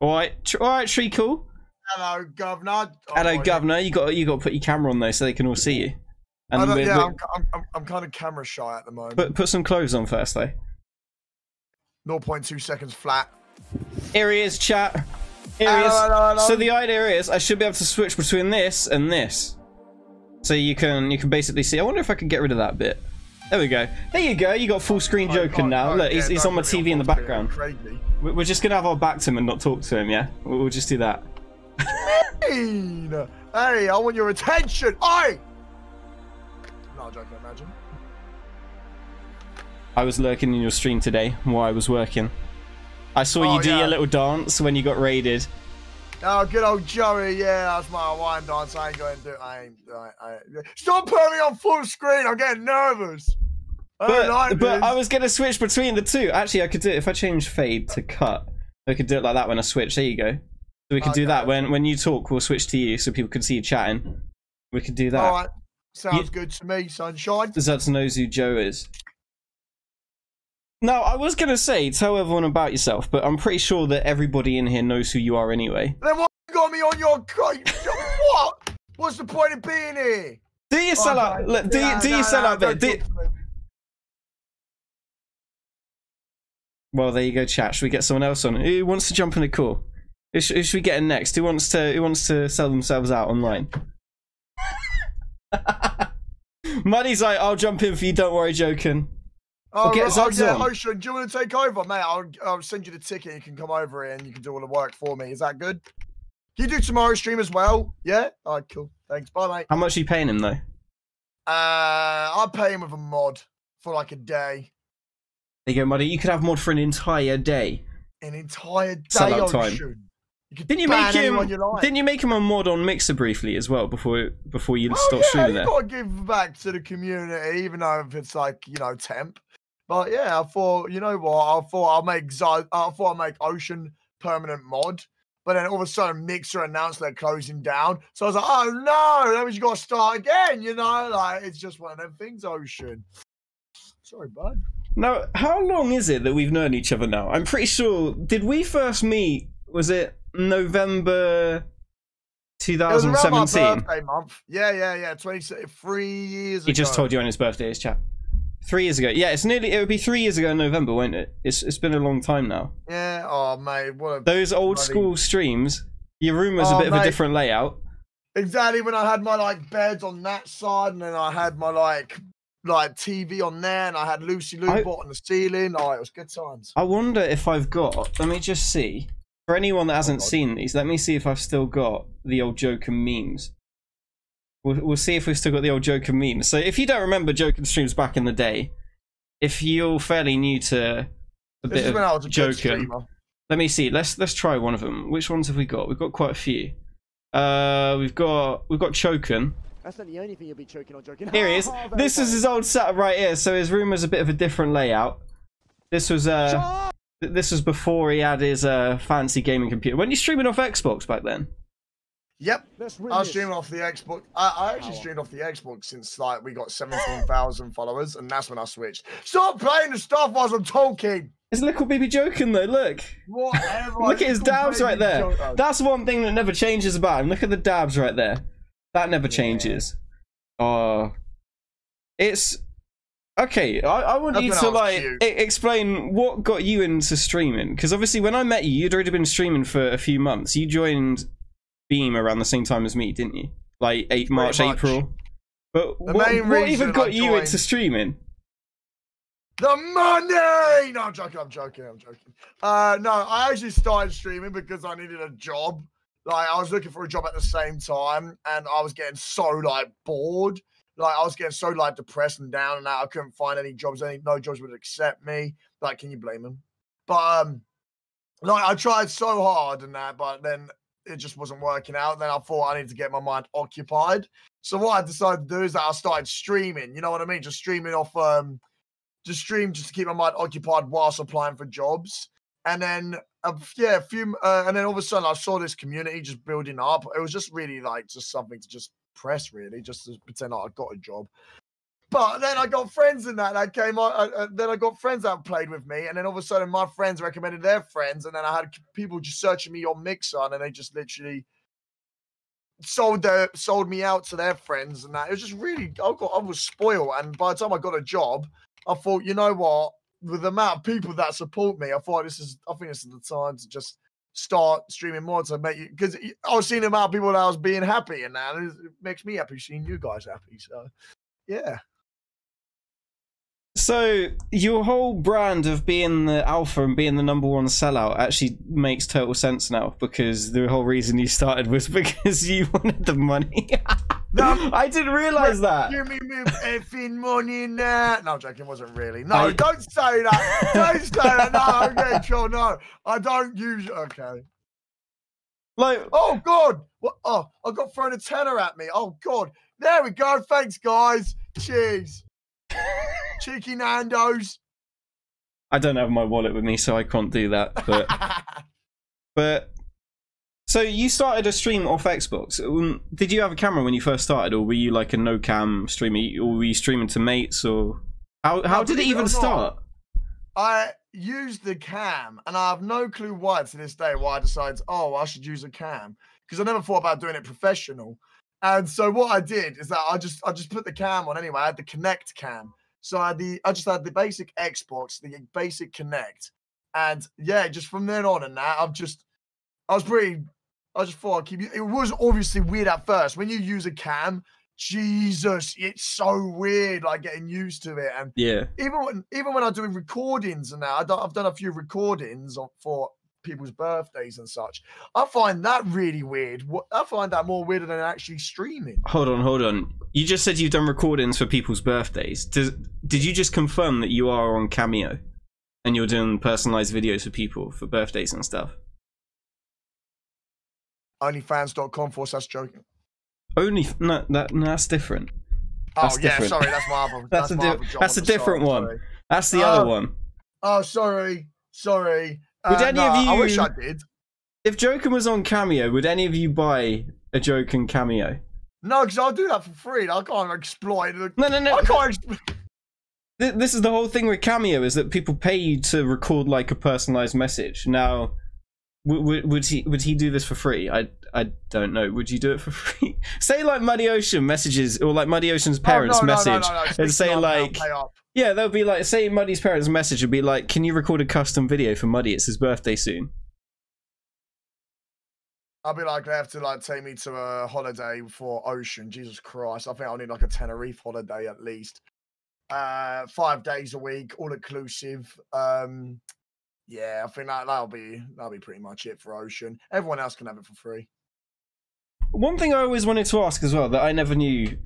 All right, tr- all right, Treacle. Hello, Governor. Hello, Oh, Governor. You got you got to put your camera on though, so they can all see you. And yeah, I'm, I'm, I'm, I'm kind of camera shy at the moment. put put some clothes on first, though. 0.2 seconds flat. Here he is, chat. Here he is. hello, hello. So the idea is, I should be able to switch between this and this, so you can you can basically see. I wonder if I can get rid of that bit. There we go. There you go. You got full screen Joker now. Look, yeah, he's, he's on my TV in the background. We- We're just gonna have our back to him and not talk to him. Yeah, we'll just do that. Hey, I want your attention. Oi! No, joking, imagine. I was lurking in your stream today while I was working. I saw Oh, you do yeah. your little dance when you got raided. Oh, good old Joey. Yeah, that's my wine dance. I ain't going to do it. I ain't. I, I, stop putting me on full screen. I'm getting nervous. I But, like but this. I was gonna switch between the two. Actually, I could do it if I change fade to cut. I could do it like that when I switch. There you go. So we could do that when when you talk. We'll switch to you so people can see you chatting. We could do that. All right. Sounds You- good to me, sunshine. Zeds knows who Joe is. Now, I was gonna say tell everyone about yourself, but I'm pretty sure that everybody in here knows who you are anyway. Then what you got me on your what? What's the point of being here? Do you Oh, sell out? no, do you no, do you sell out there? Do, Well, there you go, chat. Should we get someone else on? Who wants to jump in a call? Who should, who should we get in next? Who wants to Who wants to sell themselves out online? Muddy's like, I'll jump in for you. Don't worry, joking. Oh, get right, oh, yeah. Ocean, do you want to take over, mate? I'll, I'll send you the ticket. You can come over here and you can do all the work for me. Is that good? Can you do tomorrow's stream as well? Yeah. All right, cool. Thanks. Bye, mate. How much are you paying him though? Uh, I'll pay him with a mod for like a day, There you go, Muddy. You could have mod for an entire day. an entire day. Sellout time. Ocean. You could Didn't you make him? you like. Didn't you make him a mod on Mixer briefly as well before before you Oh, stopped yeah, streaming there? gotta give back to the community, even though if it's like you know temp. But yeah, I thought you know what? I thought I'll make Zo- I thought I'll make Ocean permanent mod. But then all of a sudden, Mixer announced they're closing down. So I was like, oh no, that means you got to start again. You know, like it's just one of them things. Ocean. Sorry, bud. Now, how long is it that we've known each other now? I'm pretty sure. Did we first meet? Was it November It was around my 2017? birthday month. Yeah, yeah, yeah. Twenty-three years. Ago. He just told you on his birthday, his chat. Three years ago. Yeah, it's nearly. It would be three years ago in November, won't it? It's it's been a long time now. Yeah. Oh mate, what a Those old bloody- school streams. Your room was a Oh, bit of a mate. different layout. Exactly when I had my like beds on that side, and then I had my like like TV on there, and I had Lucy Lou I- bot on the ceiling. Oh, it was good times. I wonder if I've got. Let me just see. For anyone that hasn't God. seen these, let me see if I've still got the old Joker memes. We'll, we'll see if we've still got the old Joker memes. So if you don't remember Joker streams back in the day, if you're fairly new to a This bit is when I of was a Joker, let me see. Let's let's try one of them. Which ones have we got? We've got quite a few. Uh, we've got we've got Choken. That's not the only thing you'll be choking on joking. Here he is. Oh, very This is his old setup right here. So his room was a bit of a different layout. This was uh. Shut Th- This was before he had his uh, fancy gaming computer. When you streaming off Xbox back then? Yep. Let's I was streaming off the Xbox. I, I actually Power. streamed off the Xbox since like we got seventeen thousand followers, and that's when I switched. Stop playing the stuff whilst I'm talking. Is little baby joking though? Look, Whatever. look at his dabs right there. That- That's one thing that never changes about him. Look at the dabs right there. That never Yeah. changes. Oh, it's okay. I, I want That's you to like e- explain what got you into streaming. Because obviously, when I met you, you'd already been streaming for a few months. You joined Beam around the same time as me, didn't you? Like eight March, much. April. But The what, what even got I you joined- into streaming? The money! No, I'm joking. I'm joking. I'm joking. Uh, no, I actually started streaming because I needed a job. Like, I was looking for a job at the same time, and I was getting so like bored. Like, I was getting so like depressed and down, and that I couldn't find any jobs. Any no jobs would accept me. Like, can you blame them? But um, like I tried so hard and that, but then it just wasn't working out. Then I thought I need to get my mind occupied. So what I decided to do is that I started streaming. You know what I mean? Just streaming off um just stream just to keep my mind occupied whilst applying for jobs. And then, uh, yeah, a few, uh, and then all of a sudden I saw this community just building up. It was just really like just something to just press, really, just to pretend like I got a job. But then I got friends in that that came on. Uh, uh, then I got friends that played with me, and then all of a sudden my friends recommended their friends, and then I had people just searching me on Mixer, and they just literally sold their sold me out to their friends, and that it was just really. I got I was spoiled, and by the time I got a job, I thought, you know what, with the amount of people that support me, I thought this is. I think this is the time to just start streaming more to make you because I was seeing the amount of people that I was being happy, and now it makes me happy seeing you guys happy. So, yeah. So your whole brand of being the alpha and being the number one sellout actually makes total sense now because the whole reason you started was because you wanted the money. No, I didn't realize that. Give me my effing money now. No, I'm joking. It wasn't really. No, I- don't say that. don't say that. No, I'm getting. No, I don't use. Okay. Like, Oh God. What? Oh, I got thrown a tenner at me. Oh God. There we go. Thanks, guys. Cheers. Cheeky Nando's. I don't have my wallet with me, so I can't do that. But but so you started a stream off Xbox. Um, Did you have a camera when you first started, or were you like a no cam streamer, or were you streaming to mates, or how how No, did it even not, start? I used the cam, and I have no clue why to this day why I decided, oh, I should use a cam because I never thought about doing it professional. And so what I did is that I just I just put the cam on anyway. I had the Kinect cam, so I had the I just had the basic Xbox, the basic Kinect, and yeah, just from then on and that I've just I was pretty. I just thought I'd keep it. It was obviously weird at first when you use a cam. Jesus, it's so weird, like getting used to it and Yeah. even when even when I'm doing recordings and that, I don't, I've done a few recordings for people's birthdays and such. I find that really weird. I find that more weirder than actually streaming. Hold on, hold on. You just said you've done recordings for people's birthdays. Does, did you just confirm that you are on Cameo and you're doing personalized videos for people for birthdays and stuff? Onlyfans.com for us joking. Only no, that no, that's different. Oh That's yeah, different. sorry, that's my other. That's that's a di- other that's a different side, one. sorry. That's the Oh. other one. Oh, sorry, sorry. Would Uh, any no, of you? I wish I did. If Joker was on Cameo, would any of you buy a Joker Cameo? No, because I'll do that for free. I can't exploit. The, No, no, no. I can't. This is the whole thing with Cameo is that people pay you to record like a personalized message. Now, w- w- would he would he do this for free? I I don't know. Would you do it for free? say like Muddy Ocean messages or like Muddy Ocean's parents oh, no, message. no, no, no. and say up like- Yeah, they'll be like say Muddy's parents message would be like, "Can you record a custom video for Muddy? It's his birthday soon." I'll be like, they have to like take me to a holiday for Ocean. Jesus Christ, I think I'll need like a Tenerife holiday at least. Uh, five days a week, all inclusive. Um, yeah, I think that that'll be that'll be pretty much it for Ocean. Everyone else can have it for free. One thing I always wanted to ask as well that I never knew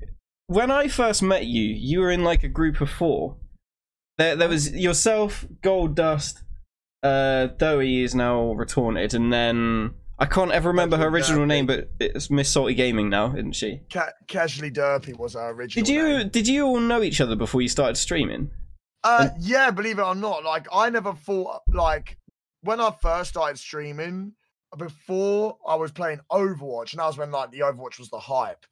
when I first met you, you were in like a group of four. There, there was yourself, Gold Dust, uh, Doey is now retorted, and then I can't ever remember her original Derpy. name, but it's Miss Salty Gaming now, isn't she? Ca- Casually Derpy was our original. Did you name. did you all know each other before you started streaming? Uh, yeah, believe it or not, like I never thought like when I first started streaming. Before I was playing Overwatch, and that was when like the Overwatch was the hype.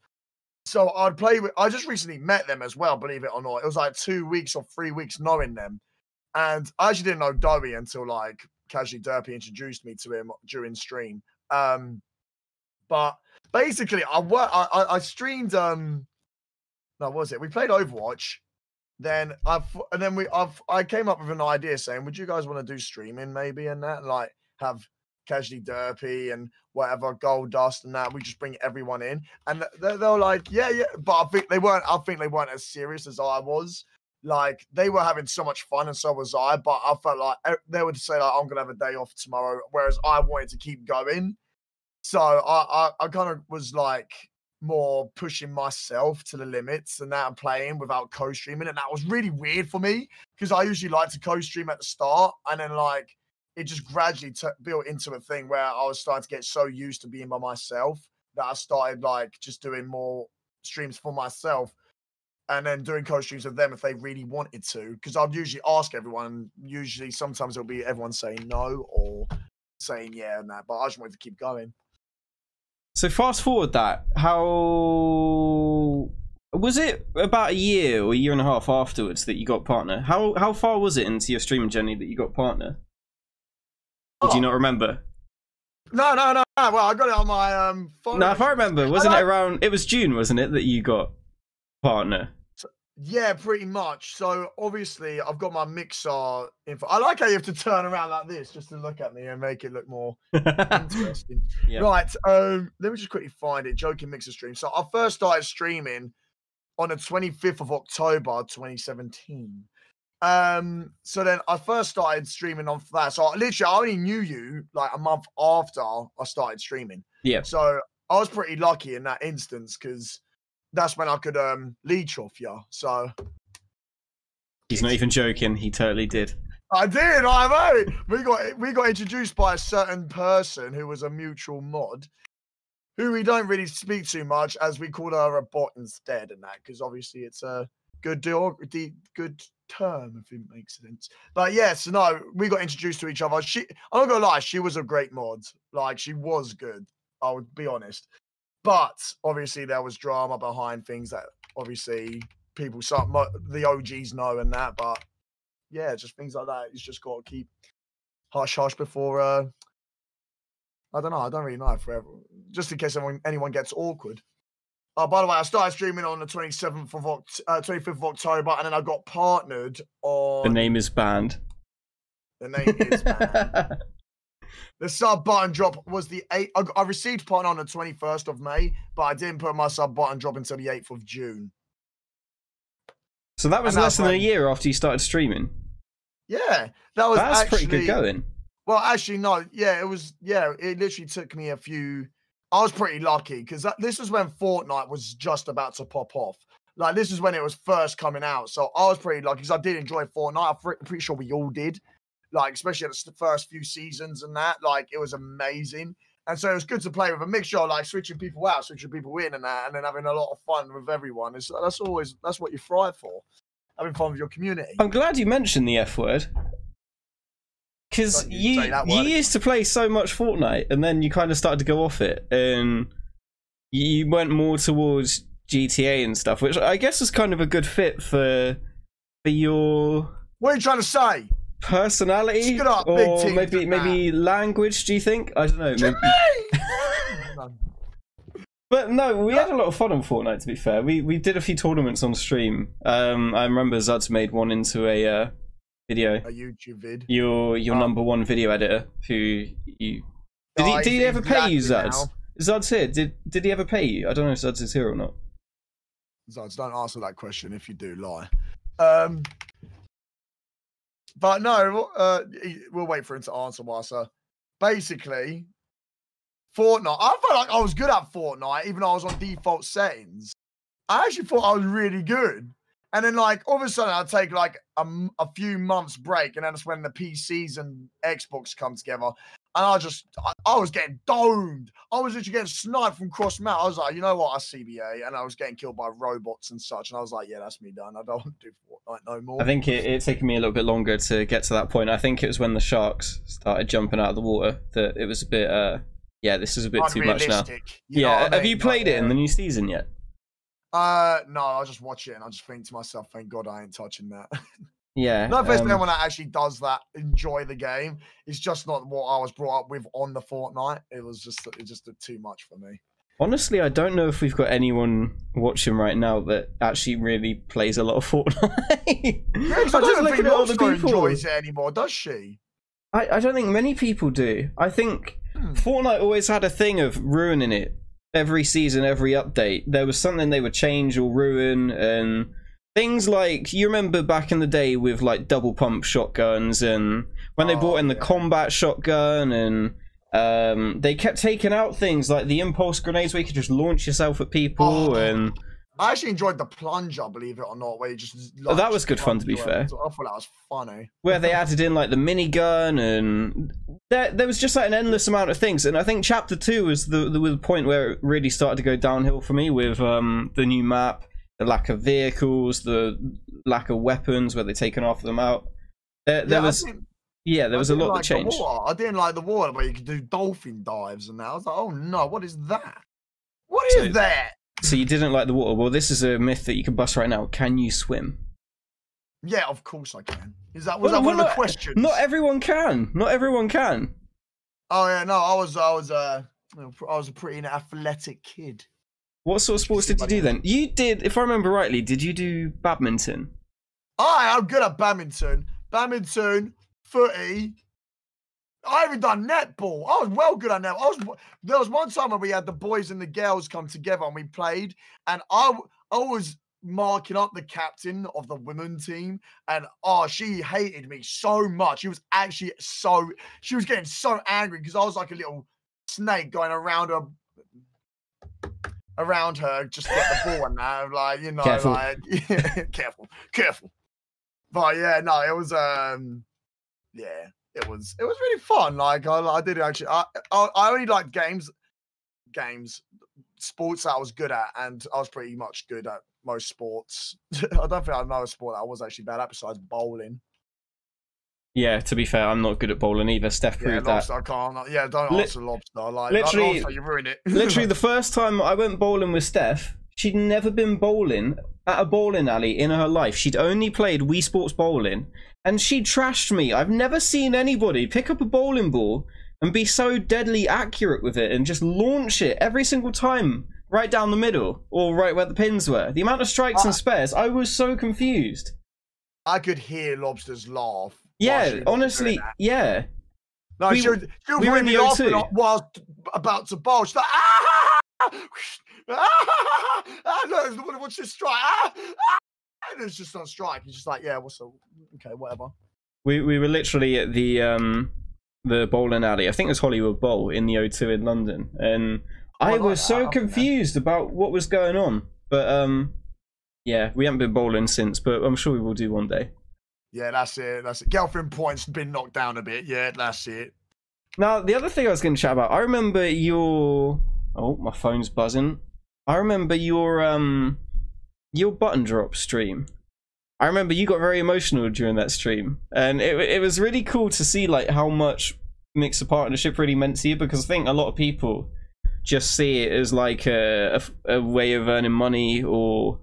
So I'd play with. I just recently met them as well. Believe it or not, it was like two weeks or three weeks knowing them, and I actually didn't know Dowie until like Casually Derpy introduced me to him during stream. Um, but basically, I work. I, I, I streamed. Um, no, what was it? We played Overwatch. Then I've and then we I've I came up with an idea saying, would you guys want to do streaming maybe and that like have casually derpy and whatever gold dust and that we just bring everyone in? And they they were like yeah yeah but I think they weren't I think they weren't as serious as I was. Like they were having so much fun and so was I but I felt like eh, they would say like I'm gonna have a day off tomorrow whereas I wanted to keep going. So I I, I kind of was like more pushing myself to the limits and now I'm playing without co-streaming and that was really weird for me because I usually like to co-stream at the start and then like it just gradually t- built into a thing where I was starting to get so used to being by myself that I started like just doing more streams for myself and then doing co-streams with them if they really wanted to because I'd usually ask everyone usually sometimes it'll be everyone saying no or saying yeah and that but I just wanted to keep going So fast forward that. How Was it about a year or a year and a half afterwards that you got partner? How how far was it into your streaming journey that you got partner? Or do you not remember? No, no, no, no. Well, I got it on my um. Phone. No, if I remember, wasn't it around? It was June, wasn't it, that you got partner? Yeah, pretty much. So obviously, I've got my mixer info. I like how you have to turn around like this just to look at me and make it look more interesting. Yeah. Right. Um, let me just quickly find it. Joking mixer stream. So I first started streaming on the 25th of October 2017. Um, so then I first started streaming on that. So I, literally, I only knew you like a month after I started streaming. yeah. So I was pretty lucky in that instance because that's when I could um leech off you. So He's not even joking. He totally did. I did. I know. We got we got introduced by a certain person who was a mutual mod, who we don't really speak too much, as we called her a bot instead, and that because obviously it's a good deal, de- good term if it makes sense. But yes, no, we got introduced to each other. She, I'm not gonna lie, she was a great mod. Like she was good. I would be honest. But obviously there was drama behind things that obviously people, some the OGs know and that, but yeah, just things like that. You just got to keep hush hush before. uh I don't know. I don't really know forever. Just in case anyone anyone gets awkward. Oh, by the way, I started streaming on the 27th of Oct- uh, 25th of October, and then I got partnered on The name is banned. The name is man. The sub button drop was the eight. I, I received partner on the 21st of May, but I didn't put my sub button drop until the 8th of June. so that was And less than a year after you started streaming. Yeah, that was That's actually, pretty good going. Well, actually, no. Yeah, it was. Yeah, it literally took me a few. I was pretty lucky because this was when Fortnite was just about to pop off. Like this is when it was first coming out, so I was pretty lucky because I did enjoy Fortnite. I'm pretty sure we all did. Like especially at the first few seasons and that, like it was amazing. And so it was good to play with a mixture, of, like switching people out, switching people in, and that, and then having a lot of fun with everyone. It's, that's always that's what you thrive for, having fun with your community. I'm glad you mentioned the F word. Because you you you used to play so much Fortnite, and then you kind of started to go off it, and you went more towards GTA and stuff, which I guess is kind of a good fit for for your What are you trying to say? Personality, up, or teams maybe maybe language. Do you think? I don't know. Maybe... But no, we had a lot of fun on Fortnite. To be fair, we we did a few tournaments on stream. Um, I remember Zuds made one into a uh, video. a YouTube vid. Your your Oh. number one video editor, who you did he Oh, did he ever pay you, Zuds? now. Zuds here. Did did he ever pay you? I don't know if Zuds is here or not. Zods, don't answer that question if you do lie. Um, but no, uh, we'll wait for him to answer, Wasa. Basically, Fortnite. I felt like I was good at Fortnite, even though I was on default settings. I actually thought I was really good. And then, like, all of a sudden, I'd take like a, a few months break, and then that's when the PCs and Xbox come together. And I just, I, I was getting domed. I was literally getting sniped from cross mount. I was like, you know what, I CBA, and I was getting killed by robots and such. And I was like, yeah, that's me done. I don't want to do Fortnite no more. I think it, it taken me a little bit longer to get to that point. I think it was when the sharks started jumping out of the water that it was a bit. uh Yeah, this is a bit too much now. Unrealistic, you know Yeah, have you played Like, it in the new season yet? Uh, no, I just watch it and I just think to myself, thank God I ain't touching that. Yeah. no offense to um, anyone that actually does that, enjoy the game. It's just not what I was brought up with on the Fortnite. It was just, it just did too much for me. Honestly, I don't know if we've got anyone watching right now that actually really plays a lot of Fortnite. Yeah, I'm I don't think all the people. enjoys it anymore, does she? I, I don't think many people do. I think Hmm. Fortnite always had a thing of ruining it. Every season, every update, there was something they would change or ruin, and things like you remember back in the day with like double pump shotguns, and when they Oh, brought in the yeah. combat shotgun, and um, they kept taking out things like the impulse grenades where you could just launch yourself at people, Oh. and I actually enjoyed the plunger, believe it or not, where you just. Oh, that was good fun, to be fair. I thought that was funny. where they added in like the minigun and there, there was just like an endless amount of things and i think chapter 2 was the, the, the point where it really started to go downhill for me with um, the new map the lack of vehicles the lack of weapons where they're taking half of them out there, there Yeah, was yeah there was a lot like that the changed water. I didn't like the water where you could do dolphin dives and that. I was like, oh no, what is that? What is So- that? So you didn't like the water. Well, this is a myth that you can bust right now. Can you swim? Yeah, of course I can. Is that was Well, that one well, of the not- questions? Not everyone can. Not everyone can. oh yeah, no, I was I was uh I was a pretty athletic kid. What sort of sports did you do then? You did, if I remember rightly, did you do badminton? I am good at badminton, badminton, footy. I even done netball. I was well good at netball. I was there was one time where we had the boys and the girls come together and we played, and I, I was marking up the captain of the women team, and oh, she hated me so much. She was actually so she was getting so angry because I was like a little snake going around her around her just get the ball and that like you know Careful. like careful careful. But yeah no it was um yeah it was it was really fun like i, I did actually I, I i only like games games sports that i was good at and i was pretty much good at most sports. I don't think i know a sport that i was actually bad at besides bowling Yeah, to be fair, I'm not good at bowling either. Steph yeah proved that. i can't yeah don't Lit- answer lobster like literally- lobster, you ruined it Literally, the first time I went bowling with Steph, she'd never been bowling at a bowling alley in her life. She'd only played Wii Sports bowling, and she trashed me. I've never seen anybody pick up a bowling ball and be so deadly accurate with it and just launch it every single time right down the middle or right where the pins were. The amount of strikes Ah. and spares, I was so confused. i could hear lobsters laugh Yeah, honestly, yeah. No, We- she she we were in the laugh O2. when I- whilst about to bowl. She's like, ah, ah, ah, no, what's this strike? Ah, ah, and it's just on strike. He's just like, yeah, what's the, okay, whatever. We we were literally at the um the bowling alley. I think it was Hollywood Bowl in the O2 in London, and I Oh, like was that, so confused about what was going on. But um, yeah, we haven't been bowling since, but I'm sure we will do one day. Yeah, that's it. That's it. Girlfriend points been knocked down a bit. Yeah, that's it. Now, the other thing I was going to chat about, I remember your oh, my phone's buzzing. I remember your um your button drop stream. I remember you got very emotional during that stream, and it it was really cool to see like how much Mixer partnership really meant to you because I think a lot of people just see it as like a a, a way of earning money or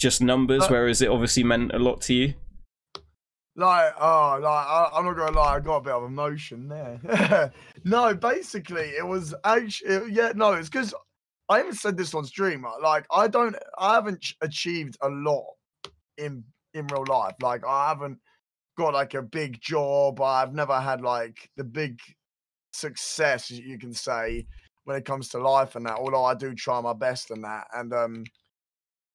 just numbers, Uh, whereas it obviously meant a lot to you. Like, oh, like I, I'm not gonna lie, I got a bit of emotion there. no, basically, it was actually, yeah, no, it's because I even said this on stream. Like, I don't, I haven't ch- achieved a lot in in real life. Like, I haven't got like a big job. I've never had like the big success you can say when it comes to life and that. Although I do try my best and that, and um,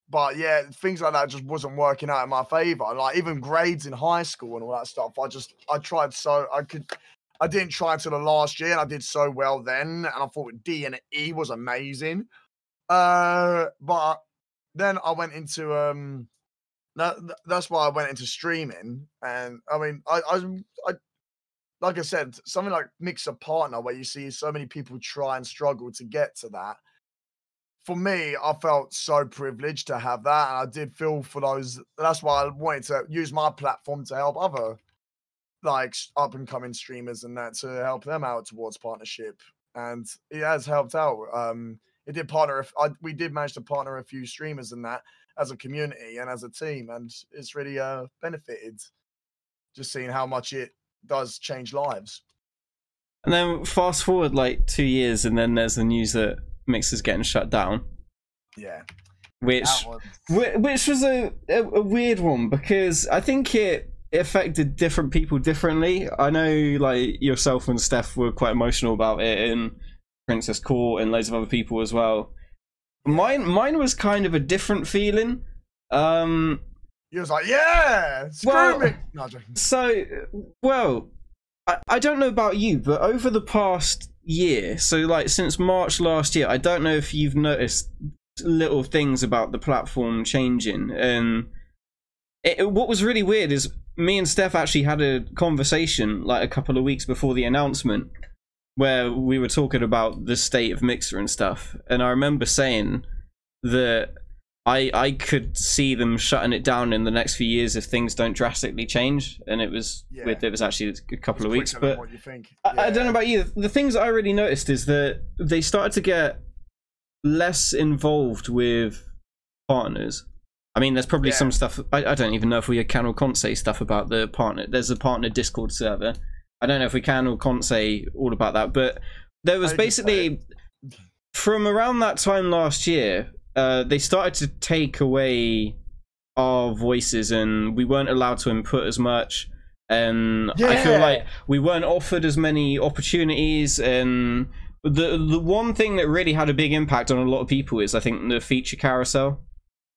but yeah, things like that just wasn't working out in my favor. Like even grades in high school and all that stuff. I just I tried so I could I didn't try until the last year and I did so well then. And I thought D and E was amazing. Uh but then I went into um that, that's why I went into streaming. And I mean I I, I like I said, something like Mixer Partner, where you see so many people try and struggle to get to that for me, I felt so privileged to have that. And I did feel for those. That's why I wanted to use my platform to help other like up and coming streamers and that to help them out towards partnership. And it has helped out. Um, it did partner. I, we did manage to partner a few streamers in that as a community and as a team, and it's really uh benefited. Just seeing how much it does change lives. And then fast forward like two years, and then there's the news that Mixer's getting shut down, Yeah, which was which was a, a, a weird one because I think it affected different people differently. I know like yourself and Steph were quite emotional about it, and Princess Court and loads of other people as well. Mine mine was kind of a different feeling. Um, he was like, yeah, screw Well- me. No, I'm joking. so well, I, I don't know about you, but over the past year, so like since March last year, I don't know if you've noticed little things about the platform changing. And it, it- what was really weird is me and Steph actually had a conversation like a couple of weeks before the announcement where we were talking about the state of Mixer and stuff. And I remember saying that I I could see them shutting it down in the next few years if things don't drastically change and it was Yeah. with it was actually a couple of weeks but think. I, I don't know about you. The things I really noticed is that they started to get less involved with partners. I mean, there's probably Yeah. some stuff. I, I don't even know if we can or can't say stuff about the partner. There's a partner Discord server. I don't know if we can or can't say all about that, but there was basically from around that time last year, uh, they started to take away our voices, and we weren't allowed to input as much. And I feel like we weren't offered as many opportunities. And the the one thing that really had a big impact on a lot of people is, I think, the feature carousel.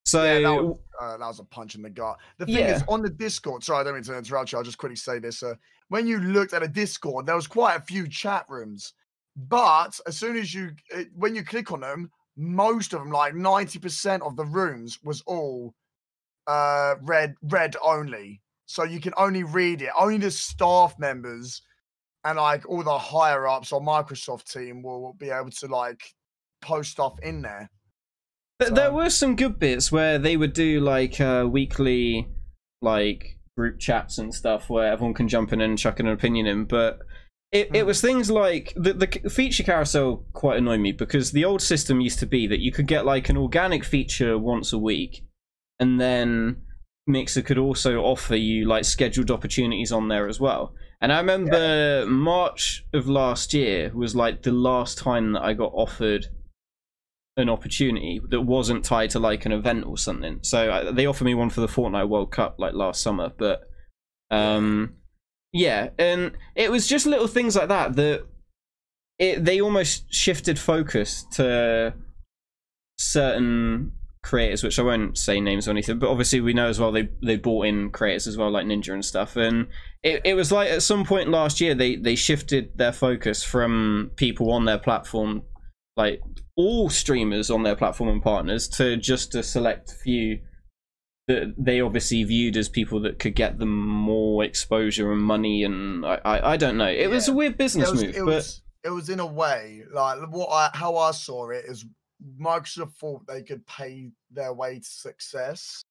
So Yeah, that was, uh, that was a punch in the gut. The thing Yeah. is, on the Discord, sorry, I don't mean to interrupt you. I'll just quickly say this. Uh, when you looked at a Discord, there was quite a few chat rooms, but as soon as you, when you click on them, most of them, like ninety percent of the rooms, was all uh, red, red only. So you can only read it. Only the staff members and like all the higher ups or Microsoft team will, will be able to like post stuff in there. Th- There were some good bits where they would do like uh, weekly, like group chats and stuff where everyone can jump in and chuck an opinion in. But it, it Mm. was things like the the feature carousel quite annoyed me because the old system used to be that you could get like an organic feature once a week, and then Mixer could also offer you like scheduled opportunities on there as well. And I remember March of last year was like the last time that I got offered an opportunity that wasn't tied to like an event or something. So uh, they offered me one for the Fortnite World Cup like last summer, but um yeah, and it was just little things like that that it they almost shifted focus to certain creators, which I won't say names or anything, but obviously we know as well they they bought in creators as well, like Ninja and stuff. And it, it was like at some point last year they they shifted their focus from people on their platform, like all streamers on their platform and partners, to just a select few that they obviously viewed as people that could get them more exposure and money and I I, I don't know. It was a weird business was, move, it but was it was in a way like what I how I saw it is Microsoft thought they could pay their way to success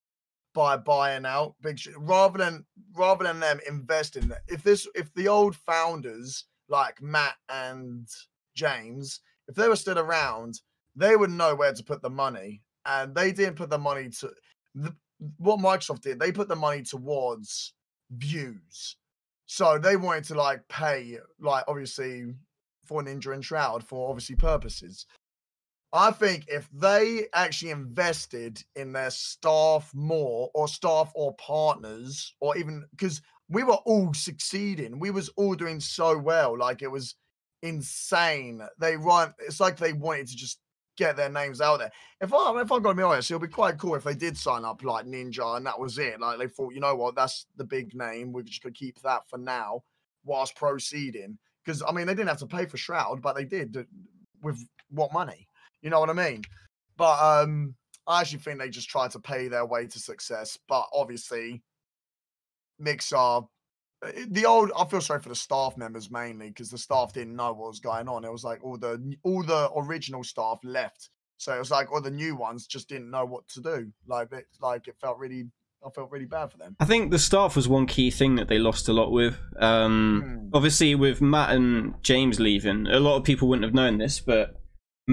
by buying out big sh- rather than rather than them investing. in it. If this if the old founders like Matt and James, if they were still around, they would know where to put the money, and they didn't put the money to the, what Microsoft did. They put the money towards views. So they wanted to like pay, like obviously for Ninja and Shroud for obviously purposes. I think if they actually invested in their staff more, or staff or partners, or even because we were all succeeding, we was all doing so well, like it was insane. They run. It's like they wanted to just get their names out there. If I if I'm gonna be honest, it'll be quite cool if they did sign up like Ninja and that was it. Like they thought, you know what, that's the big name. We're just gonna keep that for now whilst proceeding. Because I mean, they didn't have to pay for Shroud, but they did uh, with what money? You know what I mean? But um, I actually think they just tried to pay their way to success. But obviously, Mixer, uh, the old. I feel sorry for the staff members mainly because the staff didn't know what was going on. It was like all the all the original staff left, so it was like all the new ones just didn't know what to do. Like it, like it felt really. I felt really bad for them. I think the staff was one key thing that they lost a lot with. Um, Hmm. Obviously, with Matt and James leaving, a lot of people wouldn't have known this, but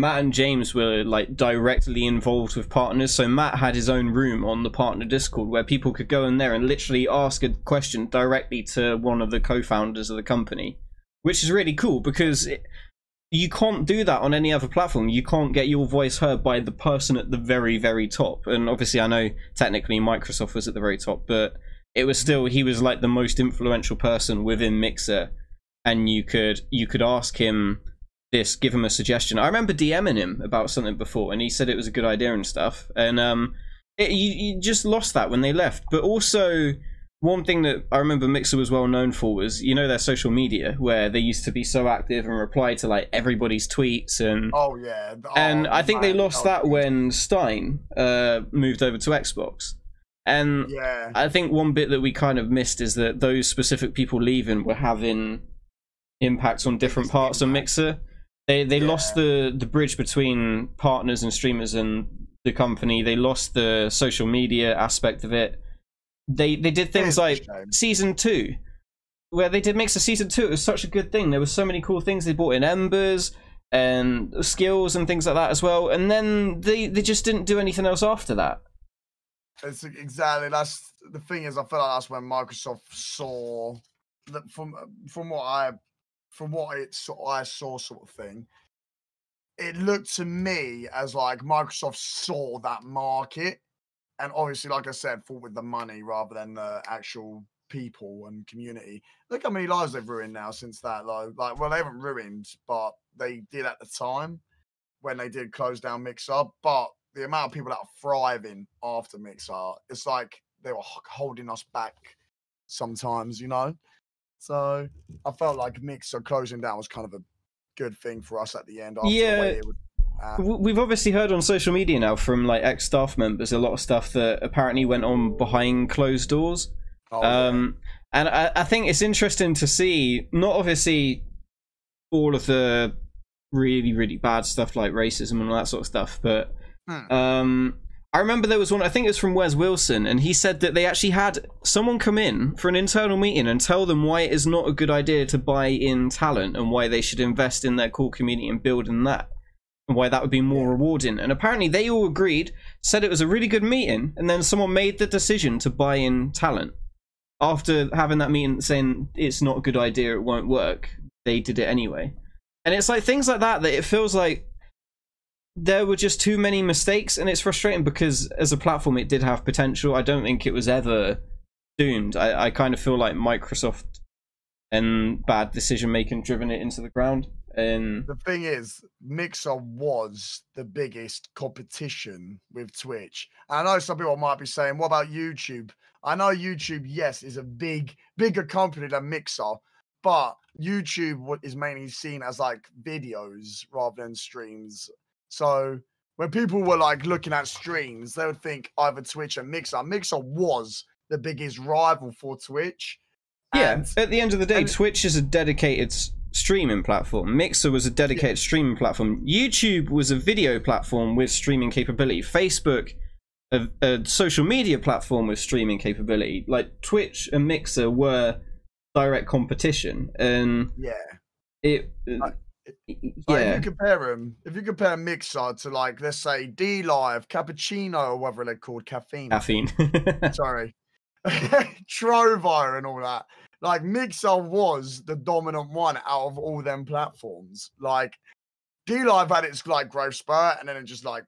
Matt and James were like directly involved with partners. So Matt had his own room on the partner Discord where people could go in there and literally ask a question directly to one of the co-founders of the company, which is really cool because it, you can't do that on any other platform. You can't get your voice heard by the person at the very, very top. And obviously, I know technically Microsoft was at the very top, but it was still he was like the most influential person within Mixer, and you could you could ask him this, give him a suggestion. I remember DMing him about something before, and he said it was a good idea and stuff. And um, it, you you just lost that when they left. But also, one thing that I remember Mixer was well known for was you know their social media where they used to be so active and reply to like everybody's tweets and Oh yeah, th- and oh, I think they lost that when Stein uh, moved over to Xbox. And Yeah, I think one bit that we kind of missed is that those specific people leaving were having impacts on different parts of. Mixer. They they lost the the bridge between partners and streamers and the company. They lost the social media aspect of it. They they did things like season two, where they did Mixer season two. It was such a good thing. There were so many cool things they brought in. Embers. and skills and things like that as well. And then they they just didn't do anything else after that. It's exactly that's the thing is I feel like that's when Microsoft saw that from from what I from what it saw I saw sort of thing. It looked to me as like Microsoft saw that market, and obviously, like I said, fought with the money rather than the actual people and community. Look how many lives they've ruined now since that. Like, like well, they haven't ruined, but they did at the time when they did close down Mixer. But the amount of people that are thriving after Mixer, it's like they were holding us back sometimes, you know. So I felt like Mixer closing down was kind of a good thing for us at the end. After Yeah. the way it would, uh, We've obviously heard on social media now from like ex staff members a lot of stuff that apparently went on behind closed doors. oh, yeah. Um, and I, I think it's interesting to see, not obviously all of the really, really bad stuff like racism and all that sort of stuff, but Hmm. um, I remember there was one, I think it was from Wes Wilson, and he said that they actually had someone come in for an internal meeting and tell them why it is not a good idea to buy in talent and why they should invest in their core community and building that. And why that would be more rewarding. And apparently they all agreed, said it was a really good meeting, and then someone made the decision to buy in talent after having that meeting saying it's not a good idea, it won't work, they did it anyway. And it's like things like that that it feels like there were just too many mistakes, and it's frustrating because as a platform it did have potential. I don't think it was ever doomed. I, I kind of feel like Microsoft and bad decision making driven it into the ground. And the thing is, Mixer was the biggest competition with Twitch. And I know some people might be saying, what about YouTube? I know YouTube, yes, is a big, bigger company than Mixer, but YouTube is mainly seen as like videos rather than streams. So when people were like looking at streams, they would think either Twitch and Mixer. Mixer was the biggest rival for Twitch. yeah, And at the end of the day, Twitch is a dedicated streaming platform. Mixer was a dedicated streaming platform. YouTube was a video platform with streaming capability. Facebook, a, a social media platform with streaming capability. Like Twitch and Mixer were direct competition, and yeah. it. Like, yeah, if you compare them, if you compare Mixer to like let's say DLive, Cappuccino, or whatever they're called, caffeine. caffeine. Sorry, Trovo and all that. Like Mixer was the dominant one out of all them platforms. Like DLive had its like growth spurt, and then it just like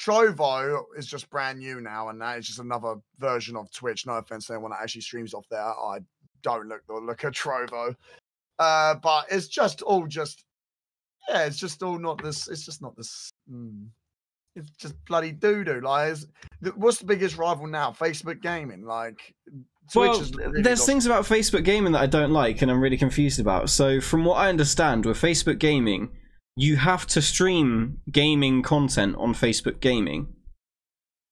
Trovo is just brand new now, and that is just another version of Twitch. No offense to anyone that actually streams off there. I don't look look at Trovo. Uh, but it's just all just yeah, it's just all not this. It's just not this. Mm, it's just bloody doo doo. Like, what's the biggest rival now? Facebook gaming. Like, Twitch well, there's things about Facebook gaming that I don't like, and I'm really confused about. So, from what I understand, with Facebook gaming, you have to stream gaming content on Facebook gaming,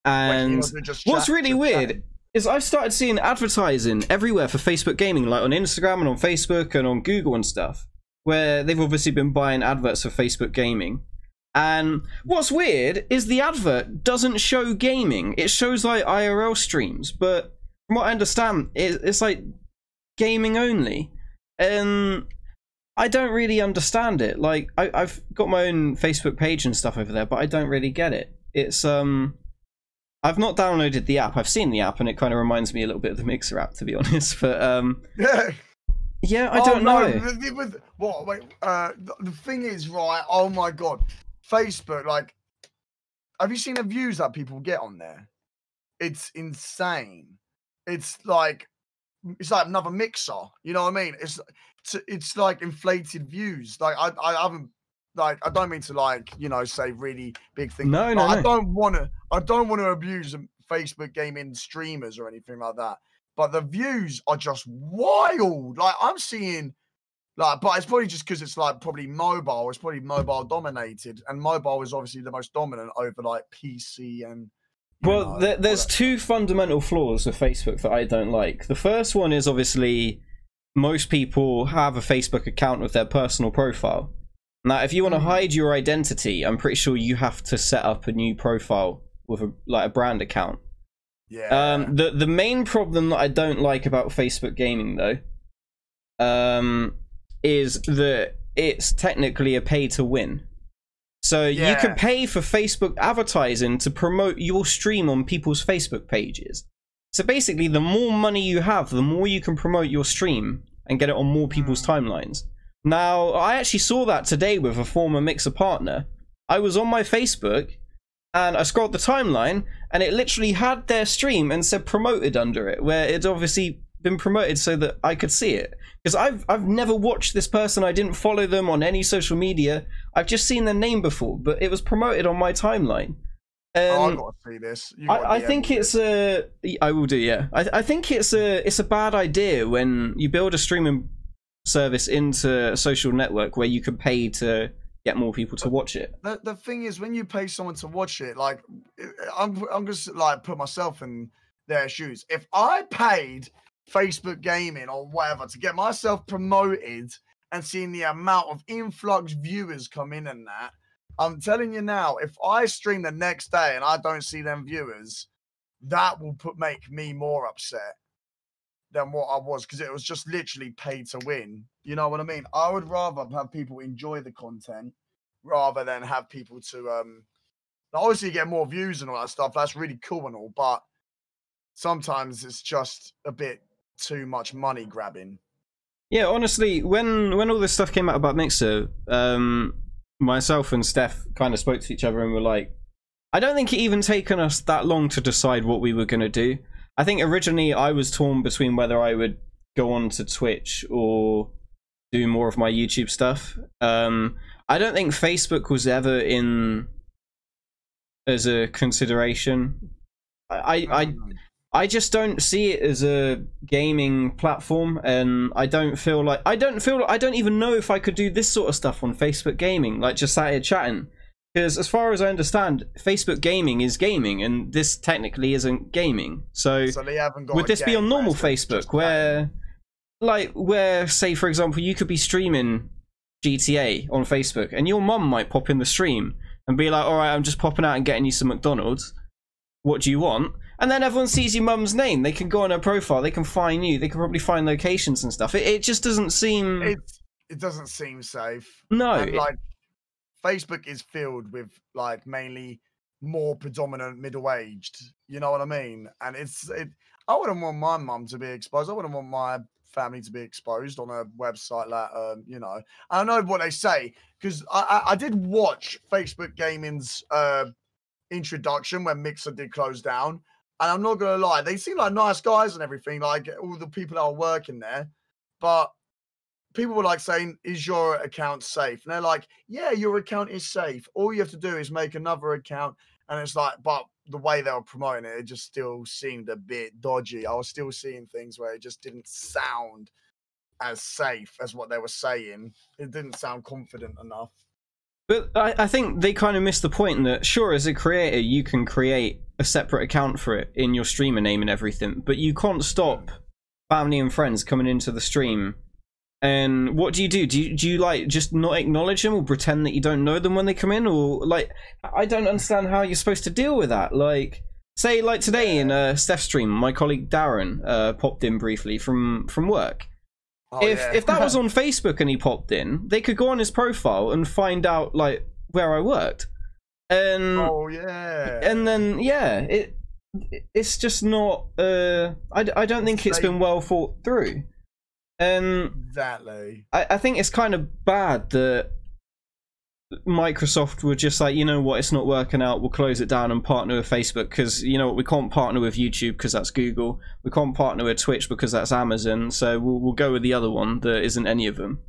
and What's really weird. Is I've started seeing advertising everywhere for Facebook gaming, like on Instagram and on Facebook and on Google and stuff, where they've obviously been buying adverts for Facebook gaming. And what's weird is the advert doesn't show gaming; it shows like IRL streams. But from what I understand, it's like gaming only, and I don't really understand it. Like I've got my own Facebook page and stuff over there, but I don't really get it. It's um. I've not downloaded the app. I've seen the app, and it kind of reminds me a little bit of the Mixer app, to be honest. But um, Yeah. yeah, I Oh, don't no, know. the- the- with- what? Wait. Uh, the, the thing is, right? Oh my god, Facebook. Like, have you seen the views that people get on there? It's insane. It's like it's like another mixer. You know what I mean? It's it's, it's like inflated views. Like I I haven't like I don't mean to like you know say really big things. No, but no, I don't want to. I don't want to abuse Facebook gaming streamers or anything like that. But the views are just wild. Like I'm seeing. Like, but it's probably just because it's like probably mobile. It's probably mobile dominated, and mobile is obviously the most dominant over like PC and. Well, know, there, there's two fundamental flaws of Facebook that I don't like. The first one is obviously most people have a Facebook account with their personal profile. Now, if you want to Mm. hide your identity, I'm pretty sure you have to set up a new profile with a like a brand account. Yeah. Um, the the main problem that I don't like about Facebook gaming though, um, is that it's technically a pay to win. So you can pay for Facebook advertising to promote your stream on people's Facebook pages. So basically, the more money you have, the more you can promote your stream and get it on more people's timelines. Now, I actually saw that today with a former Mixer partner. I was on my Facebook and I scrolled the timeline and it literally had their stream and said promoted under it, where it's obviously been promoted so that I could see it. Because I've I've never watched this person, I didn't follow them on any social media. I've just seen their name before, but it was promoted on my timeline. oh, I Um, gotta see this. I, I think it's this. a. I will do. Yeah, I, I think it's a. It's a bad idea when you build a streaming service into a social network where you can pay to get more people to watch it. the, the thing is when you pay someone to watch it like i'm i'm just like put myself in their shoes if i paid facebook gaming or whatever to get myself promoted and seeing the amount of influx viewers come in and that i'm telling you now if i stream the next day and i don't see them viewers that will put make me more upset than what I was because it was just literally paid to win. You know what I mean? I would rather have people enjoy the content rather than have people to um obviously get more views and all that stuff. That's really cool and all, but sometimes it's just a bit too much money grabbing. Yeah, honestly, when when all this stuff came out about Mixer, um, myself and Steph kind of spoke to each other and were like, I don't think it even taken us that long to decide what we were going to do. I think originally I was torn between whether I would go on to Twitch or do more of my YouTube stuff. Um, I don't think Facebook was ever in as a consideration. I, I, I just don't see it as a gaming platform, and I don't feel like I don't feel I don't even know if I could do this sort of stuff on Facebook gaming, like just sat here chatting. Because as far as I understand, Facebook gaming is gaming, and this technically isn't gaming. So, so they haven't got would this be on normal Facebook, where, like, where say for example, you could be streaming GTA on Facebook, and your mum might pop in the stream and be like, "All right, I'm just popping out and getting you some McDonald's. What do you want?" And then everyone sees your mum's name. They can go on her profile. They can find you. They can probably find locations and stuff. It, it just doesn't seem. it it doesn't seem safe. no, and like Facebook is filled with like mainly more predominant middle aged. You know what I mean? And it's it. I wouldn't want my mum to be exposed. I wouldn't want my family to be exposed on a website like um, you know. I know what they say because I, I I did watch Facebook Gaming's uh introduction when Mixer did close down. And I'm not gonna lie, they seem like nice guys and everything, like all the people that are working there. But people were like saying, Is your account safe? And they're like, Yeah, your account is safe. All you have to do is make another account. And it's like, but the way they were promoting it, it just still seemed a bit dodgy. I was still seeing things where it just didn't sound as safe as what they were saying. It didn't sound confident enough. But I, I think they kind of missed the point that sure, as a creator, you can create a separate account for it in your streamer name and everything, but you can't stop mm. family and friends coming into the stream. And what do you do? Do you, do you like just not acknowledge them or pretend that you don't know them when they come in, or like I don't understand how you're supposed to deal with that. Like, say like today in uh, Steph's stream, my colleague Darren uh, popped in briefly from from work Oh, if yeah. if that was on Facebook and he popped in, they could go on his profile and find out like where I worked, and oh yeah. and then yeah, it it's just not. Uh, I I don't think it's been well thought through, and exactly. I I think it's kind of bad that Microsoft were just like, you know what, it's not working out. We'll close it down and partner with Facebook because you know what, we can't partner with YouTube because that's Google. We can't partner with Twitch because that's Amazon. So we'll we'll go with the other one that isn't any of them.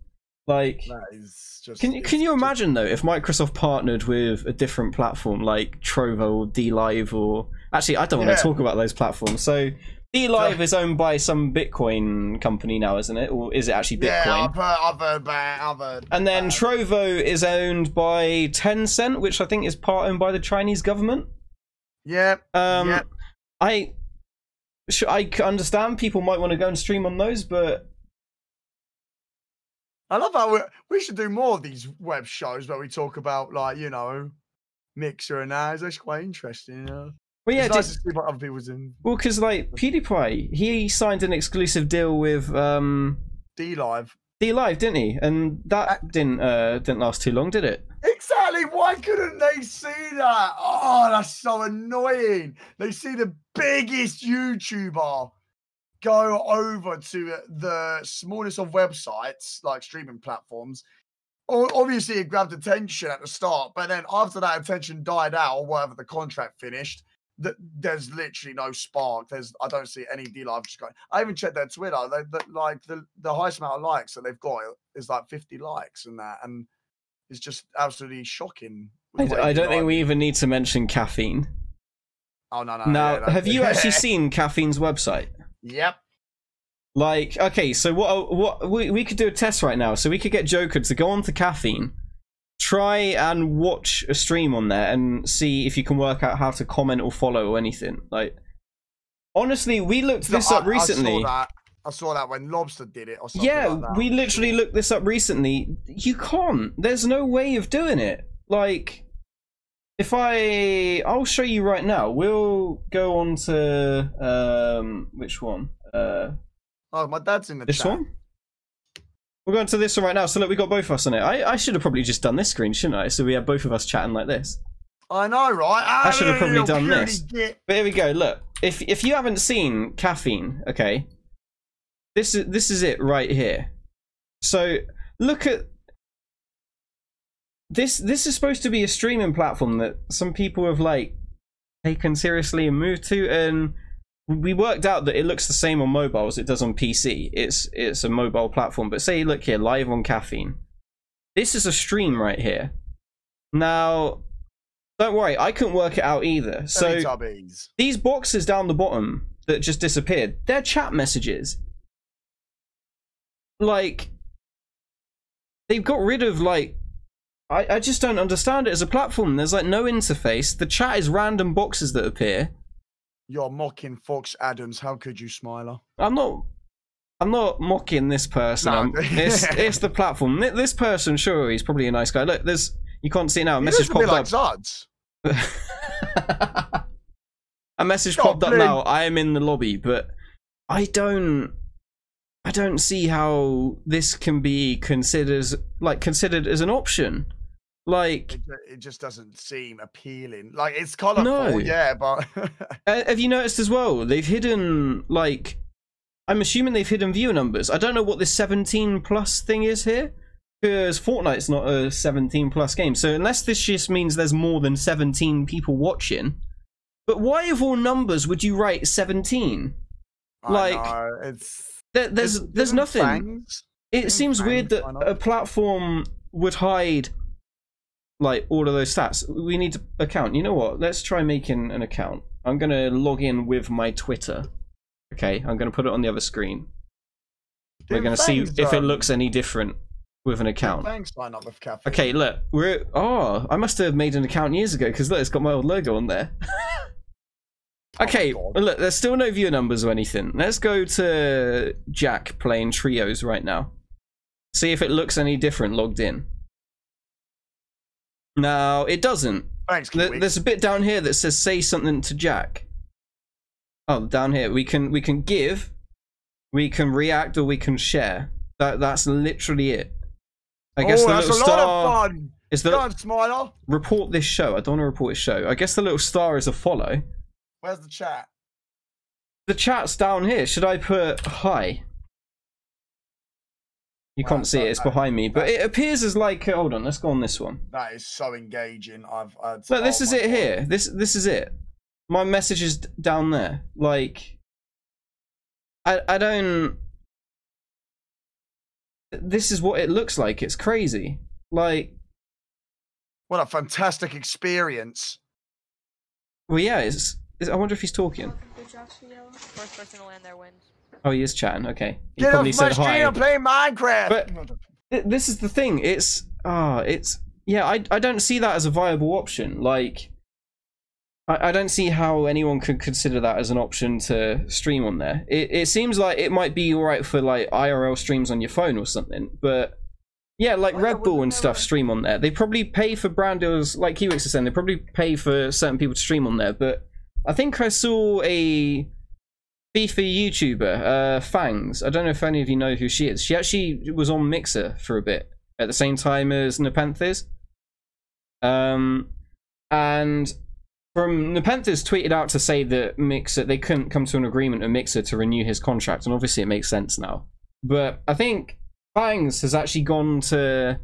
Like, That is just. can you can you just- imagine though if Microsoft partnered with a different platform like Trovo or DLive or actually I don't want Yeah. to talk about those platforms. So DLive is owned by some Bitcoin company now, isn't it? Or is it actually Bitcoin? Yeah, I've heard, I've heard. I've heard. And then. Trovo is owned by Tencent, which I think is part owned by the Chinese government. yeah, Um, yeah. I, I understand people might want to go and stream on those, but I love how we, we should do more of these web shows where we talk about like you know, mixer and that. It's actually quite interesting. You know? Well, yeah, it's nice to see what other people's in well, because like PewDiePie, he signed an exclusive deal with um DLive. D Live, didn't he? And that didn't uh, didn't last too long, did it? Exactly. Why couldn't they see that? Oh, that's so annoying. They see the biggest YouTuber go over to the smallest of websites, like streaming platforms. Obviously, it grabbed attention at the start, but then after that attention died out, or whatever the contract finished, th- there's literally no spark. There's I don't see any DLive just going. I even checked their Twitter. They, they, like the the highest amount of likes that they've got is like 50 likes and that, and it's just absolutely shocking. I, d- I don't think we even need to mention caffeine. Oh no no. now, yeah, have you actually seen caffeine's website? Yep. Like, okay, so what? What we we could do a test right now. So we could get Joker to go on to caffeine, try and watch a stream on there, and see if you can work out how to comment or follow or anything. Like, honestly, we looked this I- up recently. I saw that. I saw that when Lobster did it or something. Yeah, like that, we literally looked this up recently. You can't. There's no way of doing it. Like, if I, I'll show you right now. We'll go on to um, which one? Uh, Oh, my dad's in the this chat. one. We're going to this one right now. So look, we got both of us on it. I, I should have probably just done this screen, shouldn't I? So we have both of us chatting like this. I know, right? Ah, I should have probably done this. git. But here we go. Look, if if you haven't seen caffeine, okay, this is this is it right here. So look at this. This is supposed to be a streaming platform that some people have like taken seriously and moved to, and we worked out that it looks the same on mobile as it does on PC. It's it's a mobile platform. But say, look here, live on caffeine. This is a stream right here. Now, don't worry, I couldn't work it out either. So these boxes down the bottom that just disappeared, they're chat messages. Like, they've got rid of, like, I, I just don't understand it as a platform. There's, like, no interface. The chat is random boxes that appear. You're mocking Fox Adams. How could you, Smiler? I'm not. I'm not mocking this person. No. It's, it's the platform. This person, sure, he's probably a nice guy. Look, there's. You can't see now. A message popped like up. Zuds. a message Stop popped up now. I am in the lobby, but I don't. I don't see how this can be considered like considered as an option. Like, It, it just doesn't seem appealing. Like it's colourful, No. yeah, but uh, have you noticed as well? They've hidden like. I'm assuming they've hidden viewer numbers. I don't know what this 17 plus thing is here, because Fortnite's not a 17 plus game. So unless this just means there's more than 17 people watching, but why of all numbers would you write 17? I Like, know, it's There, there's isn't- there's nothing. It seems weird that a platform would hide like all of those stats. We need to account. You know what? Let's try making an account. I'm gonna log in with my Twitter. Okay, I'm gonna put it on the other screen. We're gonna see if it looks any different with an account. Fangs sign up with caffeine. Okay, look, we're oh, I must have made an account years ago because look, it's got my old logo on there. Oh okay, well, look, there's still no viewer numbers or anything. Let's go to Jack playing trios right now. See if it looks any different logged in. Now it doesn't. Thanks. There's a bit down here that says say something to Jack. Oh, down here we can we can give, we can react, or we can share. That that's literally it. I guess oh, the that's a little lot star of fun. is the Go on, Smiler. report this show. I don't want to report this show. I guess the little star is a follow. Where's the chat? The chat's down here. Should I put hi? You Wow, can't see it. It's behind me, but it appears as like. uh, Hold on. Let's go on this one. That is so engaging. I've. I'd, Look, this oh is it God. here. This this is it. My message is down there. Like, I I don't. This is what it looks like. It's crazy. Like, What a fantastic experience. well, yeah. It's. it's I wonder if he's talking. First person to land there wins. Oh, he is chatting. Okay. He Get off probably my said stream and play Minecraft. But- Th- this is the thing. It's ah, it's yeah. I I don't see that as a viable option. Like, I I don't see how anyone could consider that as an option to stream on there. It it seems like it might be alright for like IRL streams on your phone or something, but. Yeah, like Why Red Bull and stuff stream on there. They probably pay for brand deals, like Kiwix is saying. They probably pay for certain people to stream on there. But I think I saw a FIFA YouTuber, uh, Fangs. I don't know if any of you know who she is. She actually was on Mixer for a bit at the same time as Nepenthes. Um, and from Nepenthes tweeted out to say that Mixer they couldn't come to an agreement with Mixer to renew his contract, and obviously it makes sense now. But I think Fangs has actually gone to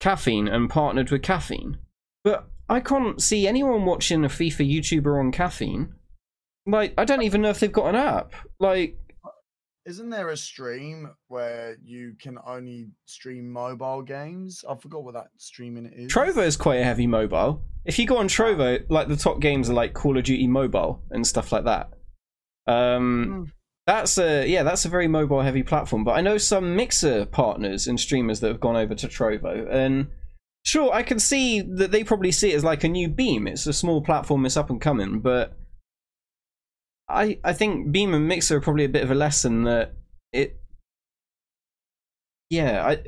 Caffeine and partnered with Caffeine. But I can't see anyone watching a FIFA YouTuber on Caffeine. Like, I don't even know if they've got an app. Like, Isn't there a stream where you can only stream mobile games? I forgot what that streaming is. Trovo is quite a heavy mobile. If you go on Trovo, like the top games are like Call of Duty Mobile and stuff like that. Um, that's a yeah, that's a very mobile heavy platform. But I know some Mixer partners and streamers that have gone over to Trovo, and sure, I can see that they probably see it as like a new Beam. It's a small platform, it's up and coming, but I I think Beam and Mixer are probably a bit of a lesson that it. Yeah, I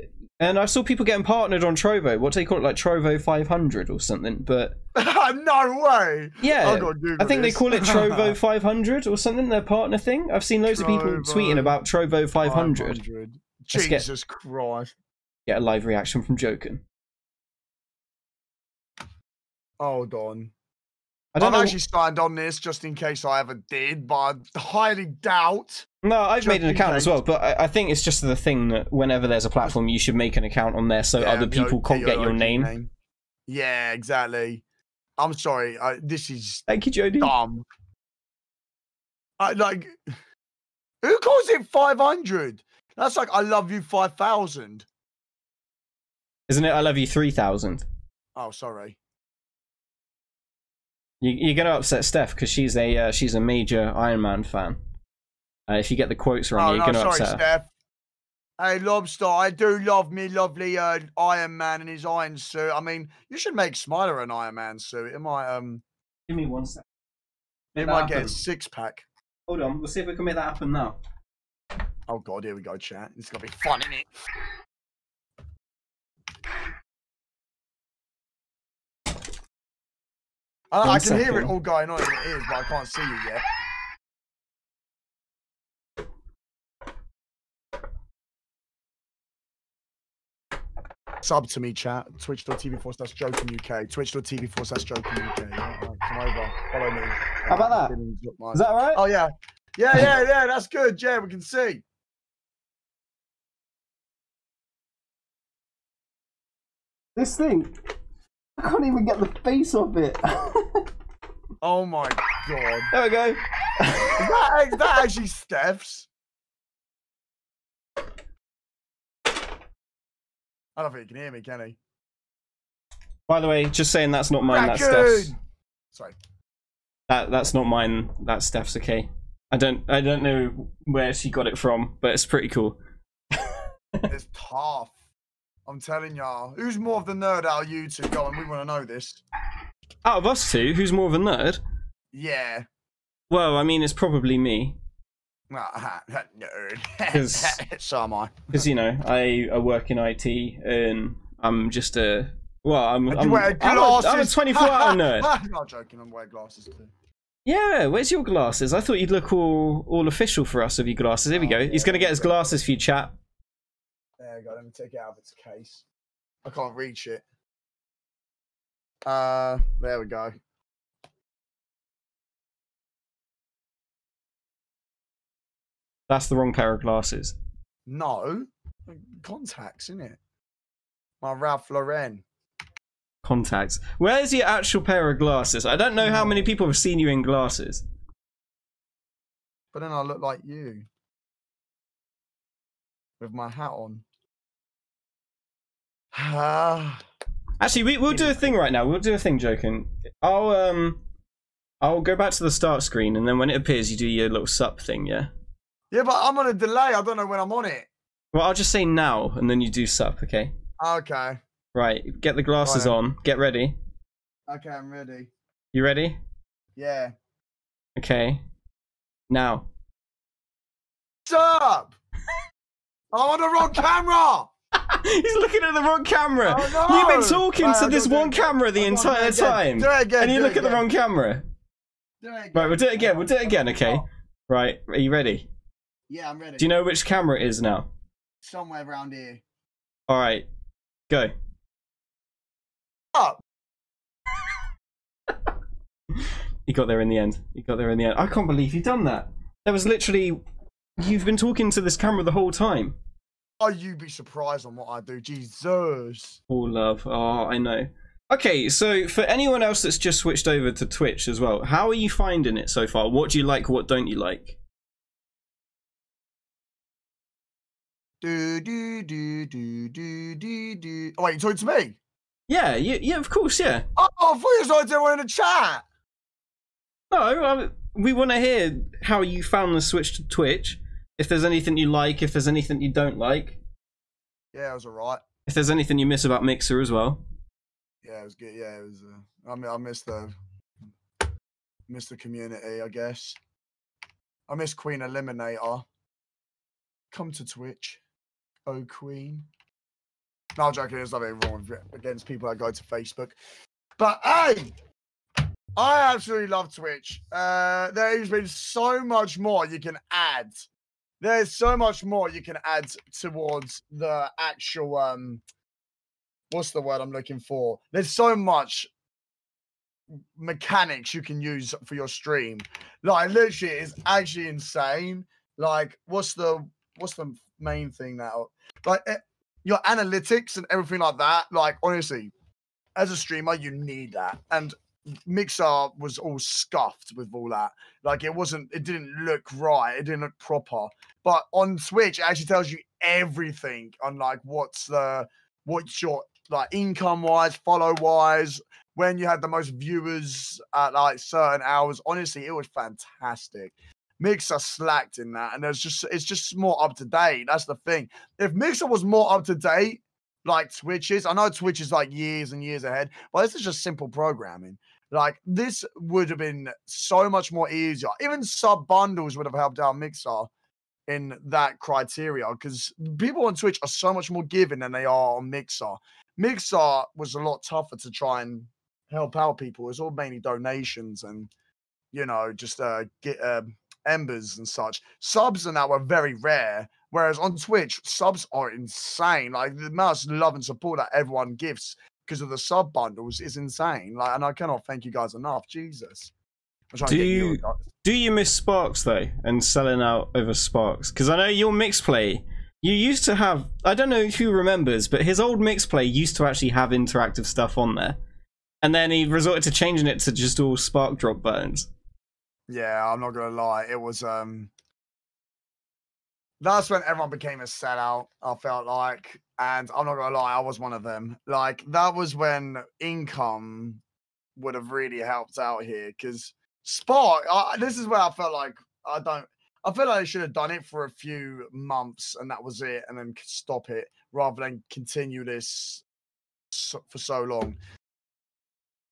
and I saw people getting partnered on Trovo. What do they call it, like Trovo 500 or something? But no way. yeah, I've got to Google I think they call it Trovo 500 or something. Their partner thing. I've seen loads of people tweeting about Trovo 500. 500. Let's get- Jesus Christ. Get a live reaction from Joken. Hold on. I don't I've know. actually signed on this just in case I ever did, but I highly doubt. No, I've made an account as well, but I, I think it's just the thing that whenever there's a platform, you should make an account on there so Yeah, other people can't get your OG name. Yeah, exactly. I'm sorry. I, this is Thank you, Jody. dumb. I like. Who calls it 500? That's like I love you 5,000. Isn't it? I love you 3000. Oh, sorry. You, you're gonna upset Steph because she's a uh, she's a major Iron Man fan. Uh, if you get the quotes wrong, Oh, you're no, gonna sorry, upset her. Steph. Hey, Lobster, I do love me lovely uh, Iron Man in his iron suit. I mean, you should make Smiler an Iron Man suit. It might um, Give me one sec. it might that get a six pack. Hold on, we'll see if we can make that happen now. Oh God, here we go, chat. It's gonna be fun, isn't it? I, I can hear it all going on in the ears, but I can't see you yet. Sub to me, chat. Twitch.tv forward slash joking UK. Twitch.tv forward slash joking UK. Alright, come over. Follow me. How about that? Is that? Billings, look mine. Is that alright? Oh yeah. Yeah, yeah, yeah, that's good. Yeah, we can see. This thing, I can't even get the face off it. Oh my god. there we go. Is that, is that actually Steph's? I don't think he can hear me, can he? By the way, just saying that's not mine. That's Steph's. Sorry. That that's not mine. That's Steph's. Okay. I don't I don't know where she got it from, but it's pretty cool. It's tough. I'm telling y'all. Who's more of the nerd out of you two? Go on, we want to know this. Out of us two, who's more of a nerd? Yeah. Well, I mean, it's probably me Ah, nerd. so am I. because you know I, I work in IT and I'm just a well I'm I'm, you wear I'm, a, glasses. I'm a 24 hour nerd. I'm not joking. I'm wearing glasses too. Yeah, where's your glasses? I thought you'd look all all official for us with your glasses. Here we Oh, go. He's gonna get his glasses for you, chat. There you go. Let me take it out of its case. I can't reach it. Uh, there we go. That's the wrong pair of glasses. No, contacts, isn't it? My Ralph Lauren. Contacts. Where's your actual pair of glasses? I don't know how many people have seen you in glasses. But then I look like you with my hat on. Ah, Actually, we, we'll do a thing right now. We'll do a thing, joking. I'll um, I'll go back to the start screen, and then when it appears, you do your little sup thing. Yeah. yeah, but I'm on a delay. I don't know when I'm on it. Well, I'll just say now, and then you do sup. Okay. Okay. Right. Get the glasses Right. on. Get ready. Okay, I'm ready. You ready? Yeah. Okay. Now. Sup? I'm on the wrong camera. He's looking at the wrong camera. Oh, no. You've been talking Right, to this one camera the entire time. Do it again. And you look at the wrong camera. Do it again. Right, we'll do it again. We'll do it again, okay? Oh. Right, are you ready? Yeah, I'm ready. Do you know which camera it is now? Somewhere around here. All right, go. Up. You got there in the end. You got there in the end. I can't believe you've done that. That was literally. You've been talking to this camera the whole time. Oh, you be surprised on what I do. Jesus. Oh, love. Oh, I know. Okay, so for anyone else that's just switched over to Twitch as well, how are you finding it so far? What do you like? What don't you like? Do do do do do do do. Oh wait, you talking to me? Yeah, yeah, yeah. Of course, yeah. Oh, I thought you was like doing in the chat. No, I, we want to hear how you found the switch to Twitch. If there's anything you like, if there's anything you don't like, Yeah, it was alright. if there's anything you miss about Mixer as well. Yeah, it was good. Yeah, it was. Uh, I mean, I missed the missed the community. I guess. I miss Queen Eliminator. Come to Twitch, oh Queen. No, I'm joking. There's nothing wrong with against people that go to Facebook. But hey, I absolutely love Twitch. Uh, there's been so much more you can add. There's so much more you can add towards the actual um what's the word I'm looking for? There's so much mechanics you can use for your stream. Like literally, it's actually insane. Like, what's the what's the main thing now? Like eh, your analytics and everything like that. Like honestly, as a streamer, you need that. And Mixer was all scuffed with all that. Like it wasn't, it didn't look right. It didn't look proper. But on Twitch, it actually tells you everything on like what's the what's your like income wise, follow wise, when you had the most viewers at like certain hours. Honestly, it was fantastic. Mixer slacked in that, and it's just it's just more up to date. That's the thing. If Mixer was more up to date, like Twitch is, I know Twitch is like years and years ahead, but this is just simple programming. Like this would have been so much more easier. Even sub bundles would have helped out Mixer in that criteria because people on Twitch are so much more giving than they are on Mixer. Mixer was a lot tougher to try and help out people. It's all mainly donations and you know just uh get um embers and such. Subs and that were very rare. Whereas on Twitch, subs are insane. Like the amount of love and support that everyone gives because of the sub bundles is insane. Like, and I cannot thank you guys enough. Jesus. I'm trying to Do you you- Do you miss Sparks though, and selling out over Sparks? Because I know your MixPlay. You used to have. I don't know who remembers, but his old MixPlay used to actually have interactive stuff on there, and then he resorted to changing it to just all Spark drop buttons. Yeah, I'm not gonna lie. It was um that's when everyone became a sellout, I felt like. And I'm not gonna lie, I was one of them. Like that was when income would have really helped out here because Spark, I, this is where I felt like I don't I feel like I should have done it for a few months and that was it, and then stop it rather than continue this so, for so long.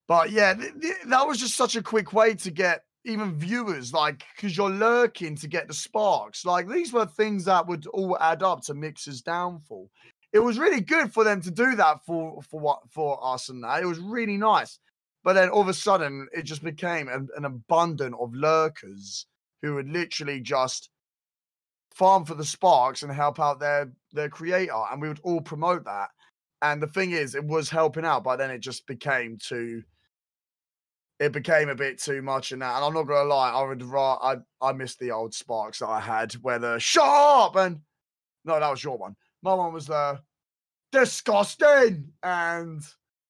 But yeah, th- th- that was just such a quick way to get even viewers, like, because you're lurking to get the sparks. Like, these were things that would all add up to Mixer's downfall. It was really good for them to do that for for what for us and that. It was really nice. But then all of a sudden, it just became an, an of lurkers who would literally just farm for the sparks and help out their their creator, and we would all promote that. And the thing is, it was helping out, but then it just became too. It became a bit too much in that, and I'm not gonna lie, I would I I missed the old sparks that I had, where the shut up and no, that was your one. My one was the disgusting and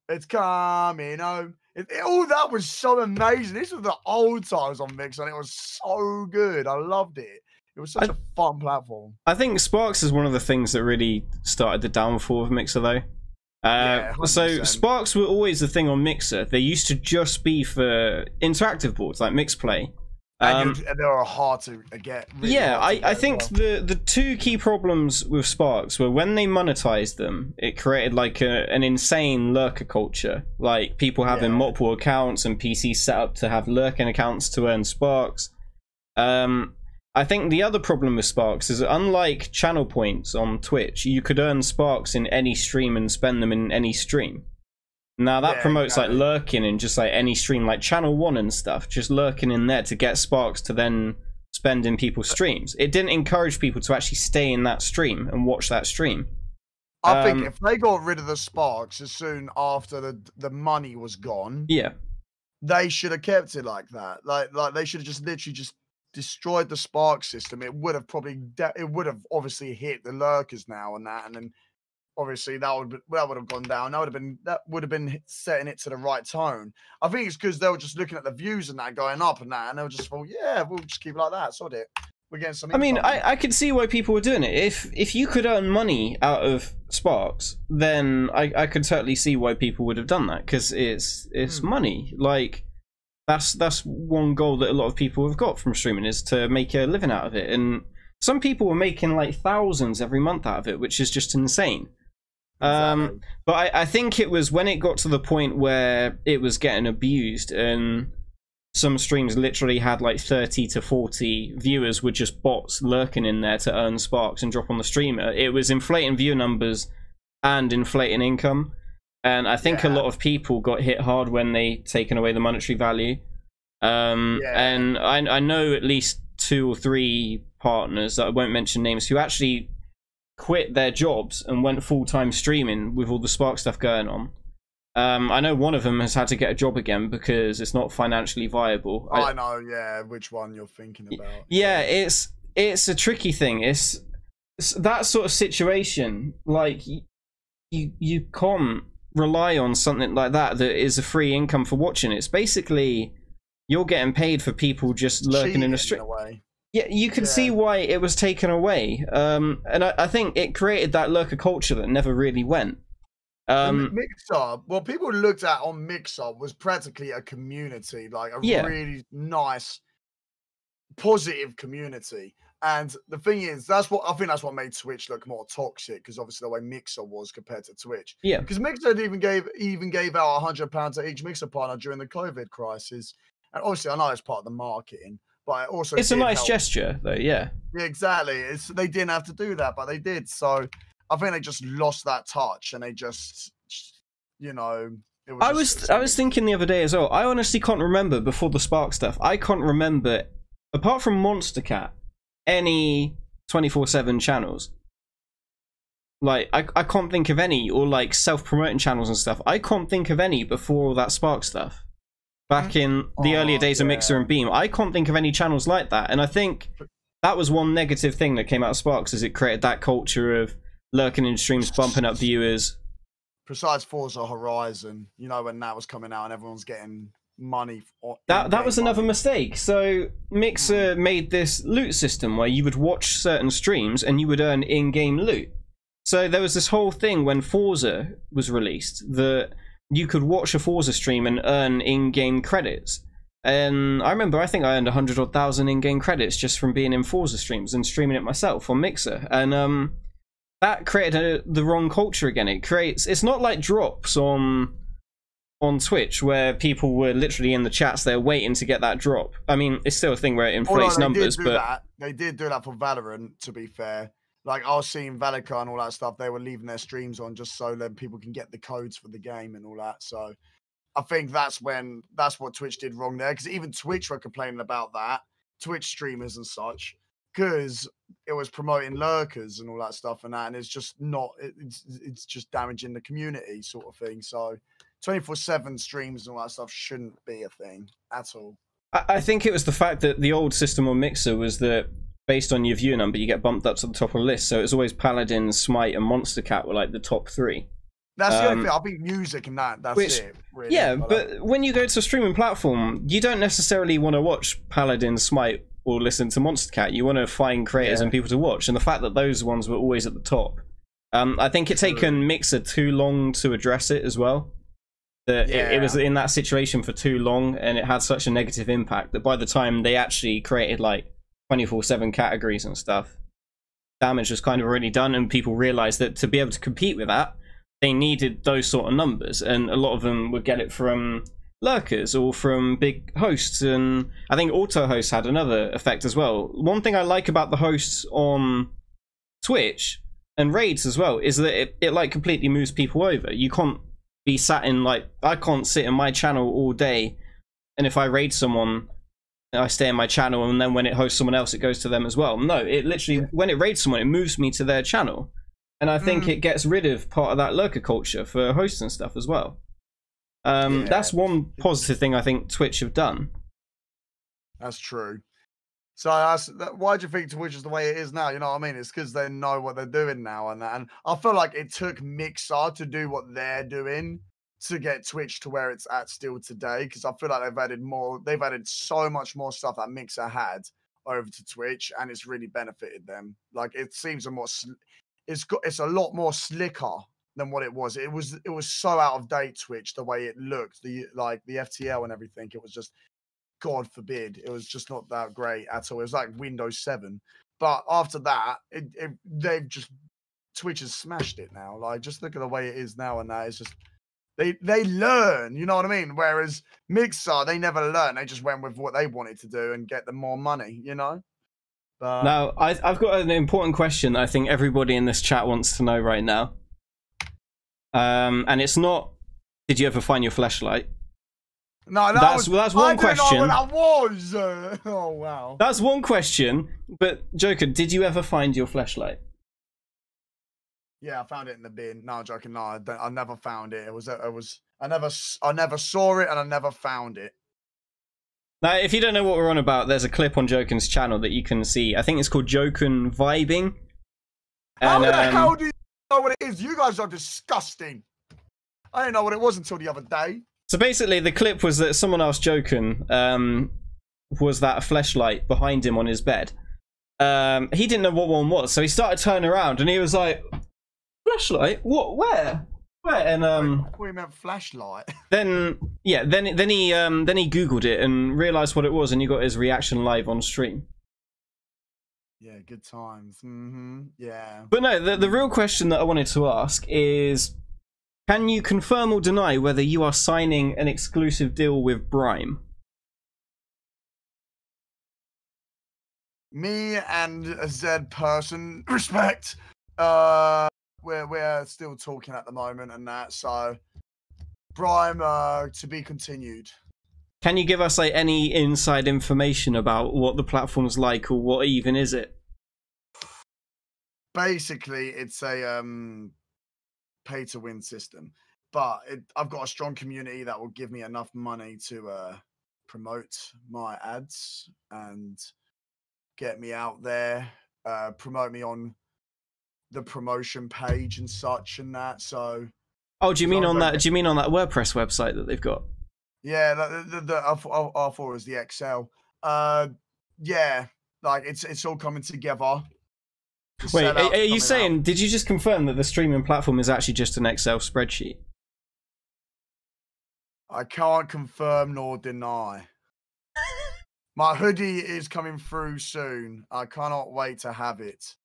it's coming home. It, it- all that was so amazing. This was the old times on Mix, and it was so good. I loved it. It was such I- a fun platform. I think Sparks is one of the things that really started the downfall of Mixer, though. Uh, Yeah, so Sparks were always the thing on Mixer. They used to just be for interactive boards like MixPlay. And, Um, you- and they were hard to get. really yeah, I, I think well. the the two key problems with Sparks were when they monetized them, it created like a, an insane lurker culture. Like people having Yeah. multiple accounts and PCs set up to have lurking accounts to earn Sparks. Um, I think the other problem with Sparks is that unlike channel points on Twitch, you could earn Sparks in any stream and spend them in any stream. Now that Yeah, promotes like lurking in just like any stream, like Channel One and stuff, just lurking in there to get Sparks to then spend in people's streams. It didn't encourage people to actually stay in that stream and watch that stream. I think Um, if they got rid of the sparks as soon after the the money was gone, Yeah. they should have kept it like that. Like like they should have just literally just destroyed the spark system. It would have probably de- it would have obviously hit the lurkers now and that, and then obviously that would be- that would have gone down. That would have been that would have been setting it to the right tone. I think it's because they were just looking at the views and that going up and that, and they were just well, yeah, we'll just keep it like that. Sod it. We're getting some. I mean. I, I could see why people were doing it. If if you could earn money out of Sparks, then I, I could totally see why people would have done that because it's it's Hmm. money. Like that's that's one goal that a lot of people have got from streaming is to make a living out of it. And some people were making like thousands every month out of it, which is just insane. Um, Exactly. but I, I think it was when it got to the point where it was getting abused and some streams literally had like 30 to 40 viewers with just bots lurking in there to earn sparks and drop on the streamer. It was inflating view numbers and inflating income. And I think a lot of people got hit hard when they taken away the monetary value. Um, Yeah. And I, I know at least two or three partners that I won't mention names who actually quit their jobs and went full time streaming with all the Spark stuff going on. Um, I know one of them has had to get a job again because it's not financially viable. I- I know, yeah, which one you're thinking about. yeah, it's it's a tricky thing. It's, it's that sort of situation. Like you you can't rely on something like that that is a free income for watching. It's basically you're getting paid for people just lurking in Cheating a stream. a way. Yeah, you can Yeah. see why it was taken away. Um, and I, I think it created that lurker culture that never really went. Um, Mixer, what people looked at on Mixer was practically a community, like a Yeah. really nice, positive community. And the thing is, that's what I think that's what made Twitch look more toxic because obviously the way Mixer was compared to Twitch. yeah, Because Mixer even gave even gave out a hundred pounds to each Mixer partner during the COVID crisis. And obviously, I know it's part of the marketing, but it also it's a nice help- gesture though. Yeah, Yeah, exactly. It's they didn't have to do that, but they did. So I think they just lost that touch, and they just, you know, was. I was I was thinking the other day as well. I honestly can't remember before the Spark stuff. I can't remember apart from Monstercat any twenty four seven channels. Like I I can't think of any or like self promoting channels and stuff. I can't think of any before all that Spark stuff. Back in the mm. earlier Oh, days of Mixer and Beam, I can't think of any channels like that. And I think that was one negative thing that came out of Sparks is it created that culture of lurking in streams, bumping up viewers. Besides Forza Horizon, you know, when that was coming out and everyone's getting money. For, That that was in-game another mistake. So Mixer made this loot system where you would watch certain streams and you would earn in-game loot. So there was this whole thing when Forza was released that you could watch a Forza stream and earn in-game credits. And I remember, I think I earned a hundred or thousand in-game credits just from being in Forza streams and streaming it myself on Mixer. And um, that created a, the wrong culture again. It creates. It's not like drops on on Twitch where people were literally in the chats there waiting to get that drop. I mean, it's still a thing where it Although inflates they numbers, but that. They did do that for Valorant. To be fair, like I was seeing Valika and all that stuff. They were leaving their streams on just so that people can get the codes for the game and all that. So I think that's when that's what Twitch did wrong there. Because even Twitch were complaining about that. Twitch streamers and such. Because it was promoting lurkers and all that stuff and that, and it's just not. It's it's just damaging the community, sort of thing. So, twenty four seven streams and all that stuff shouldn't be a thing at all. I, I think it was the fact that the old system on Mixer was that based on your view number, you get bumped up to the top of the list. So it was always Paladin, Smite, and Monstercat were like the top three. That's the Um, only thing. I think music and that. That's which- it. Really. Yeah, but when you go to a streaming platform, you don't necessarily want to watch Paladin, Smite, or listen to Monstercat. You want to find creators Yeah. and people to watch. And the fact that those ones were always at the top, um, I think it's taken Mixer too long to address it as well. That it, it was in that situation for too long, and it had such a negative impact that by the time they actually created like twenty four seven categories and stuff, damage was kind of already done, and people realized that to be able to compete with that, they needed those sort of numbers, and a lot of them would get it from lurkers or from big hosts. And I think auto hosts had another effect as well. One thing I like about the hosts on Twitch and raids as well is that it, it like completely moves people over. You can't be sat in like I can't sit in my channel all day, and if I raid someone. I stay in my channel, and then when it hosts someone else, it goes to them as well. No, it literally when it raids someone, it moves me to their channel, and I think Mm. it gets rid of part of that lurker culture for hosts and stuff as well. Um, Yeah. That's one positive thing I think Twitch have done. That's true. So that's, that, why do you think Twitch is the way it is now? You know what I mean? It's because they know what they're doing now, and that. And I feel like it took Mixer to do what they're doing to get Twitch to where it's at still today. Because I feel like they've added more. They've added so much more stuff that Mixer had over to Twitch, and it's really benefited them. Like it seems a more. Sl- it's got. It's a lot more slicker than what it was. It was. It was so out of date. Twitch the way it looked, the like the FTL and everything. It was just God forbid, it was just not that great at all. It was like Windows 7. But after that, it, it, they've just Twitch has smashed it now. Like, just look at the way it is now, and that it's just they they learn. You know what I mean? Whereas Mixer, they never learn. They just went with what they wanted to do and get them more money. You know. But Now, I, I've got an important question I think everybody in this chat wants to know right now. Um, and it's not, did you ever find your flashlight? No, that that's- was, that's I one didn't question. Know what that was. Uh, oh wow. That's one question. But Joker, did you ever find your flashlight? Yeah, I found it in the bin. No, I'm joking. No, I, don't- I never found it. It was. It was. I never. I never saw it, and I never found it. Now, if you don't know what we're on about, there's a clip on Joken's channel that you can see. I think it's called Joken Vibing. How And, the um, hell do you know what it is? You guys are disgusting. I didn't know what it was until the other day. So basically, the clip was that someone else joking um, was that a flashlight behind him on his bed? Um, he didn't know what one was, so he started turning around and he was like, "Flashlight? What? Where? Where?" And um, We meant flashlight. then yeah, then then he um, then he googled it and realized what it was, and he got his reaction live on stream. yeah, good times. hmm Yeah. But no, the the real question that I wanted to ask is. Can you confirm or deny whether you are signing an exclusive deal with Brime? Me and a Z person, respect. Uh, we're we're still talking at the moment and that. So, Brime, uh, to be continued. Can you give us like any inside information about what the platform's like or what even is it? basically it's a um pay to win system but it, i've got a strong community that will give me enough money to uh promote my ads and get me out there uh promote me on the promotion page and such and that so Oh, do you mean on that? Do you mean on that WordPress website that they've got? yeah the, the, the I, thought- I, I thought it was the excel uh yeah like it's it's all coming together The Wait, are, are you coming out. saying? Did you just confirm that the streaming platform is actually just an Excel spreadsheet? I can't confirm nor deny. My hoodie is coming through soon. I cannot wait to have it.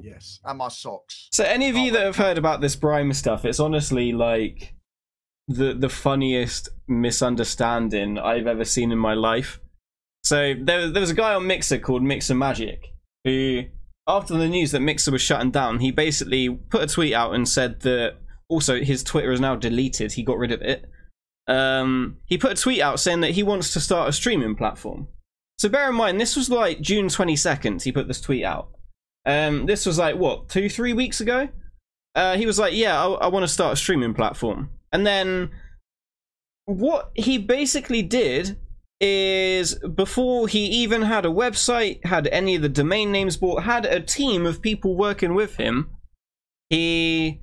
Yes, and my socks. So, any of you that have heard about this Brime stuff, it's honestly like the the funniest misunderstanding I've ever seen in my life. So there, there was a guy on Mixer called Mixer Magic who, after the news that Mixer was shutting down, he basically put a tweet out and said that also his Twitter is now deleted. He got rid of it. Um, he put a tweet out saying that he wants to start a streaming platform. So bear in mind, this was like June 22nd. He put this tweet out. Um, this was like what two, three weeks ago. Uh, he was like, "Yeah, I, I want to start a streaming platform," and then what he basically did is before he even had a website, had any of the domain names bought, had a team of people working with him, he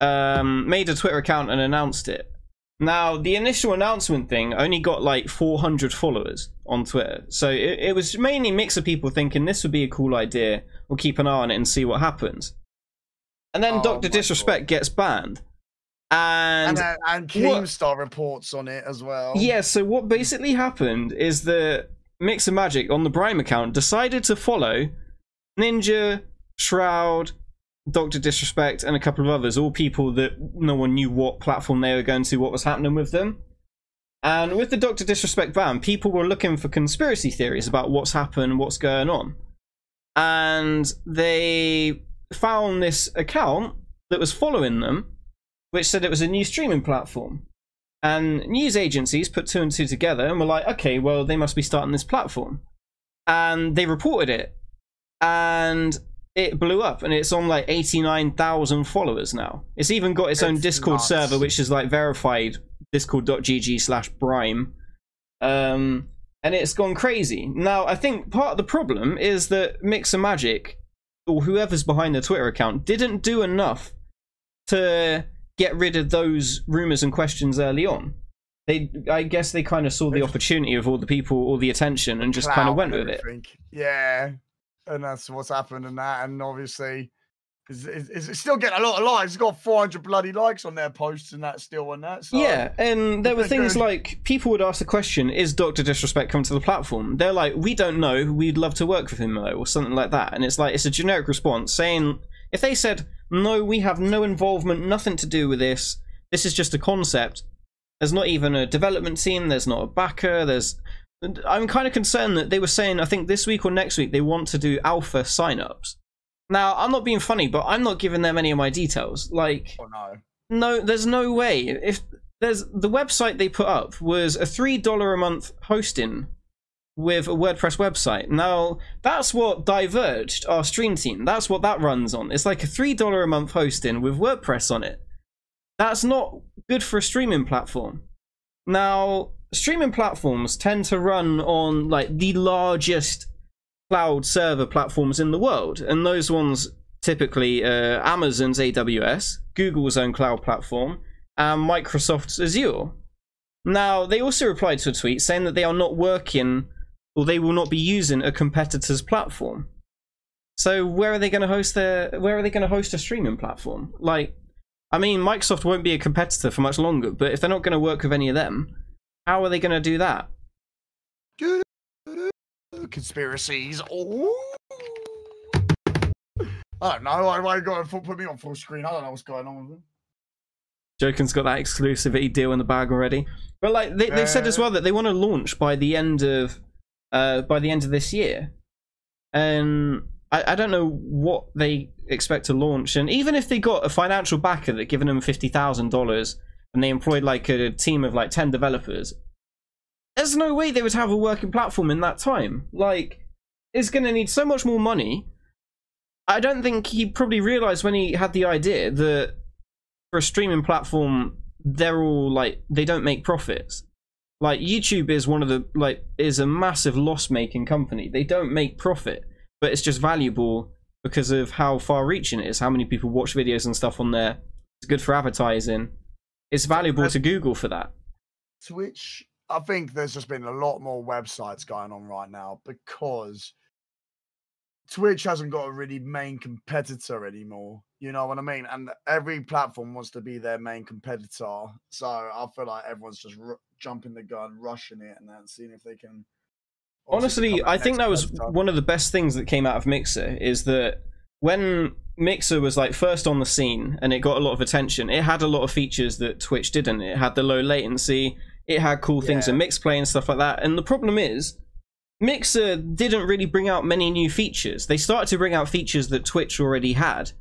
um, made a Twitter account and announced it. Now, the initial announcement thing only got like 400 followers on Twitter. So it, it was mainly a mix of people thinking this would be a cool idea. We'll keep an eye on it and see what happens. And then Oh Dr. Disrespect God. gets banned. And, And uh, and what- Keemstar reports on it as well. yeah, so what basically happened is that Mixer Magic on the Brime account decided to follow Ninja, Shroud, Doctor Disrespect, and a couple of others, all people that no one knew what platform they were going to, what was happening with them. And with the Doctor Disrespect ban, people were looking for conspiracy theories about what's happened, what's going on. And they found this account that was following them, which said it was a new streaming platform. And news agencies put two and two together and were like, okay, well, they must be starting this platform. And they reported it. And it blew up and it's on like 89,000 followers now. It's even got its own Discord nuts. server, which is like verified discord.gg slash brime. Um, and it's gone crazy. Now, I think part of the problem is that Mixer Magic, or whoever's behind the Twitter account, didn't do enough to get rid of those rumors and questions early on. They, I guess, they kind of saw the opportunity of all the people, all the attention, and just kind of went and with it. Yeah, and that's what's happened and that, and obviously, is it's, still getting a lot of likes. It's got 400 bloody likes on their posts and that still on that. So, Yeah, and there were things good. like people would ask the question, "Is Doctor Disrespect coming to the platform?" They're like, "We don't know. We'd love to work with him though," or something like that. And it's like it's a generic response saying, if they said, "No, we have no involvement, nothing to do with this. This is just a concept." There's not even a development team. There's not a backer. There's. I'm kind of concerned that they were saying, I think this week or next week, they want to do alpha signups. Now, I'm not being funny, but I'm not giving them any of my details. Like, Oh no. no, there's no way. If there's the website they put up was a three dollar a month hosting with a WordPress website. Now that's what diverged our stream team. That's what that runs on. It's like a three dollar a month hosting with WordPress on it. That's not good for a streaming platform. Now streaming platforms tend to run on like the largest cloud server platforms in the world, and those ones typically uh, Amazon's AWS, Google's own cloud platform, and Microsoft's Azure. Now, they also replied to a tweet saying that they are not working or they will not be using a competitor's platform. So where are they going to host their where are they going to host a streaming platform? Like I mean, Microsoft won't be a competitor for much longer, but if they're not going to work with any of them, how are they going to do that? Conspiracies. Oh. I don't know. Why, why you got to put me on full screen? I don't know what's going on with them. Jokin's got that exclusivity deal in the bag already. But like they, they've said as Uh, well that they want to launch by the end of uh by the end of this year. And I, I don't know what they expect to launch. And even if they got a financial backer that given them fifty thousand dollars and they employed like a team of like ten developers, there's no way they would have a working platform in that time. Like it's gonna need so much more money. I don't think he probably realized when he had the idea that for a streaming platform, they're all like they don't make profits. Like YouTube is one of the like is a massive loss making company. They don't make profit, but it's just valuable because of how far reaching it is, how many people watch videos and stuff on there. It's good for advertising. It's valuable to Google for that. Twitch, I think there's just been a lot more websites going on right now because Twitch hasn't got a really main competitor anymore. You know what I mean? And every platform wants to be their main competitor. So I feel like everyone's just jumping the gun, rushing it, and then seeing if they can. Honestly, I think that was competitor. one of the best things that came out of Mixer is that when Mixer was like first on the scene and it got a lot of attention, it had a lot of features that Twitch didn't. It had the low latency, it had cool things Yeah. in MixPlay and stuff like that. And the problem is, Mixer didn't really bring out many new features. They started to bring out features that Twitch already had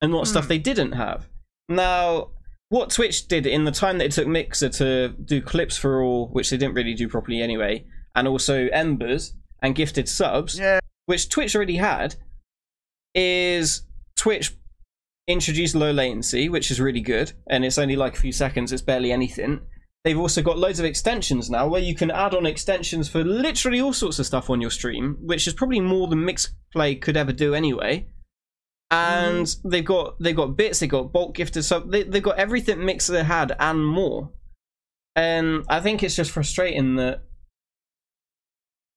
and what stuff Hmm. they didn't have. Now, what Twitch did in the time that it took Mixer to do clips for all, which they didn't really do properly anyway, and also Embers and gifted subs, Yeah, which Twitch already had, is Twitch introduced low latency, which is really good, and it's only like a few seconds, it's barely anything. They've also got loads of extensions now where you can add on extensions for literally all sorts of stuff on your stream, which is probably more than MixPlay could ever do anyway. And they've got they've got bits, they've got bulk gifted sub, they, they've got everything Mixer had and more. And I think it's just frustrating that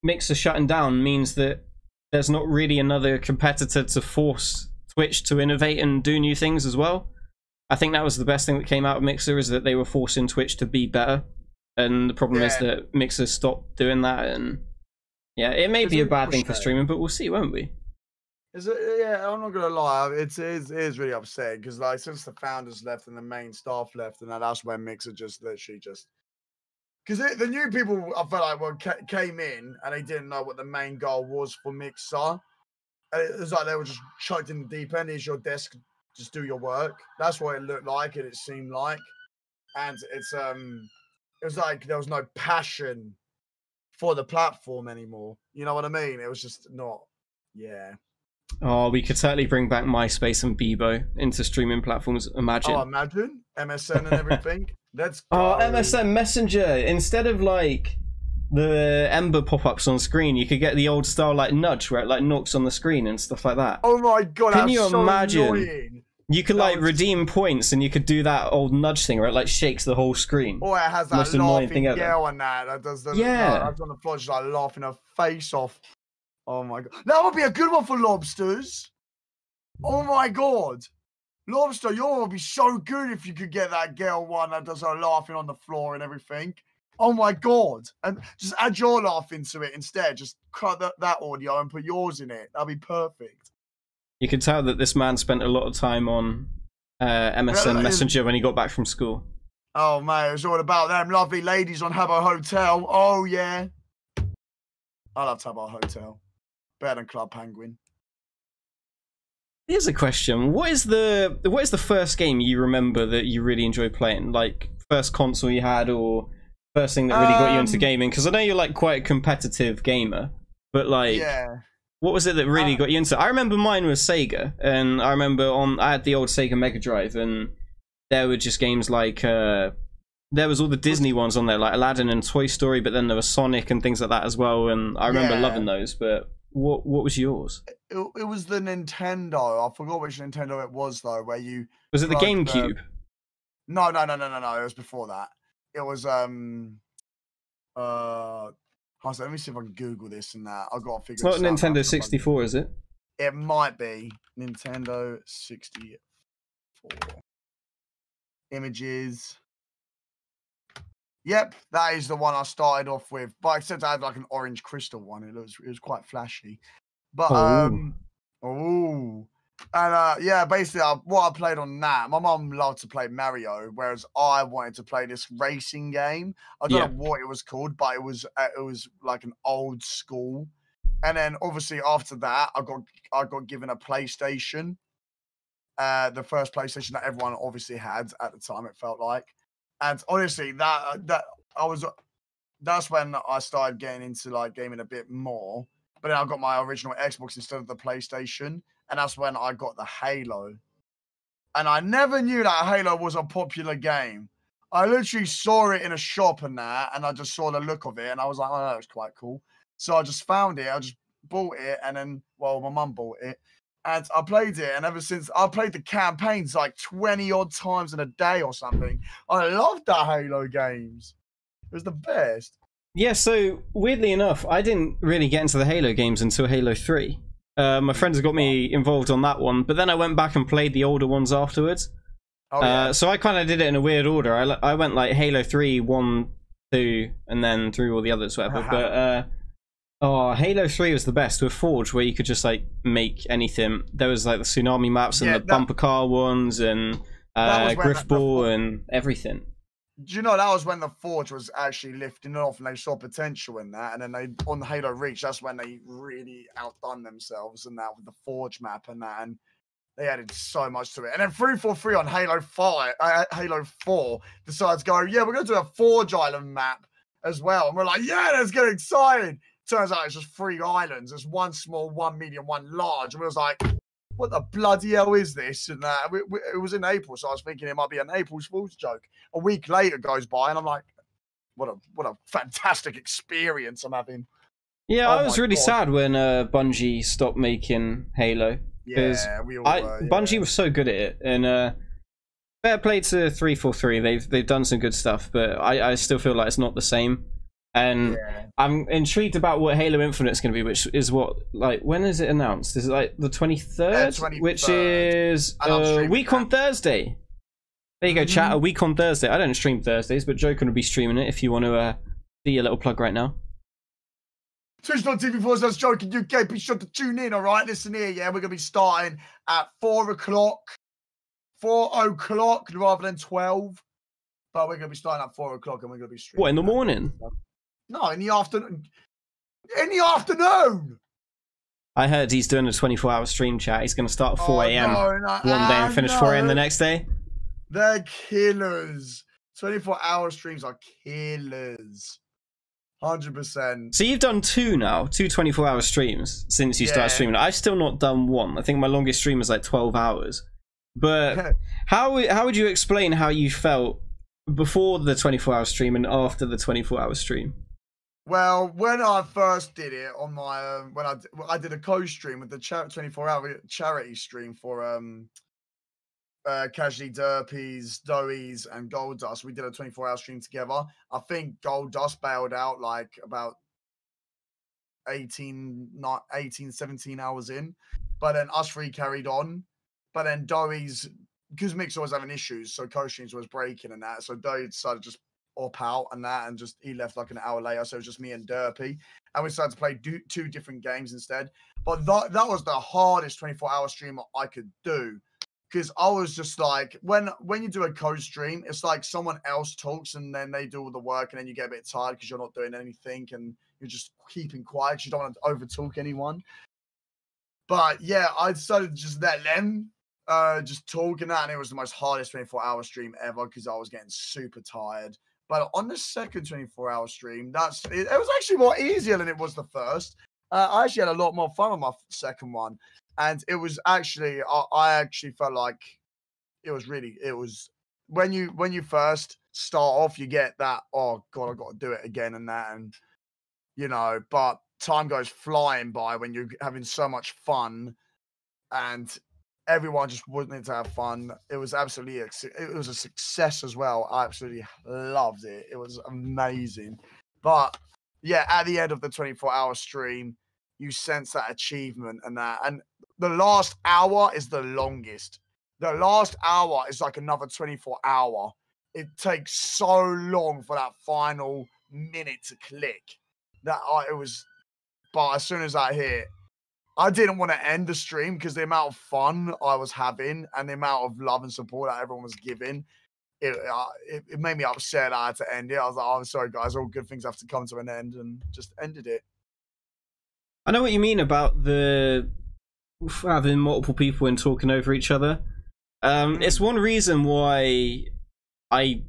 Mixer shutting down means that there's not really another competitor to force Twitch to innovate and do new things as well. I think that was the best thing that came out of Mixer is that they were forcing Twitch to be better. And the problem is that Mixer stopped doing that and yeah, it may be a bad thing for streaming, but we'll see, won't we? Is it, yeah, I'm not gonna lie. It's it is, it is really upsetting because like since the founders left and the main staff left, and that's when Mixer just literally just because the new people I felt like well ca- came in and they didn't know what the main goal was for Mixer. And it was like they were just chucked in the deep end. Here's your desk, just do your work. That's what it looked like and it seemed like. and it's um, it was like there was no passion for the platform anymore. You know what I mean? It was just not. Yeah. Oh, we could certainly bring back MySpace and Bebo into streaming platforms. Imagine. Oh, imagine MSN and everything. Let's Oh. MSN Messenger. Instead of like the Ember pop-ups on screen, you could get the old style like nudge where it like knocks on the screen and stuff like that. Oh my god! Can that's you so imagine? Annoying. You could that like was- redeem points and you could do that old nudge thing where it like shakes the whole screen. Oh, it has that Most annoying laughing thing ever. girl on that that does the Yeah. That's on the floor, just like laughing her face off. Oh my god, that would be a good one for lobsters. Oh my god, lobster, one would be so good if you could get that girl one that does her laughing on the floor and everything. Oh my god, and just add your laugh into it instead. Just cut that, that audio and put yours in it. That'd be perfect. You can tell that this man spent a lot of time on uh, MSN Yeah, Messenger when he got back from school. Oh mate, it was all about them lovely ladies on Habbo Hotel. Oh yeah. I love Habbo Hotel. Better than Club Penguin. Here's a question: What is the what is the first game you remember that you really enjoyed playing? Like first console you had, or first thing that really got you into Um, gaming? Because I know you're like quite a competitive gamer, but like, yeah. what was it that really Uh, got you into? I remember mine was Sega, and I remember on I had the old Sega Mega Drive, and there were just games like uh, there was all the Disney ones on there, like Aladdin and Toy Story, but then there was Sonic and things like that as well, and I remember Yeah. loving those. But what what was yours? It, it was the Nintendo. I forgot which Nintendo it was though, where you Was it the uh, GameCube? No, no, no, no, no, no. It was before that. It was um uh let me see if I can Google this and that. I've got to figure It's not this out now, Nintendo 64, is it? It might be Nintendo 64. Images. Yep, that is the one I started off with. But I except I had like an orange crystal one. It was it was quite flashy. But Oh. um oh and uh yeah, basically I, what I played on that, my mom loved to play Mario, whereas I wanted to play this racing game. I don't Yeah. know what it was called, but it was uh, it was like an old school. And then obviously after that, I got I got given a PlayStation. Uh, the first PlayStation that everyone obviously had at the time, it felt like. And honestly, that uh, that I was that's when I started getting into like gaming a bit more. But then I got my original Xbox instead of the PlayStation, and that's when I got the Halo. And I never knew that Halo was a popular game. I literally saw it in a shop and that, and I just saw the look of it, and I was like, "Oh, that was quite cool." So I just found it. I just bought it, and then, well, my mum bought it, and I played it. And ever since, I played the campaigns like twenty odd times in a day or something. I loved the Halo games. It was the best. Yeah, so weirdly enough, I didn't really get into the Halo games until Halo 3. Uh, my friends got me involved on that one, but then I went back and played the older ones afterwards. Oh yeah. Uh, so I kind of did it in a weird order. I, I went like Halo 3, 1, 2, and then through all the others, whatever. but uh, oh, Halo 3 was the best with Forge, where you could just like make anything. There was like the tsunami maps and Yeah, the that- bumper car ones and uh, was when the- the Grifball and everything. Do you know that was when the Forge was actually lifting off and they saw potential in that, and then they on the Halo Reach, that's when they really outdone themselves and that with the Forge map and that, and they added so much to it. And then three four three on Halo Five, uh, Halo Four decides to go, yeah, we're gonna do a Forge Island map as well, and we're like, yeah, let's get excited. Turns out it's just three islands. There's one small, one medium, one large, and we was like. What the bloody hell is this? And that we, we, it was in April, so I was thinking it might be an April Fool's joke a week later goes by and I'm like, what a what a fantastic experience I'm having. Yeah, Oh I was really God. sad when uh, Bungie stopped making Halo. Yeah, we all I were, yeah. Bungie was so good at it, and uh, fair play to three four three. They've they've done some good stuff, but I, I still feel like it's not the same. And Yeah. I'm intrigued about what Halo Infinite's going to be, which is what like when is it announced? Is it like the twenty third, which 23rd. is a week that. on Thursday. There you go, chat. Mhm. A week on Thursday. I don't stream Thursdays, but Joe will be streaming it. If you want to uh, see a little plug right now. Twitch.tv forward slash joking UK. Be sure to tune in, all right? Listen here, yeah. We're gonna be starting at four o'clock. Four o'clock rather than twelve. But we're gonna be starting at four o'clock and we're gonna be streaming. What in the morning? No, in the afternoon. In the afternoon. I heard he's doing a 24 hour stream chat. He's going to start at 4 Oh, a.m. no, no, one day and finish 4 a.m. the uh, next day. They're killers. 24 hour streams are killers. 100%. So you've done two now, two 24 hour streams since you Yeah. started streaming. I've still not done one. I think my longest stream was like 12 hours. But how how would you explain how you felt before the 24 hour stream and after the 24 hour stream? Well, when I first did it on my um, when I I did a co-stream with the cha- 24 hour charity stream for um uh Casually Derpies, Doeys, and Gold Dust. We did a 24 hour stream together. I think Gold Dust bailed out like about 18, not 18, 17 hours in. But then us three carried on. But then Doeys, because Mix was having issues, so co-streams was breaking and that. So Doey decided to just up out and that, and just he left like an hour later. So it was just me and Derpy, and we decided to play do, two different games instead. But that that was the hardest 24 hour stream I could do because I was just like when when you do a co-stream, it's like someone else talks and then they do all the work, and then you get a bit tired because you're not doing anything and you're just keeping quiet. You don't want to over talk anyone. But yeah, I decided just let them uh just talking that, and it was the most hardest 24 hour stream ever because I was getting super tired. But on the second 24 hour stream, that's it, it was actually more easier than it was the first. Uh, I actually had a lot more fun on my second one, and it was actually I, I actually felt like it was really it was when you when you first start off, you get that oh god, I've got to do it again and that, and you know, but time goes flying by when you're having so much fun, and everyone just wanted to have fun. It was absolutely it was a success as well. I absolutely loved it. It was amazing. But yeah, at the end of the 24 hour stream, you sense that achievement and that. And the last hour is the longest. The last hour is like another 24 hour. It takes so long for that final minute to click that I, it was. But as soon as I hit, I didn't want to end the stream because the amount of fun I was having and the amount of love and support that everyone was giving, it, uh, it, it made me upset. I had to end it. I was like, oh, I'm sorry, guys. All good things have to come to an end, and just ended it. I know what you mean about the having multiple people and talking over each other. Um, it's one reason why I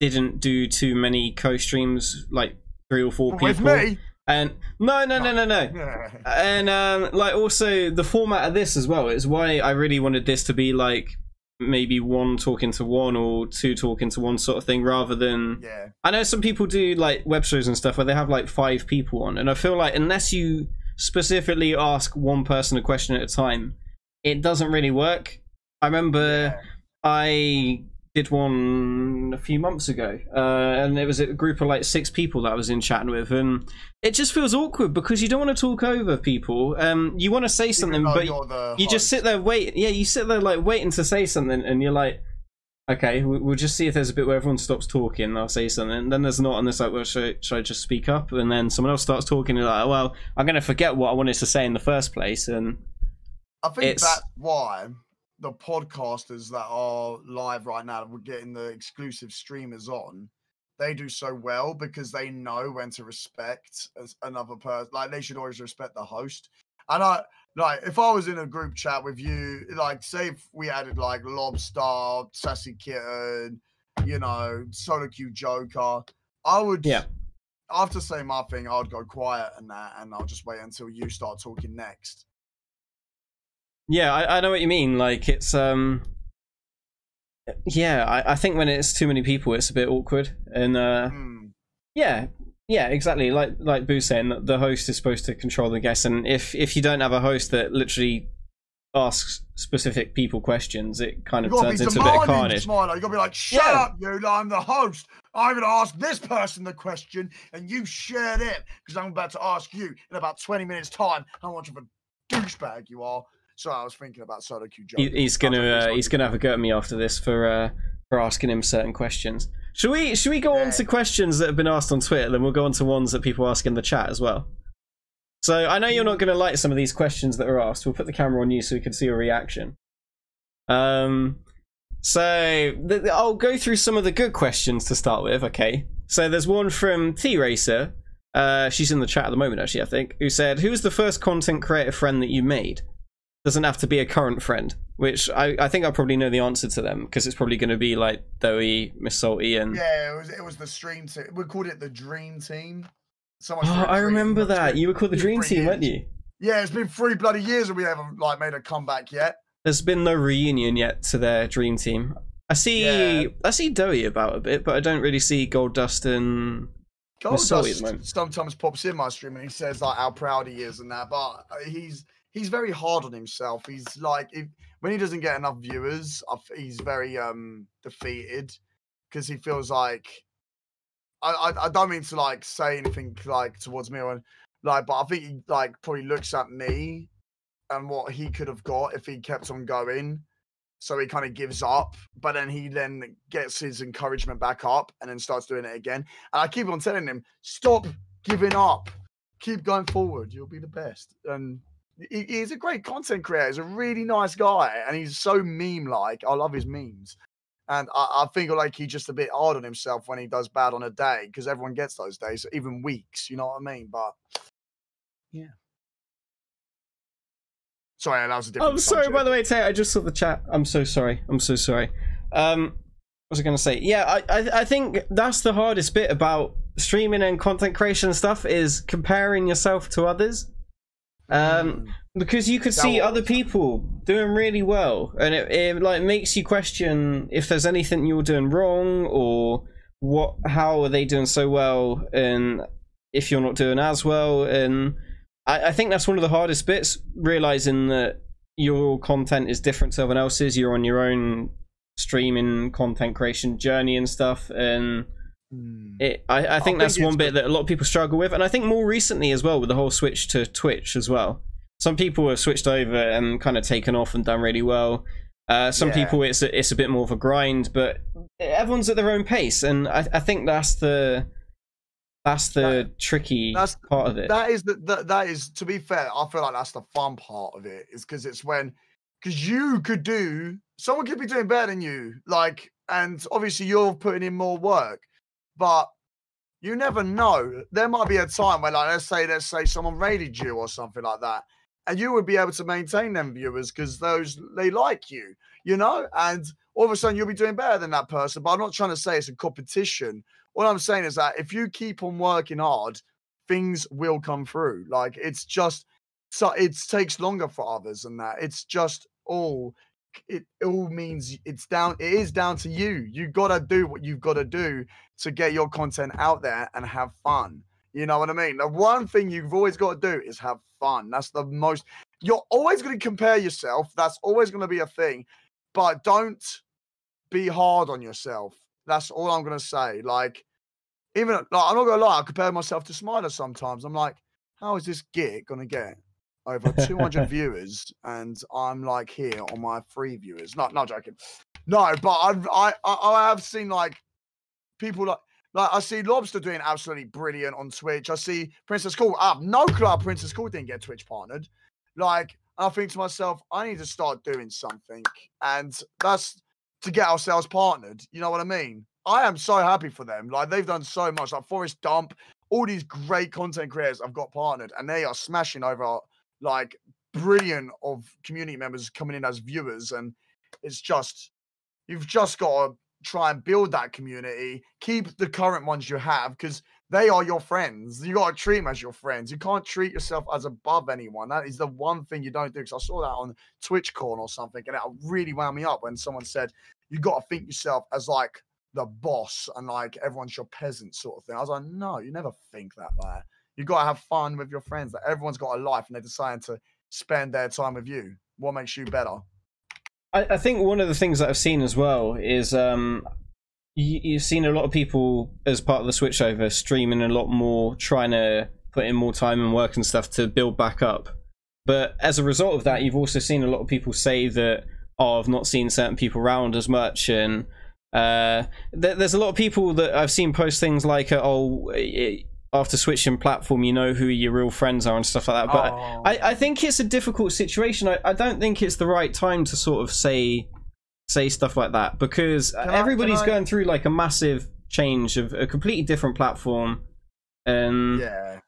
didn't do too many co-streams, like three or four With people. me, And no, no, no, no, no. And um, like also the format of this as well is why I really wanted this to be like maybe one talking to one or two talking to one sort of thing rather than yeah, I know some people do like web shows and stuff where they have like five people on, and I feel like unless you specifically ask one person a question at a time, it doesn't really work. I remember I did one a few months ago, uh, and it was a group of like six people that I was in chatting with, and it just feels awkward because you don't want to talk over people. Um, you want to say something, but you just sit there wait yeah you sit there like waiting to say something and you're like okay we- we'll just see if there's a bit where everyone stops talking and i'll say something and then there's not and it's like well should I, should I just speak up and then someone else starts talking and you're like well i'm going to forget what i wanted to say in the first place and I think it's- that's why the podcasters that are live right now, we're getting the exclusive streamers on. They do so well because they know when to respect another person. Like they should always respect the host. And I like if I was in a group chat with you, like say if we added like Lobster, Sassy Kitten, you know, Solo Q Joker, I would Yeah. after saying my thing, I'd go quiet and that, and I'll just wait until you start talking next. Yeah i, I know what you mean like it's um yeah I, I think when it's too many people it's a bit awkward and uh Hmm. Yeah, yeah, exactly. Like like boo saying, the host is supposed to control the guests, and if if you don't have a host that literally asks specific people questions, it kind of turns into a bit of carnage. Smilo. You gotta be like, shut Yeah. up, you. I'm the host. I'm gonna ask this person the question, and you share it because I'm about to ask you in about 20 minutes' time how much of a douchebag you are. So I was thinking about Solo Q He, he's gonna uh, he's gonna have a go at me after this for uh, for asking him certain questions. Should we should we go on to questions that have been asked on Twitter? Then we'll go on to ones that people ask in the chat as well. So I know you're not going to like some of these questions that are asked. We'll put the camera on you so we can see your reaction. Um, so I'll go through some of the good questions to start with. Okay. So there's one from T Racer. Uh, she's in the chat at the moment, actually. I think who said, "Who's the first content creator friend that you made?" Doesn't have to be a current friend. Which I, I think I probably know the answer to them because it's probably going to be like Doey, Miss Salty, and Yeah, it was it was the stream team. We called it the Dream Team. Someone oh, threw a I remember that. You were called the Dream Team, years. weren't you? Yeah, it's been three bloody years and we haven't like made a comeback yet. There's been no reunion yet to their Dream Team. I see, Yeah. I see Doey about a bit, but I don't really see Gold Dust and Gold Dust sometimes pops in my stream and he says like how proud he is and that, but he's he's very hard on himself. He's like if, when he doesn't get enough viewers, he's very um defeated because he feels like I, I I don't mean to like say anything like towards me or like, but I think he like probably looks at me and what he could have got if he kept on going. So he kind of gives up, but then he then gets his encouragement back up and then starts doing it again. And I keep on telling him, stop giving up. Keep going forward. You'll be the best. And he, he's a great content creator. He's a really nice guy. And he's so meme like. I love his memes. And I, I think like he's just a bit hard on himself when he does bad on a day because everyone gets those days, even weeks. You know what I mean? But yeah. Sorry, that was a different I'm sorry, by the way, Tay. I just saw the chat. I'm so sorry. I'm so sorry. Um, what was I going to say? Yeah, I, I, I think that's the hardest bit about streaming and content creation stuff is comparing yourself to others. Um, Mm. because you could see other people doing really well, and it, it like makes you question if there's anything you're doing wrong or what, how are they doing so well, and if you're not doing as well, and I, I think that's one of the hardest bits, realizing that your content is different to everyone else's. You're on your own streaming content creation journey and stuff, and. It, I, I think think that's one bit that a lot of people struggle with, and I think more recently as well with the whole switch to Twitch as well. Some people have switched over and kind of taken off and done really well. Uh, some Yeah. people it's a, it's a bit more of a grind, but everyone's at their own pace, and I, I think that's the that's the tricky that's- part of it. That is the, that that is to be fair. I feel like that's the fun part of it. Is because it's when because you could do someone could be doing better than you, like, and obviously you're putting in more work, but you never know. There might be a time where, like, let's say, let's say someone raided you or something like that, and you would be able to maintain them viewers because those they like you, you know, and all of a sudden you'll be doing better than that person. But I'm not trying to say it's a competition. All I'm saying is that if you keep on working hard, things will come through. Like it's just so it takes longer for others than that. It's just all it all means it's down it is down to you. You gotta do what you've gotta do to get your content out there and have fun. You know what I mean? The one thing you've always got to do is have fun. That's the most you're always going to compare yourself. That's always going to be a thing. But don't be hard on yourself. That's all I'm going to say. Like, even like, I'm not going to lie, I compare myself to Smiler sometimes. I'm like, how is this git going to get over 200 viewers and I'm like here on my free viewers? Not, not joking. No, but I've, I, I, I have seen like people like, like I see Lobster doing absolutely brilliant on Twitch. I see Princess Cool. I have no clue Princess Cool didn't get Twitch partnered. Like, I think to myself, I need to start doing something, and that's to get ourselves partnered. You know what I mean? I am so happy for them. Like they've done so much. Like Forest Dump, all these great content creators I've got partnered, and they are smashing over like brilliant of community members coming in as viewers, and it's just you've just got to try and build that community. Keep the current ones you have because they are your friends. You got to treat them as your friends. You can't treat yourself as above anyone. That is the one thing you don't do. Because I saw that on Twitch corn or something, and it really wound me up when someone said you got to think yourself as like the boss and like everyone's your peasant sort of thing. I was like, no, you never think that way. You got to have fun with your friends. That everyone's got a life, and they're deciding to spend their time with you. What makes you better? I, I think one of the things that I've seen as well is um, you, you've seen a lot of people as part of the switchover streaming a lot more, trying to put in more time and work and stuff to build back up. But as a result of that, you've also seen a lot of people say that, oh, I've not seen certain people around as much. And uh, th- there's a lot of people that I've seen post things like, oh, it, after switching platform, you know who your real friends are and stuff like that. But Oh. I, I think it's a difficult situation. I, I don't think it's the right time to sort of say say stuff like that because Can everybody's I- going through like a massive change of a completely different platform. And yeah.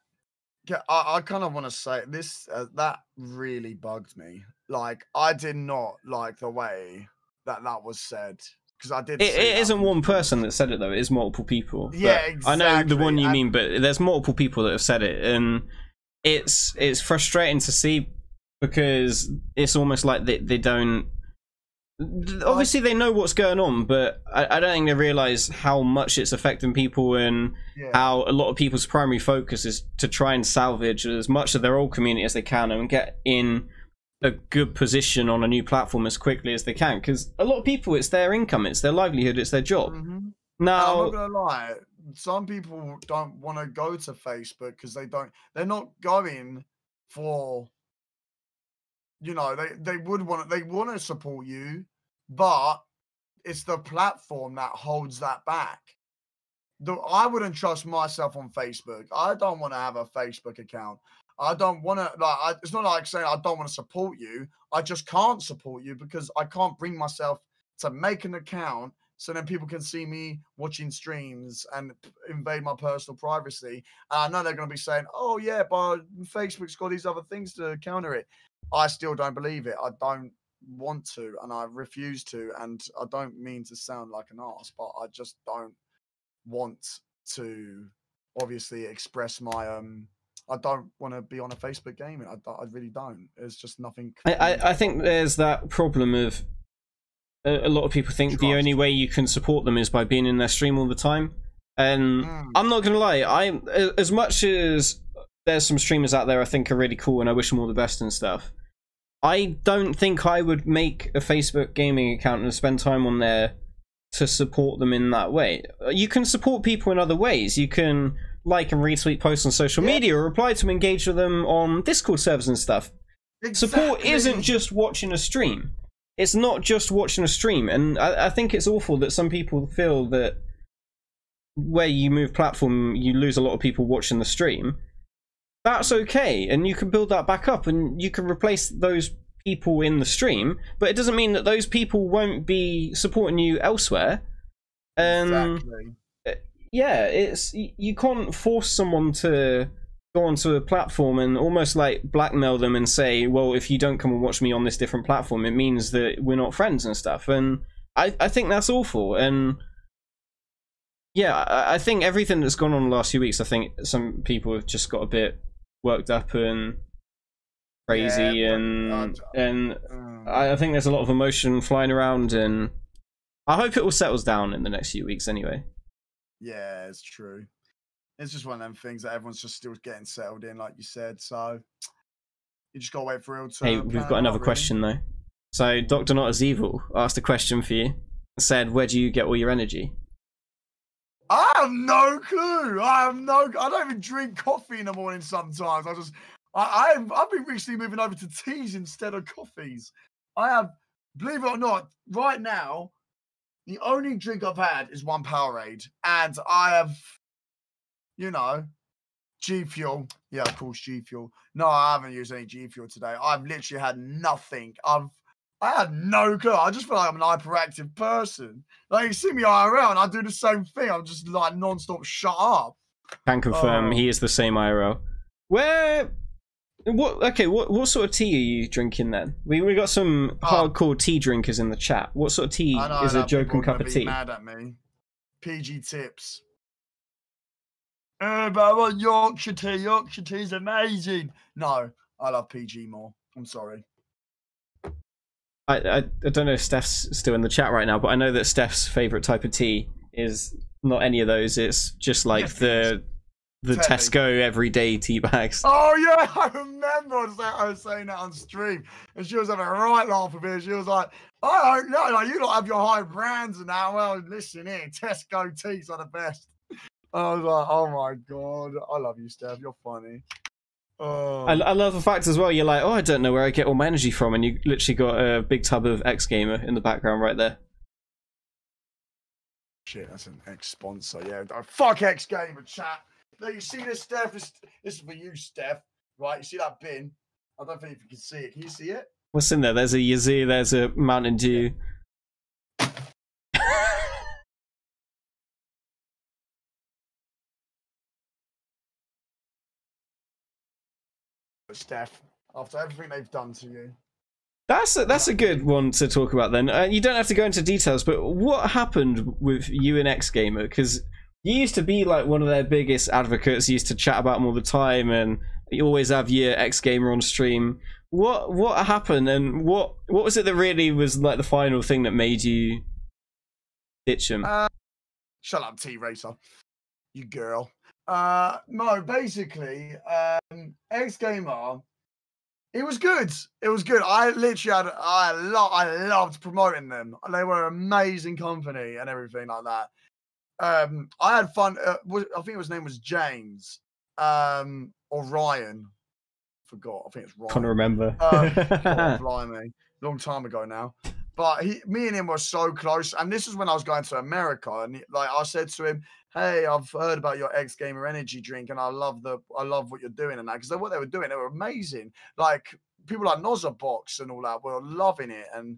Yeah, I, I kind of want to say this. Uh, that really bugged me. Like, I did not like the way that that was said because I did. It, it isn't one person that said it though. It is multiple people. But Yeah, I know the one you and- mean, but there's multiple people that have said it, and it's it's frustrating to see because it's almost like they they don't. Obviously, they know what's going on, but I, I don't think they realize how much it's affecting people and Yeah. how a lot of people's primary focus is to try and salvage as much of their old community as they can and get in a good position on a new platform as quickly as they can. Because a lot of people, it's their income, it's their livelihood, it's their job. Mhm. Now, I'm not gonna lie. Some people don't want to go to Facebook because they don't. They're not going for. You know, they they would want to. They want to support you, but it's the platform that holds that back. The, I wouldn't trust myself on Facebook. I don't want to have a Facebook account. I don't want to like. I, it's not like saying I don't want to support you. I just can't support you because I can't bring myself to make an account so then people can see me watching streams and invade my personal privacy. And I know they're going to be saying, "Oh yeah, but Facebook's got these other things to counter it." I still don't believe it. I don't want to, and I refuse to. And I don't mean to sound like an ass, but I just don't want to obviously express my um. I don't want to be on a Facebook gaming. I, I really don't. It's just nothing. I. I, I think there's that problem of a, a lot of people think the only way you can support them is by being in their stream all the time. And Mm. I'm not gonna lie, I as much as there's some streamers out there I think are really cool and I wish them all the best and stuff. I don't think I would make a Facebook gaming account and spend time on there to support them in that way. You can support people in other ways. You can like and retweet posts on social Yeah. media or reply to them, engage with them on Discord servers and stuff support isn't just watching a stream. It's not just watching a stream, and I, I think it's awful that some people feel that where you move platform, you lose a lot of people watching the stream. That's okay, and you can build that back up, and you can replace those people in the stream. But it doesn't mean that those people won't be supporting you elsewhere. Um, exactly. Yeah, it's you can't force someone to go onto a platform and almost like blackmail them and say, "Well, if you don't come and watch me on this different platform, it means that we're not friends and stuff." And I, I think that's awful. And yeah, I, I think everything that's gone on the last few weeks, I think some people have just got a bit worked up and crazy, Yeah, and and Mm. I, I think there's a lot of emotion flying around, and I hope it all settles down in the next few weeks. Anyway. Yeah, it's true. It's just one of them things that everyone's just still getting settled in, like you said. So you just gotta wait for real to. Hey, we've got another really. question though. So, Doctor Not as Evil asked a question for you. Said, "Where do you get all your energy?" I have no clue. I have no. I don't even drink coffee in the morning. Sometimes I just. I, I've I've been recently moving over to teas instead of coffees. I have, believe it or not, right now, the only drink I've had is one Powerade, and I have, you know, G Fuel. Yeah, of course, G Fuel. No, I haven't used any G Fuel today. I've literally had nothing. I've I had no clue. I just feel like I'm an hyperactive person. Like you see me IRL and I do the same thing. I'm just like non-stop shut up. Can confirm Oh. he is the same IRL. Where? What? Okay. What? What sort of tea are you drinking then? We we got some Oh. hardcore tea drinkers in the chat. What sort of tea know, is a know joking cup of tea? Mad at me. PG tips. Uh, but I want Yorkshire tea. Yorkshire tea is amazing. No, I love PG more. I'm sorry. I, I I don't know if Steph's still in the chat right now, but I know that Steph's favorite type of tea is not any of those. It's just like the the me. Tesco everyday tea bags. Oh yeah, I remember I was, saying, I was saying that on stream, and she was having a right laugh with it. She was like, "I don't know, like you don't have your high brands and that." Well, listen here, Tesco teas are the best. I was like, "Oh my god, I love you, Steph. You're funny." Oh, I, I love the fact as well. You're like, oh, I don't know where I get all my energy from, and you literally got a big tub of X Gamer in the background right there. shit, that's an X sponsor. Yeah, fuck X Gamer chat. Now you see this, Steph. This, this is for you, Steph. Right? You see that bin? I don't think if you can see it. Can you see it? What's in there? There's a Yazoo. There's a Mountain Dew. Steph, after everything they've done to you. That's a, that's a good one to talk about then. Uh, you don't have to go into details, but what happened with you and X Gamer? Because you used to be like one of their biggest advocates. You used to chat about them all the time, and you always have your X Gamer on stream. What what happened, and what what was it that really was like the final thing that made you ditch him? Uh, Shut up, T Racer. You girl. Uh no, basically, um X Gamer. It was good. It was good. I literally had I lo- I loved promoting them. They were an amazing company and everything like that. Um I had fun. Uh, was- I think his name was James. Um or Ryan. Forgot. I think it's Ryan. Can't remember. God, blimey, long time ago now. But he, me and him were so close, and this is when I was going to America, and like I said to him, "Hey, I've heard about your X Gamer energy drink, and I love the, I love what you're doing and that, because what they were doing, they were amazing. Like people like Box and all that were loving it, and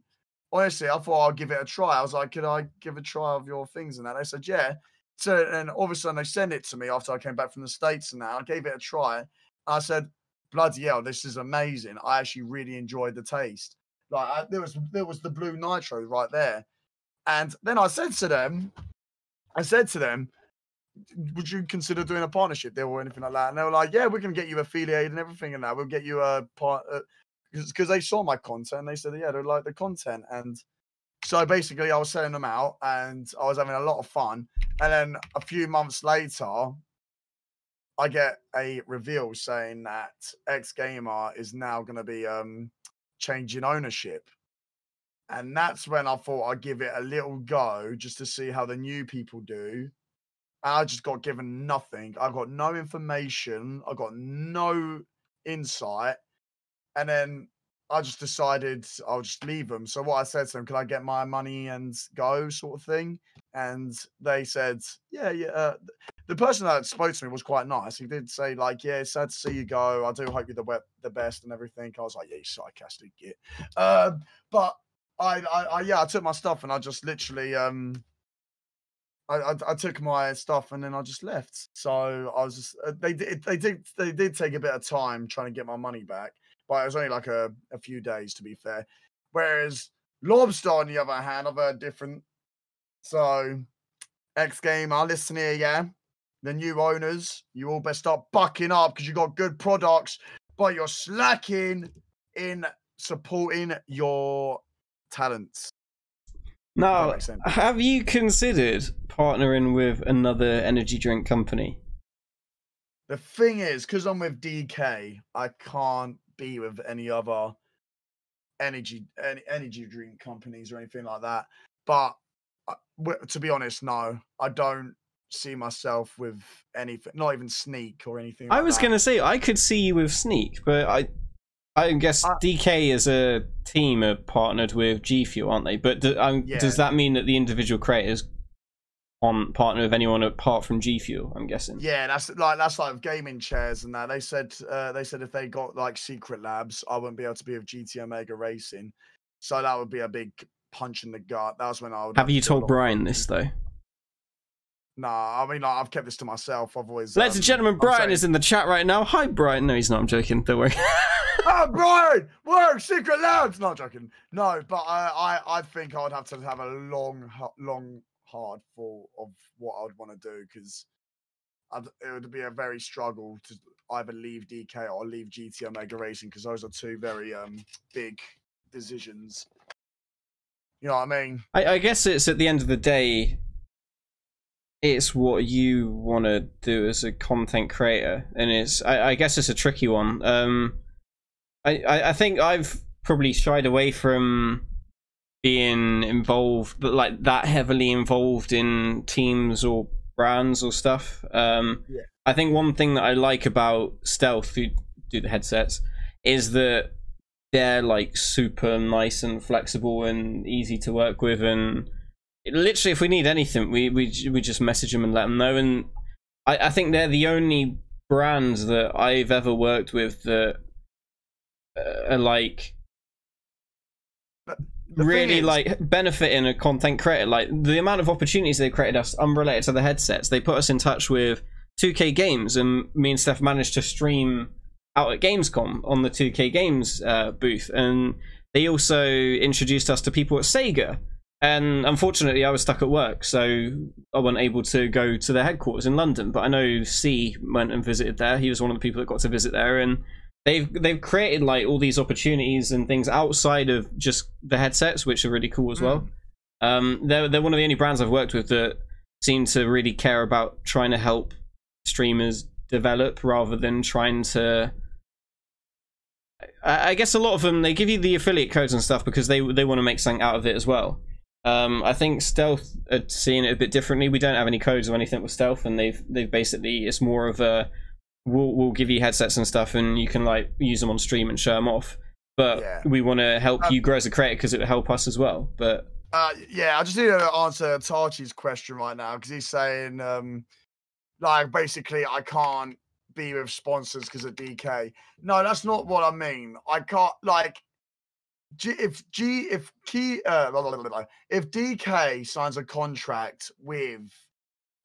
honestly, I thought I'd give it a try. I was like, could I give a try of your things and that? They said, yeah. So, and all of a sudden, they sent it to me after I came back from the states, and that I gave it a try. I said, bloody hell, this is amazing. I actually really enjoyed the taste. Like I, there was there was the blue nitro right there, and then I said to them, I said to them, would you consider doing a partnership deal or anything like that? And they were like, yeah, we can get you affiliated and everything and that. We'll get you a part because they saw my content. They said, yeah, they like the content and. So basically, I was selling them out, and I was having a lot of fun. And then a few months later, I get a reveal saying that X Gamer is now going to be um, changing ownership. And that's when I thought I'd give it a little go just to see how the new people do. And I just got given nothing. I got no information. I got no insight. And then I just decided I'll just leave them. So what I said to them, can I get my money and go sort of thing? And they said, yeah, yeah. Uh, the person that spoke to me was quite nice. He did say like, "Yeah, sad to see you go. I do hope you're the the best and everything." I was like, "Yeah, you sarcastic git." Um, but I, I, I, yeah, I took my stuff and I just literally, um, I, I, I took my stuff and then I just left. So I was just, uh, they did, they did, they did take a bit of time trying to get my money back, but it was only like a, a few days to be fair. Whereas Lobster, on the other hand, I've heard different. So, X Gamer, listen here, yeah the new owners, you all best start bucking up because you got good products, but you're slacking in supporting your talents. Now, have you considered partnering with another energy drink company? The thing is, because I'm with DK, I can't be with any other energy any energy drink companies or anything like that. But uh, to be honest, no, I don't see myself with anything, not even Sneak or anything. I was that. gonna say I could see you with Sneak, but I, I guess I- DK as a team are partnered with G Fuel, aren't they? But do, um, Yeah. does that mean that the individual creators on partner with anyone apart from G Fuel? I'm guessing. Yeah, that's like that's like gaming chairs and that. They said uh, they said if they got like secret labs, I wouldn't be able to be with GT Omega Racing. So that would be a big punch in the gut. That was when I would Have to you told Brian this though? Nah, I mean like, I've kept this to myself. I've always Ladies and um, gentlemen, I'm Brian saying- is in the chat right now. Hi, Brian. No, he's not. I'm joking. Don't worry. Oh, Brian, work secret labs. Not joking. No, but I, I, I think I would have to have a long, long, hard thought of what I would want to do because it would be a very struggle to either leave DK or leave GT Omega Racing because those are two very um big decisions. You know what I mean? I, I guess it's at the end of the day, it's what you want to do as a content creator, and it's I, I guess it's a tricky one. Um, I, I I think I've probably shied away from being involved, but like that heavily involved in teams or brands or stuff. Um, Yeah. I think one thing that I like about Stealth, who do the headsets, is that they're like super nice and flexible and easy to work with and literally if we need anything we we, we just message them and let them know and I, I think they're the only brands that I've ever worked with that uh, are like The really is- like benefiting a content creator like the amount of opportunities they created us unrelated to the headsets they put us in touch with 2K Games and me and steph managed to stream out at Gamescom on the 2K Games uh, booth, and they also introduced us to people at Sega. And unfortunately, I was stuck at work, so I wasn't able to go to their headquarters in London. But I know C went and visited there. He was one of the people that got to visit there, and they've they've created like all these opportunities and things outside of just the headsets, which are really cool as well. Um, they're they're one of the only brands I've worked with that seem to really care about trying to help streamers develop rather than trying to. I I guess a lot of them they give you the affiliate codes and stuff because they they want to make something out of it as well. Um, I think Stealth are seeing it a bit differently. We don't have any codes or anything with Stealth, and they've they've basically it's more of a we'll we'll give you headsets and stuff, and you can like use them on stream and show them off. But Yeah. we want to help Um, you grow as a creator because it will help us as well. But Uh, yeah, I just need to answer Tachi's question right now because he's saying, um, like, basically, I can't be with sponsors because of DK. No, that's not what I mean. I can't, like, G, if G, if Key, uh, blah, blah, blah, if DK signs a contract with,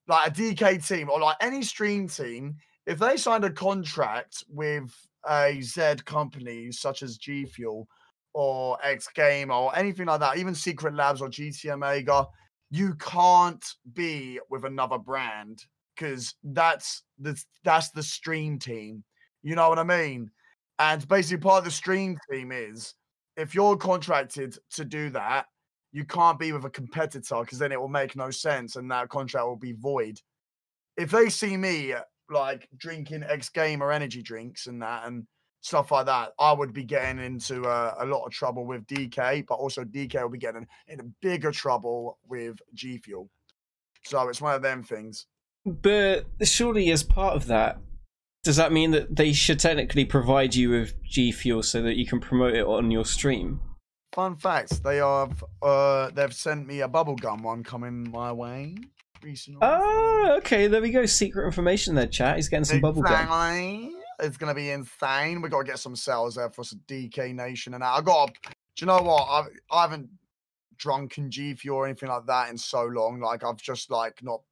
like, a DK team or like any stream team, if they signed a contract with a Z company such as G Fuel, or X Game or anything like that, even Secret Labs or GT Omega, you can't be with another brand because that's the that's the stream team. You know what I mean? And basically, part of the stream team is if you're contracted to do that, you can't be with a competitor because then it will make no sense and that contract will be void. If they see me like drinking X Game or energy drinks and that, and stuff like that, I would be getting into uh, a lot of trouble with DK, but also DK will be getting into bigger trouble with G Fuel. So it's one of them things. but surely as part of that, does that mean that they should technically provide you with G Fuel so that you can promote it on your stream? Fun facts: they have uh, they've sent me a bubblegum one coming my way recently. Oh, okay. There we go. Secret information there, chat. He's getting some bubble gum. It's gonna be insane. We gotta get some sales there for some DK Nation and that. I got. Do you know what? I've I haven't drunken G Fuel or anything like that in so long. Like I've just like not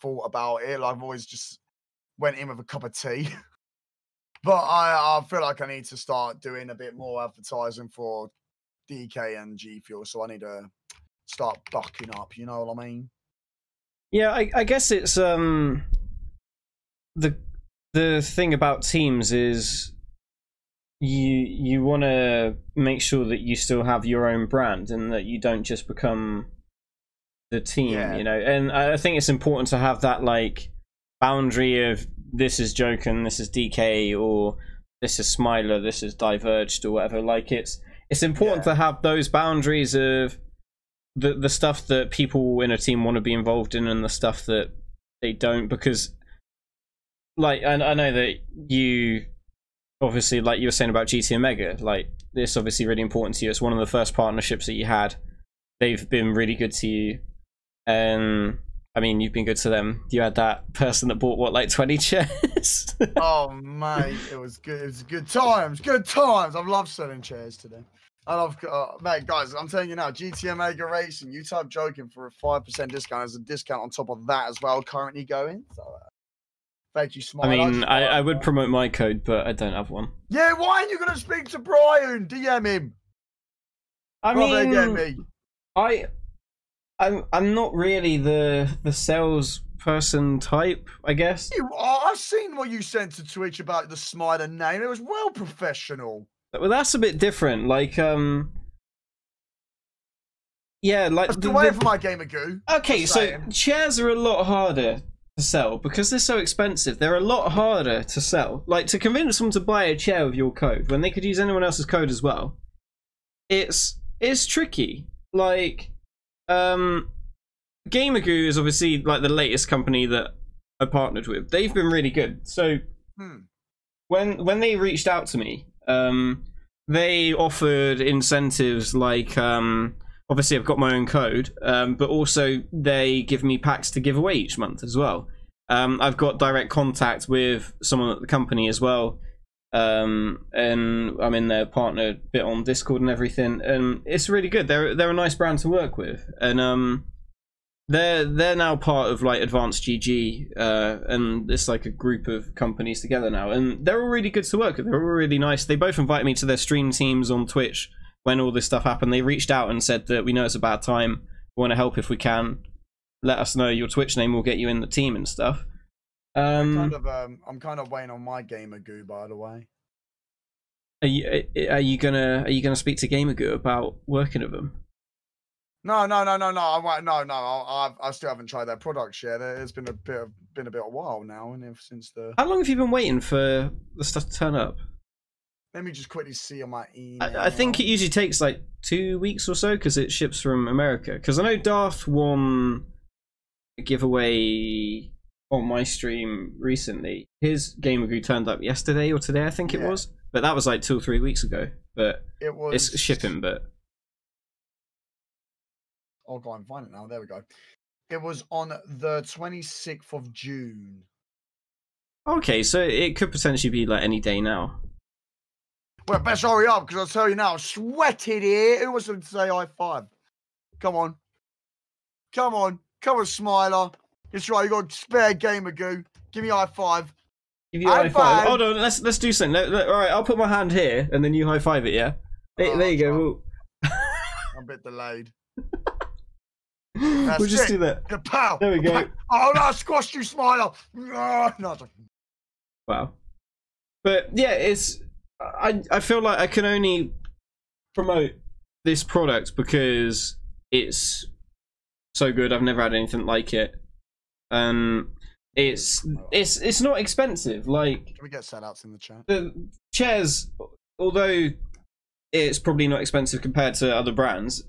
thought about it. Like, I've always just went in with a cup of tea. but I I feel like I need to start doing a bit more advertising for DK and G Fuel. So I need to start bucking up. You know what I mean? Yeah, I, I guess it's um the the thing about teams is you you want to make sure that you still have your own brand and that you don't just become the team, Yeah. you know. And I think it's important to have that like boundary of this is Joken, this is DK, or this is Smiler, this is Diverged, or whatever. Like it's it's important Yeah. to have those boundaries of the the stuff that people in a team want to be involved in and the stuff that they don't because like I, I know that you obviously like you were saying about GT Omega like this obviously really important to you it's one of the first partnerships that you had they've been really good to you and I mean you've been good to them you had that person that bought what like 20 chairs oh mate, it was good. It was good times. Good times. I've loved selling chairs today. I love, uh, mate, guys. I'm telling you now, GT Omega Racing. You type joking for a five percent discount. There's a discount on top of that as well. Currently going. So, uh, thank you, Smile. I mean I, I uh, promote my code but I don't have one Yeah, why aren't you gonna speak to Brian? DM him. I Rather mean me. I I'm I'm not really the the sales person type, I guess. You, oh, I've seen what you sent to Twitch about the Smiler name. It was well professional. Well, that's a bit different. Like um Yeah, like the- the way the- for my gamer goo. Okay, so saying. chairs are a lot harder to sell because they're so expensive. They're a lot harder to sell. Like to convince someone to buy a chair with your code when they could use anyone else's code as well. It's it's tricky. Like um Gamergoo is obviously like the latest company that I partnered with. They've been really good. So Hmm. when when they reached out to me, um, they offered incentives like um, obviously I've got my own code, um, but also they give me packs to give away each month as well. Um, I've got direct contact with someone at the company as well, um, and I'm in their partner bit on Discord and everything, and it's really good. They're they're a nice brand to work with, and um, they're they're now part of like Advanced GG, uh, and it's like a group of companies together now, and they're all really good to work with. They're all really nice. They both invited me to their stream teams on Twitch when all this stuff happened. They reached out and said that we know it's a bad time. We want to help if we can. Let us know your Twitch name. We'll get you in the team and stuff. Um, kind of, um, I'm kind of waiting on my gamer goo, by the way. are you are you gonna are you gonna speak to Gamergoo about working with them? No, no, no, no, no. I no, no. I, I, still haven't tried their products yet. It's been a bit, of, been a bit of a while now, and since the. How long have you been waiting for the stuff to turn up? Let me just quickly see on my email. I, I think it usually takes like two weeks or so because it ships from America. Because I know Darth won a giveaway on my stream recently. His Gamergoo turned up yesterday or today, I think it Yeah. was. But that was like two or three weeks ago. But it was. it's shipping. But I'll go and find it now. There we go. It was on the 26th of June. okay, so it could potentially be like any day now. Well, best hurry up because I'll tell you now, I'm here. Who wants to say high five? Come on. Come on. Come on, Smiler. It's right. You got spare gamer goo. Give me a high five. Give you a high High five. five. Hold on, let's let's do something. Let- let- all right, I'll put my hand here and then you high five it. Yeah. There, Oh, there you go. I'm a bit delayed. We'll, we'll just it. do that. Pow. There we go. Oh, no, I squashed you, Smiler. No, no, Wow. But yeah, it's I I feel like I can only promote this product because it's so good. I've never had anything like it. Um it's it's it's not expensive. Like Can we get set outs in the chat? the chairs although it's probably not expensive compared to other brands,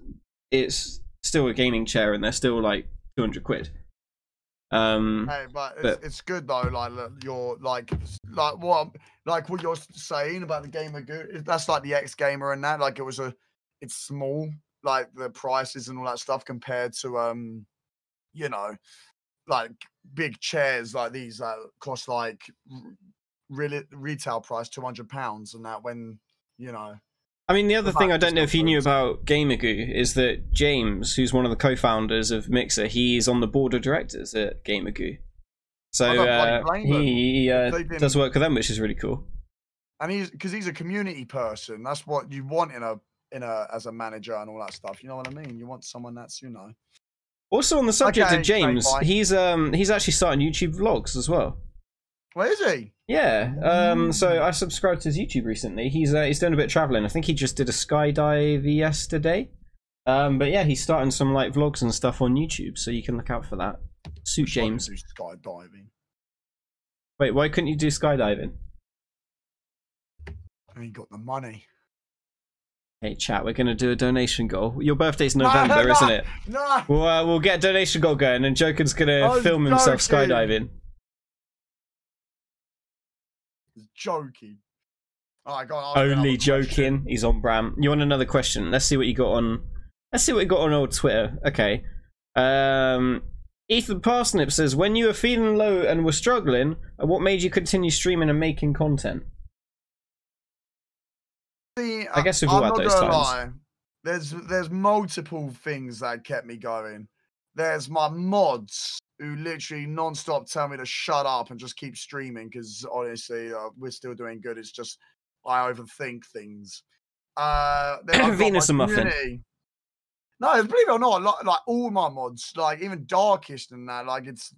it's still a gaming chair and they're still like 200 quid. Um Hey, but it's, But- it's good though. Like you're like like what like what you're saying about the gamer good. That's like the X gamer and that. Like it was a, it's small. Like the prices and all that stuff compared to um, you know, like big chairs like these that cost like really retail price two hundred pounds and that when you know I mean, the other thing I don't know if you knew about Gamergoo is that James, who's one of the co-founders of Mixer, he's on the board of directors at Gamergoo. So uh, he uh, been- does work with them, which is really cool. and he's because he's a community person. That's what you want in a in a as a manager and all that stuff. You know what I mean? You want someone that's you know. Also, on the subject Okay, of James, he's um he's actually starting YouTube vlogs as well. Where is he? Yeah. Um. So I subscribed to his YouTube recently. He's uh, he's doing a bit of traveling. I think he just did a skydive yesterday. Um. But yeah, he's starting some like vlogs and stuff on YouTube, so you can look out for that. Suit Wish I could James. skydiving. Wait, why couldn't you do skydiving? I ain't got the money. Hey, chat, we're going to do a donation goal. Your birthday's November, no, isn't it? No. We'll, uh, we'll get a donation goal going, and Joker's going to film himself skydiving. Joking. All right, go on. ask Only question. joking. He's on Bram. You want another question? Let's see what you got on. Let's see what you got on old Twitter. Okay. Um, Ethan Parsnip says, "When you were feeling low and were struggling, uh, what made you continue streaming and making content?" See, I guess we've I'm all had those times. lie. There's there's multiple things that kept me going. There's my mods who literally non-stop tell me to shut up and just keep streaming because honestly, uh, we're still doing good. It's just I overthink things. Uh, then I've got Venus and Muffin. community. No, believe it or not, like, like all my mods, like even Darkest and that, like it's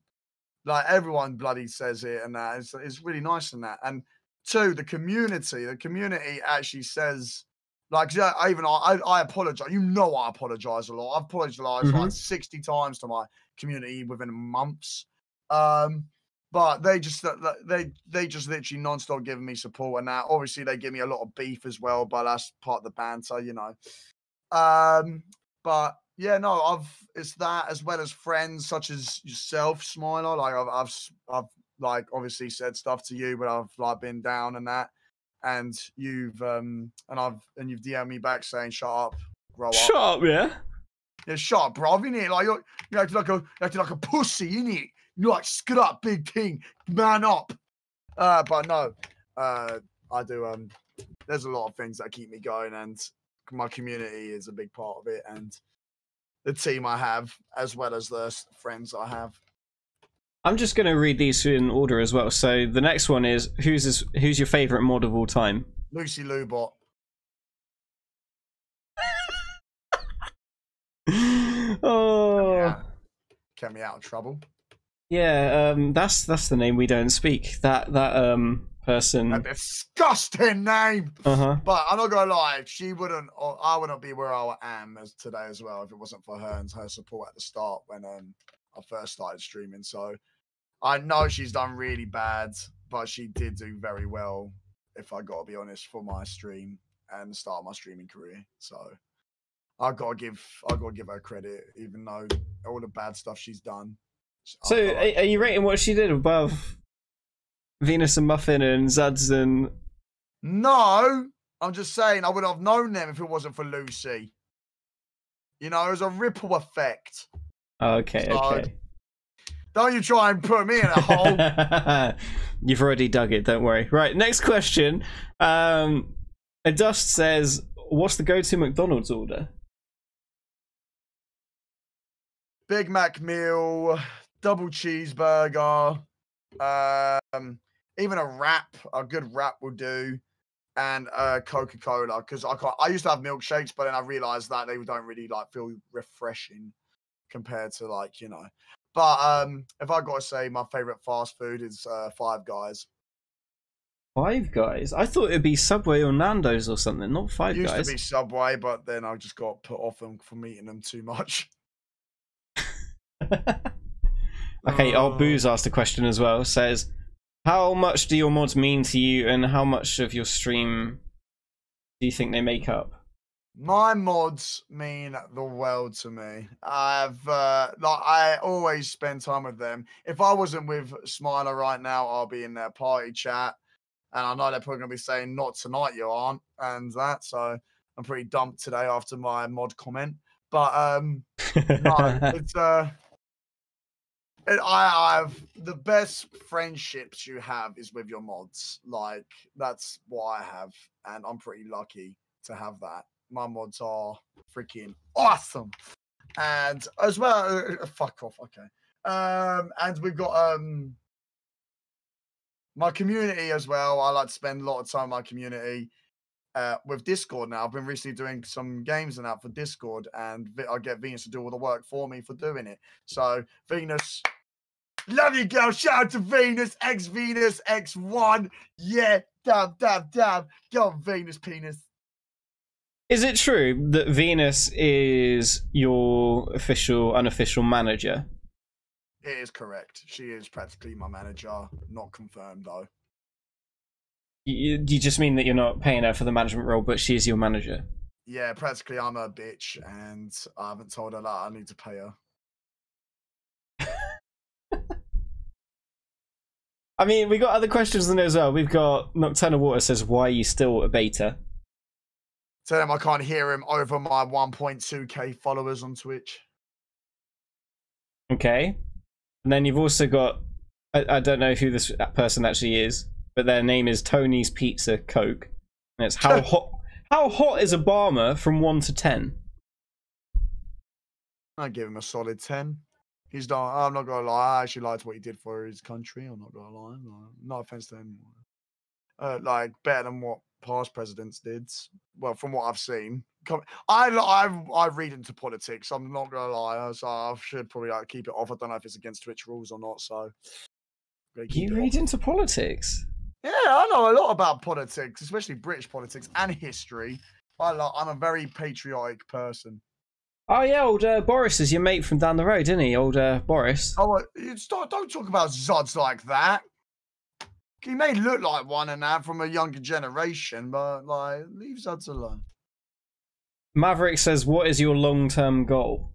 like everyone bloody says it and that. It's, it's really nice and that. And two, the community, the community actually says, like, yeah, I even I, I apologize. You know, I apologize a lot. I've apologized like 60 times to my community within months. Um, but they just they they just literally non-stop giving me support and that. Obviously, they give me a lot of beef as well, but that's part of the banter, you know. Um, but yeah, no, I've it's that as well as friends such as yourself, Smiler. Like I've I've I've like obviously said stuff to you, but I've like been down and that, and you've um and I've and you've DM'd me back saying shut up, grow up. Shut up, yeah. Yeah, shut up, bro. Innit? Like you're you acting like a you acting like a pussy, innit? You're like skid up, big thing, man up. Uh, but no, uh, I do. Um, there's a lot of things that keep me going, and my community is a big part of it. And the team I have as well as the friends I have. I'm just going to read these in order as well. So the next one is who's this, who's your favorite mod of all time? Lucy Lubot. oh Yeah. Kept me out of trouble. yeah, um, that's that's the name we don't speak. That that um person. A disgusting name. Uh huh. But I'm not gonna lie, she wouldn't, or I wouldn't be where I am as today as well if it wasn't for her and her support at the start when um I first started streaming. So I know she's done really bad, but she did do very well, if I gotta be honest, for my stream and the start of my streaming career. So I gotta give, I gotta give her credit, even though all the bad stuff she's done. So are, are you rating what she did above Venus and Muffin and Zuds and? No, I'm just saying I would have known them if it wasn't for Lucy. You know, it was a ripple effect. Okay, So, okay. Don't you try and put me in a hole. You've already dug it. Don't worry. Right. Next question. Um, Dust says, "What's the go-to McDonald's order?" Big Mac meal, double cheeseburger, um, even a wrap, a good wrap will do, and uh, Coca Cola. Because I can't, I used to have milkshakes, but then I realized that they don't really like feel refreshing compared to like you know. But um, if I got to say, my favorite fast food is uh, Five Guys. Five Guys. I thought it'd be Subway or Nando's or something, not Five used Guys. Used to be Subway, but then I just got put off them from eating them too much. okay, our Uh, booze asked a question as well. Says, "How much do your mods mean to you, and how much of your stream do you think they make up?" My mods mean the world to me. I've uh, like I always spend time with them. If I wasn't with Smiler right now, I'll be in their party chat, and I know they're probably gonna be saying "Not tonight, you aren't," and that. So I'm pretty dumped today after my mod comment. But um, no, it's uh, it, I have the best friendships you have is with your mods. Like that's what I have, and I'm pretty lucky to have that. My mods are freaking awesome, and as well, uh, uh, fuck off, okay. Um, and we've got um my community as well. I like to spend a lot of time in my community. Uh, with Discord now, I've been recently doing some games and that for Discord, and I get Venus to do all the work for me for doing it. So Venus, love you, girl. Shout out to Venus, X Venus, X1. Yeah, dab, dab, dab. Go on, Venus penis. Is it true that Venus is your official, unofficial manager? It is correct. She is practically my manager. Not confirmed though. You, you just mean that you're not paying her for the management role, but she is your manager. Yeah, practically I'm a bitch, and I haven't told her that I need to pay her. I mean, we got other questions in there as well. We've got Nocturnal Water says, "Why are you still a beta?" Tell him I can't hear him over my 1.2k followers on Twitch. Okay, and then you've also got I, I don't know who this person actually is, but their name is Tony's Pizza Coke, and it's how hot how hot is Obama from one to ten? I give him a solid 10. He's done. I'm not gonna lie. I actually liked what he did for his country. I'm not gonna lie. like, No offense to him. Uh, like better than what past presidents did. Well, from what I've seen, I I I read into politics. I'm not gonna lie. So I should probably like keep it off. I don't know if it's against Twitch rules or not. So You read off. into politics. Yeah, I know a lot about politics, especially British politics and history. I like, I'm a very patriotic person. Oh yeah, old uh, Boris is your mate from down the road, isn't he? Old uh, Boris. Oh, uh, you start, don't talk about Zods like that. He may look like one and that from a younger generation, but like, leave Zods alone. Maverick says, "What is your long-term goal?"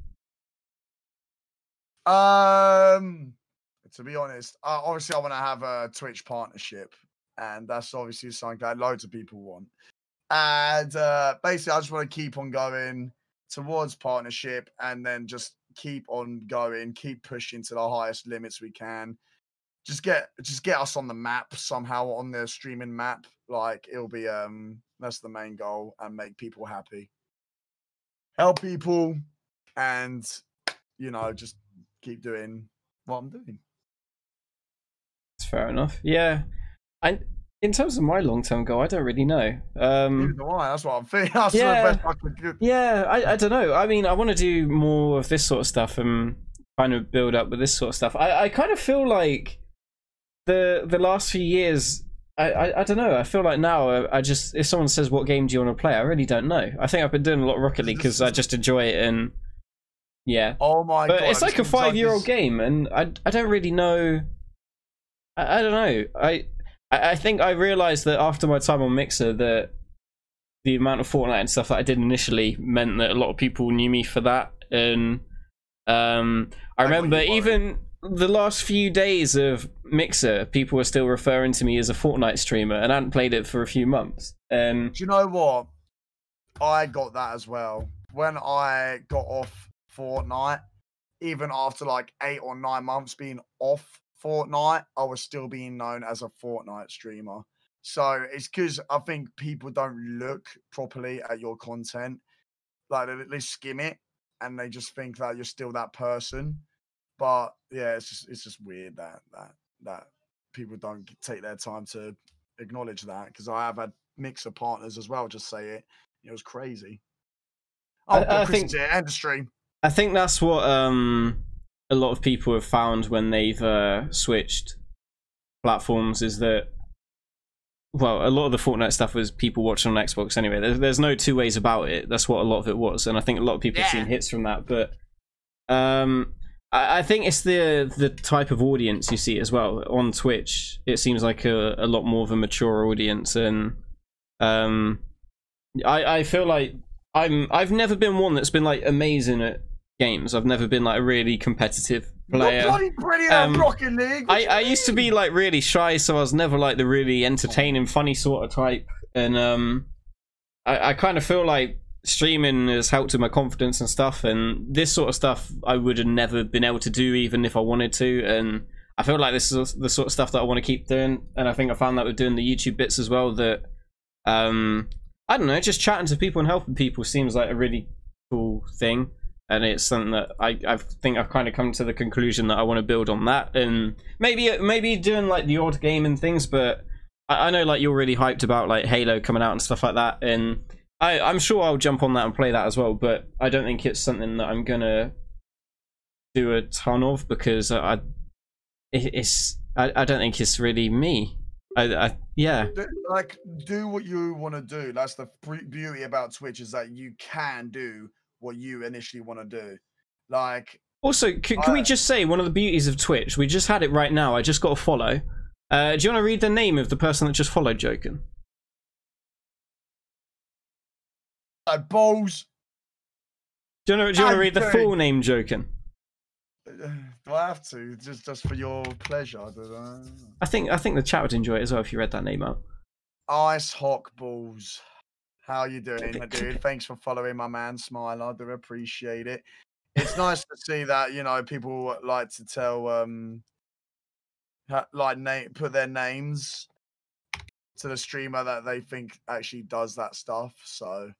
Um, to be honest, uh, obviously I want to have a Twitch partnership, and that's obviously something that loads of people want. And uh, basically, I just want to keep on going towards partnership, and then just keep on going, keep pushing to the highest limits we can. Just get, just get us on the map somehow on the streaming map. Like it'll be, um, that's the main goal, and make people happy. Help people, and you know just keep doing what I'm doing. It's fair enough. Yeah. I in terms of my long term goal, I don't really know. Um I. That's what I'm thinking. That's Yeah. the best I could do. Yeah, I, I don't know. I mean, I want to do more of this sort of stuff and kind of build up with this sort of stuff. I, I kind of feel like the the last few years. I, I, I don't know. I feel like now I, I just if someone says what game do you want to play, I really don't know. I think I've been doing a lot of Rocket League because I just enjoy it and yeah. Oh my But god! it's like a five year old this- game, and I I don't really know. I, I don't know. I I I think I realized that after my time on Mixer that the amount of Fortnite and stuff that I did initially meant that a lot of people knew me for that, and um, I I remember even the last few days of Mixer, people were still referring to me as a Fortnite streamer, and I hadn't played it for a few months. Um, Do you know what? I got that as well. When I got off Fortnite, even after like eight or nine months being off Fortnite, I was still being known as a Fortnite streamer. So it's because I think people don't look properly at your content. Like they, they skim it and they just think that you're still that person. But yeah, it's just it's just weird that that that people don't take their time to acknowledge that because I have had mixer partners as well just say it. It was crazy. Oh, I- I think- end of stream. I think that's what um a lot of people have found when they've uh, switched platforms is that well, a lot of the Fortnite stuff was people watching on Xbox anyway. There's, there's no two ways about it. That's what a lot of it was, and I think a lot of people have seen hits from that. But um, I, I think it's the the type of audience you see as well on Twitch. It seems like a, a lot more of a mature audience, and um, I I feel like I'm I've never been one that's been like amazing at games. I've never been like a really competitive player. You're bloody brilliant Um, Rocket League. I, I used to be like really shy, so I was never like the really entertaining, funny sort of type. And um, I, I kind of feel like streaming has helped with my confidence and stuff. And this sort of stuff I would have never been able to do even if I wanted to. And I feel like this is the sort of stuff that I want to keep doing. And I think I found that with doing the YouTube bits as well. That um, I don't know, just chatting to people and helping people seems like a really cool thing and it's something that I, I think I've kind of come to the conclusion that I want to build on that, and maybe maybe doing like the odd game and things. But I, I know like you're really hyped about like Halo coming out and stuff like that, and I, I'm sure I'll jump on that and play that as well. But I don't think it's something that I'm gonna do a ton of because I, it's I, I don't think it's really me. I, I yeah like do what you want to do. That's the beauty about Twitch is that you can do what you initially want to do. Like Also, can, can we Uh, just say one of the beauties of Twitch? We just had it right now. I just got a follow. Uh, do you want to read the name of the person that just followed Joken? uh, balls. Do you want to, do you want to read the full name Joken? Do I have to just just for your pleasure? I. I think I think the chat would enjoy it as well if you read that name out. Ice Hawk Balls. How you doing, my dude? Thanks for following my man Smile. I do appreciate it. It's nice to see that you know people like to tell um like name put their names to the streamer that they think actually does that stuff. So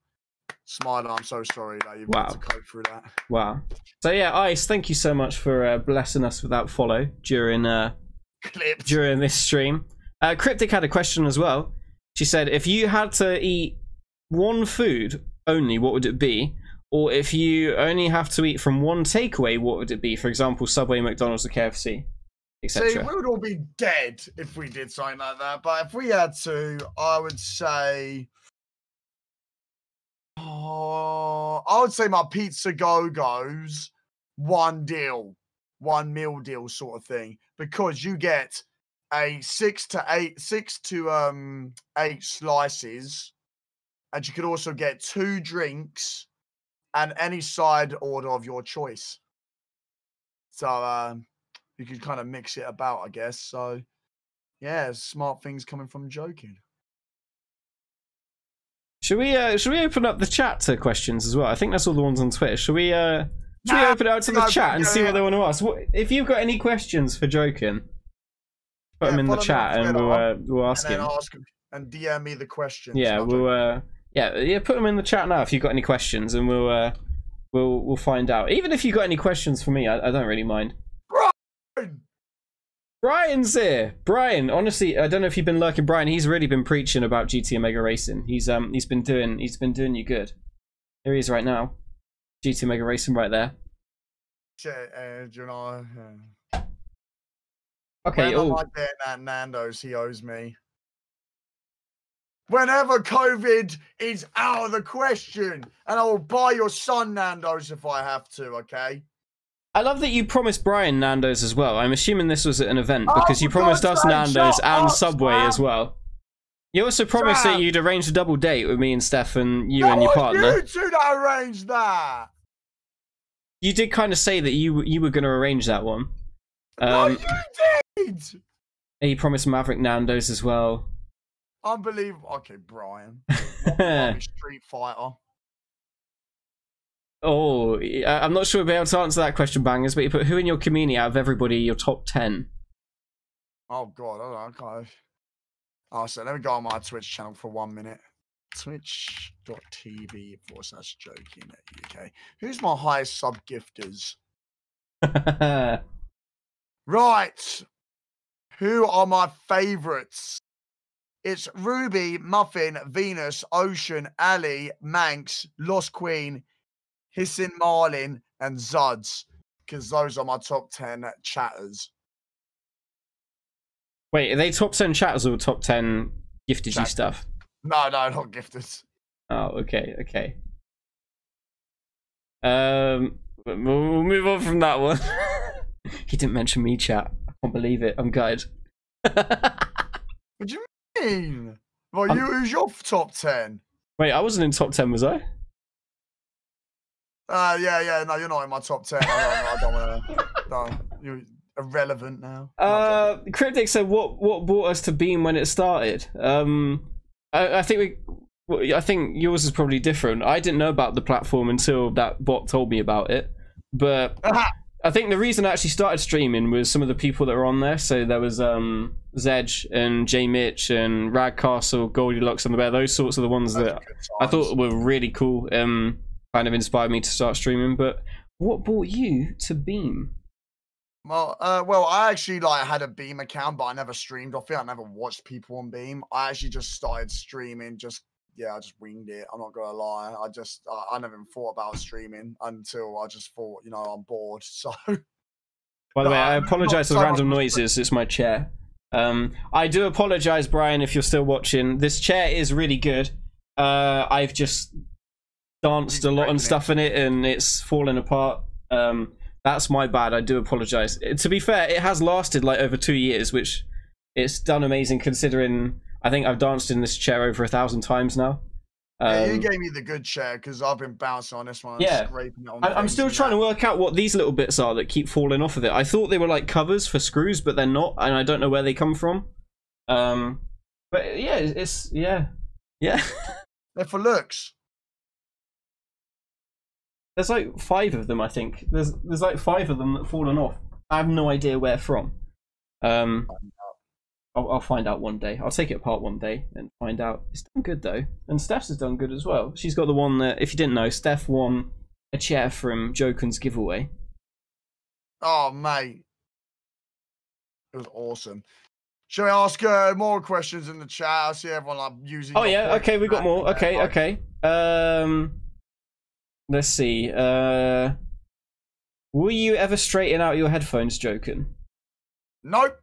Smile, I'm so sorry that you've Wow. got to cope through that. Wow. So yeah, Ice, thank you so much for uh, blessing us with that follow during uh, Clipped. during this stream. Uh, Cryptic had a question as well. She said, if you had to eat one food only, what would it be? Or if you only have to eat from one takeaway, what would it be? For example, Subway, McDonald's, or KFC, etc. See, we would all be dead if we did something like that. But if we had to, I would say, oh, I would say my Pizza GoGo's one deal, one meal deal sort of thing, because you get a six to eight, six to um eight slices, and you could also get two drinks and any side order of your choice. So um you could kind of mix it about, I guess. So, yeah, smart things coming from joking. Should we uh, should we open up the chat to questions as well? I think that's all the ones on Twitter. Should we uh, should we open it out to the chat and yeah, see what they want to ask? What, if you've got any questions for Joking, put Yeah, them in the follow me on chat and we'll uh, we'll ask and him. ask and DM me the questions. Yeah, we'll uh, yeah yeah put them in the chat now if you've got any questions and we'll uh, we'll we'll find out. Even if you've got any questions for me, I, I don't really mind. Brian's here. Brian, honestly, I don't know if you've been lurking. Brian, he's really been preaching about GT Omega Racing. He's um he's been doing he's been doing you good. Here he is right now. GT Omega Racing right there. Shit, do you know? Okay. Oh, am I getting that Nando's he owes me? Whenever COVID is out of the question, and I will buy your son Nando's if I have to. Okay. I love that you promised Brian Nando's as well. I'm assuming this was at an event Oh, because you promised us Nando's and up, Subway as well. You also promised that you'd arrange a double date with me and Steph and you that and your partner. You two that arranged that. You did kind of say that you you were going to arrange that one. no, Um, you did. you promised Maverick Nando's as well. Unbelievable. Okay, Brian. Street Fighter. Oh, I- I'm not sure we'll be able to answer that question, bangers. But you put who in your community out of everybody your top ten? Oh God, hold on, okay. Oh, so let me go on my Twitch channel for one minute. Twitch.tv forward slash joking at UK. Who's my highest sub gifters? Right. Who are my favorites? It's Ruby, Muffin, Venus, Ocean, Ali, Manx, Lost Queen, Hissing Marlin, and Zuds. Because those are my top 10 chatters. Wait, are they top ten chatters or top ten gifted you stuff? No, no, not gifted. Oh, okay, okay. Um, we'll move on from that one. he didn't mention me, chat. I can't believe it. I'm gutted. What do you mean? Well, you, who's your top 10? Wait, I wasn't in top ten, was I? Uh, yeah, yeah, no, you're not in my top 10. I don't, I don't want to. No, you're irrelevant now. Uh. Cryptic said, "What what brought us to Beam when it started?" Um, I, I think we, I think yours is probably different. I didn't know about the platform until that bot told me about it, but. I think the reason I actually started streaming was some of the people that were on there. So there was um Zedge and J Mitch and Ragcastle, Goldilocks and the Bear. Those sorts of the ones Those that I thought were really cool. Um, kind of inspired me to start streaming. But what brought you to Beam? Well, uh, well, I actually like had a Beam account, but I never streamed off it. I never watched people on Beam. I actually just started streaming. Just yeah, I just winged it. I'm not gonna lie. I just I, I never even thought about streaming until I just thought, you know, I'm bored. So By the way, I apologize for the random noises. It's my chair. Um, I do apologize, Brian, if you're still watching. This chair is really good. Uh, I've just danced a lot and stuff in it, and it's fallen apart. Um, that's my bad. I do apologize. To be fair, it has lasted like over two years, which it's done amazing considering. I think I've danced in this chair over a thousand times now. yeah, you Um, gave me the good chair because I've been bouncing on this one. Yeah. scraping it on. I, I'm still trying to work out what these little bits are that keep falling off of it. I thought they were like covers for screws, but they're not, and I don't know where they come from. Um, but yeah, it's, it's yeah, yeah. They're for looks. there's like five of them, I think. There's there's like five of them that have fallen off. I have no idea where from. Um, I'll, I'll find out one day. I'll take it apart one day and find out. It's done good though, and Steph's has done good as well. She's got the one that, if you didn't know, Steph won a chair from Joken's giveaway. Oh mate, it was awesome. Shall we ask uh, more questions in the chat? I see everyone like using. Oh yeah, okay, we got more. Okay, like- okay. Um let's see. Uh Will you ever straighten out your headphones, Joken? Nope.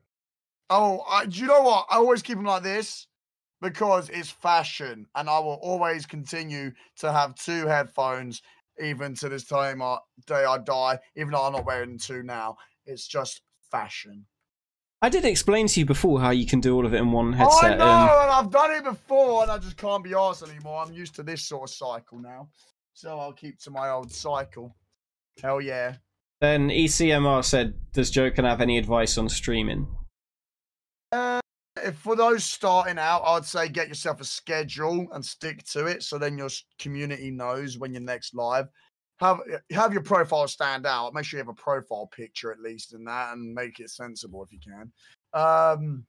Oh, I, do you know what? I always keep them like this because it's fashion, and I will always continue to have two headphones even to this time I, day I die. Even though I'm not wearing two now, it's just fashion. I did explain to you before how you can do all of it in one headset. I know, and and I've done it before, and I just can't be arsed anymore. I'm used to this sort of cycle now, so I'll keep to my old cycle. Hell yeah. then ECMR said, "Does Joken have any advice on streaming?" Uh, for those starting out, I'd say get yourself a schedule and stick to it. So then your community knows when you're next live. Have uh, have your profile stand out. Make sure you have a profile picture at least in that, and make it sensible if you can. Um,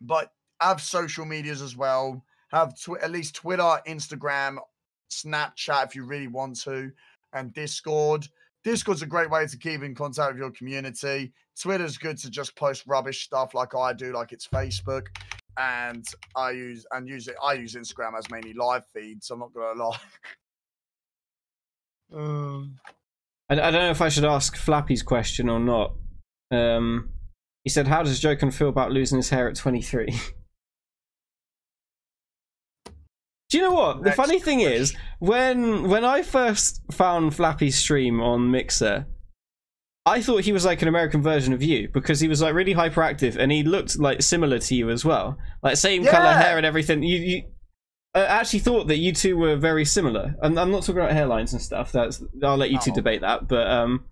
but have social medias as well. Have tw- at least Twitter, Instagram, Snapchat if you really want to, and Discord. Discord's a great way to keep in contact with your community. Twitter's good to just post rubbish stuff like I do, like it's Facebook. And I use and use it. I use Instagram as mainly live feeds. I'm not gonna lie. Um, I, I don't know if I should ask Flappy's question or not. Um, he said, "How does Joken feel about losing his hair at 23?" Do you know what? The Next funny thing is, when when I first found Flappy's stream on Mixer, I thought he was like an American version of you because he was like really hyperactive and he looked like similar to you as well, like same color hair and everything. You, you I actually thought that you two were very similar. And I'm not talking about hairlines and stuff. That's I'll let you two Oh. debate that. But um,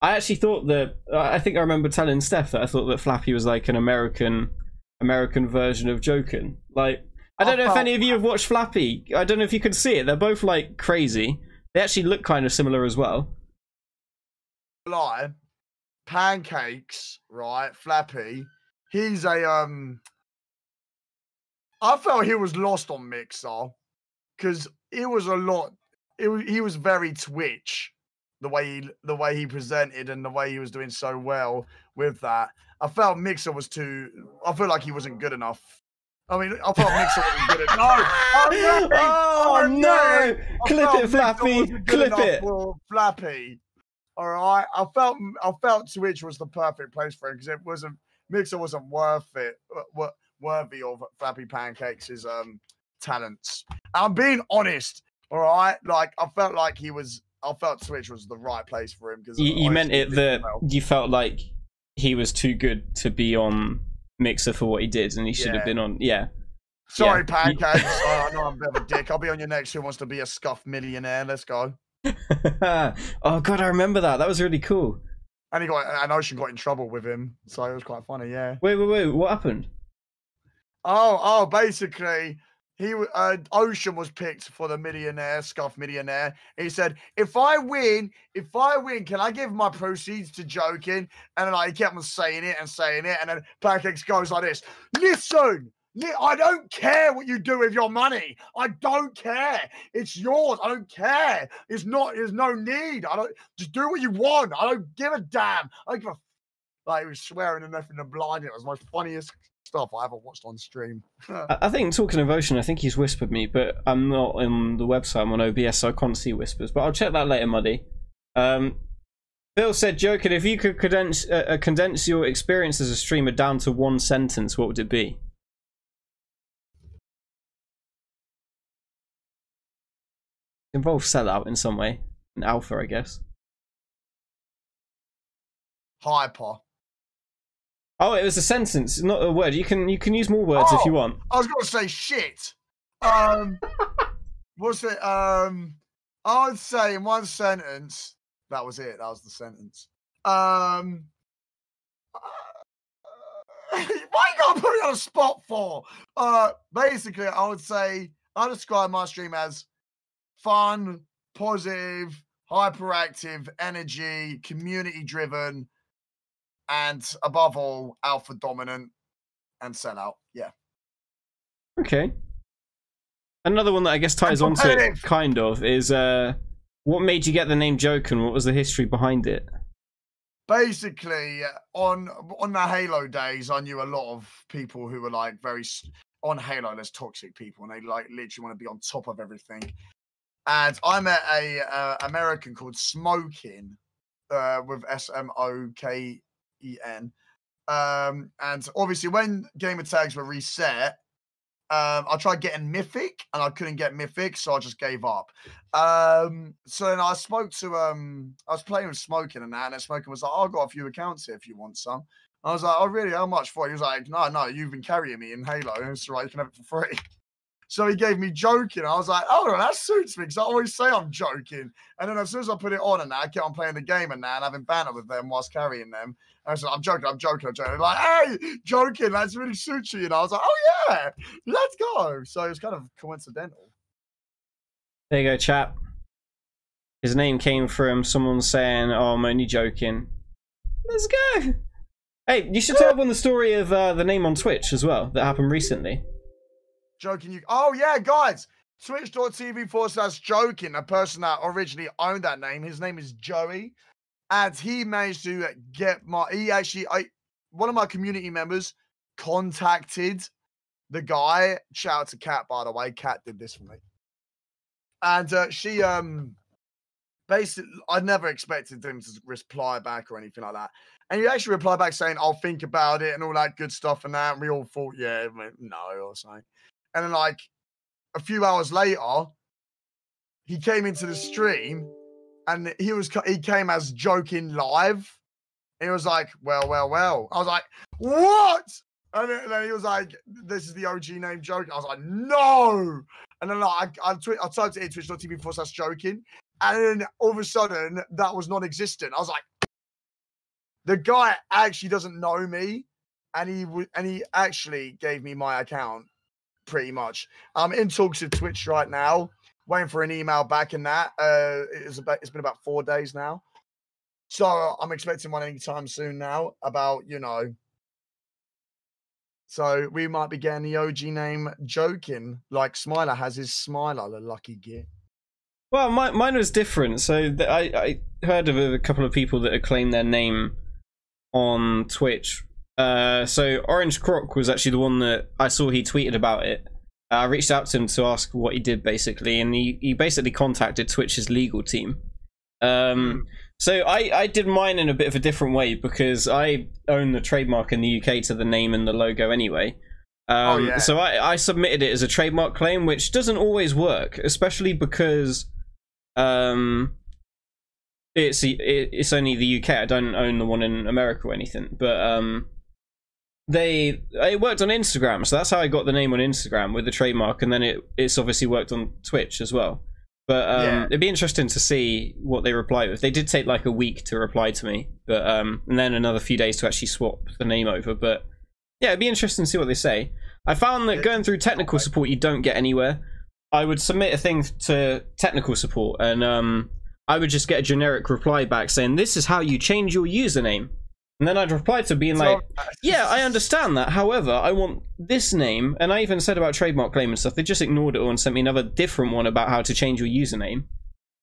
I actually thought that I think I remember telling Steph that I thought that Flappy was like an American American version of Joken. Like I don't know if any of you have watched Flappy. I don't know if you can see it. They're both like crazy. They actually look kind of similar as well. lie, pancakes, right? Flappy. He's a um. I felt he was lost on Mixer because it was a lot. It was, he was very Twitch, the way he the way he presented and the way he was doing so well with that. I felt Mixer was too. I feel like he wasn't good enough. I mean, I felt Mixer wasn't good enough. No, I'm oh no! Clip it, Flappy. Clip it. Flappy. All right. I felt I felt Twitch was the perfect place for him because it wasn't Mixer wasn't worth it, uh, wo- worthy of Flappy Pancakes' um talents. I'm being honest. All right. Like I felt like he was. I felt Twitch was the right place for him because You, you meant it that you felt like he was too good to be on Mixer for what he did, and he should Yeah. have been on. Yeah. Sorry, you- pancakes. oh, I know I'm a bit of a dick. I'll be on your next. Who wants to be a scuff millionaire? Let's go. oh god, I remember that. That was really cool. And he got and Ocean got in trouble with him, so it was quite funny. Yeah. Wait, wait, wait. What happened? Oh, oh, basically, he uh, Ocean was picked for the millionaire, scuff millionaire. He said, "If I win, if I win, can I give my proceeds to joking?" And then he kept on saying it and saying it, and then Pancakes goes like this: "Listen." I don't care what you do with your money. I don't care. It's yours. I don't care. It's not. There's no need. I don't. Just do what you want. I don't give a damn. I don't give a. Like he was swearing and nothing and blind. It was my funniest stuff I ever watched on stream. I, think talking of Ocean, I think he's whispered me, but I'm not on the website. I'm on OBS, so I can't see whispers. But I'll check that later, Muddy. Um, Phil said, "Joking, if you could condense uh, uh, condense your experience as a streamer down to one sentence, what would it be?" Involve sellout in some way, an alpha, I guess. Hyper. Oh, it was a sentence, not a word. You can you can use more words if you Oh. want. I was gonna say shit. Um, what's it? Um, I would say in one sentence. That was it. That was the sentence. Um, why you gotta put me on a spot for? Uh, basically, I would say I describe my stream as fun, positive, hyperactive, energy, community driven, and above all, alpha dominant and sellout. Yeah. Okay. Another one that I guess ties onto it, kind of, is uh, what made you get the name Joken? What was the history behind it? basically uh, on on the halo days i knew a lot of people who were like very on halo there's toxic people and they like literally want to be on top of everything and i met a uh, american called smoking uh with s-m-o-k-e-n um and obviously when gamer tags were reset um, I tried getting Mythic and I couldn't get Mythic, so I just gave up. Um, so then I spoke to um, I was playing with Smoken and that, and Smoken was like, oh, "I've got a few accounts here if you want some." I was like, "Oh, really? How much for?" it?" He was like, "No, no, you've been carrying me in Halo, it's all right. You can have it for free." So he gave me joking. I was like, "Oh, no, that suits me," because I always say I'm joking. And then as soon as I put it on and that, I kept on playing the game and that, and having banter with them whilst carrying them. I said, I'm joking, I'm joking, I'm joking. They're like, hey, joking, that's really suits you. And I was like, oh, yeah, let's go. So it was kind of coincidental. There you go, chap. His name came from someone saying, "Oh, I'm only joking." Let's go. Hey, you should tell everyone the story of uh, the name on Twitch as well that happened recently. Joking, you. Oh, yeah, guys. twitch.tv forward slash joking, A person that originally owned that name, his name is Joey. And he managed to get my, he actually, I, one of my community members contacted the guy. Shout out to Kat, by the way. Kat did this for me. And uh, she, um, basically, I never expected him to reply back or anything like that. And he actually replied back saying, I'll think about it and all that good stuff and that. And we all thought, yeah, no, or something. And then, like, a few hours later, he came into the stream and he was he came as joking live. He was like, "Well, well, well." I was like, "What?" And then, he was like, "This is the OG name joke." I was like, "No!" And then like, I I, twi- I typed it in Twitch.tv forward slash joking, and then all of a sudden that was non-existent. I was like, "The guy actually doesn't know me." And he w- and he actually gave me my account pretty much. I'm in talks with Twitch right now, waiting for an email back in that. Uh, it's about it's been about four days now, so I'm expecting one anytime soon now. About you know, so we might be getting the OG name Joken like Smiler has his Smiler, the lucky git. Well, my, mine was different. So th- I, I heard of a couple of people that had claimed their name on Twitch. Uh, so Orange Croc was actually the one that I saw he tweeted about it. Uh, I reached out to him to ask what he did basically, and he, he basically contacted Twitch's legal team. Um, so I, I did mine in a bit of a different way because I own the trademark in the UK to the name and the logo anyway. Um, yeah. So I, I submitted it as a trademark claim, which doesn't always work, especially because um, it's it, it's only the UK. I don't own the one in America or anything, but um, they it worked on Instagram, so that's how I got the name on Instagram with the trademark, and then it it's obviously worked on Twitch as well. But um, Yeah. it'd be interesting to see what they reply with. They did take like a week to reply to me, but um, and then another few days to actually swap the name over. But yeah, it'd be interesting to see what they say. I found that going through technical support, you don't get anywhere. I would submit a thing to technical support, and um, I would just get a generic reply back saying, "This is how you change your username," and then I'd reply to being like, "Yeah, I understand that. However, I want this name." And I even said about trademark claim and stuff. They just ignored it all and sent me another different one about how to change your username.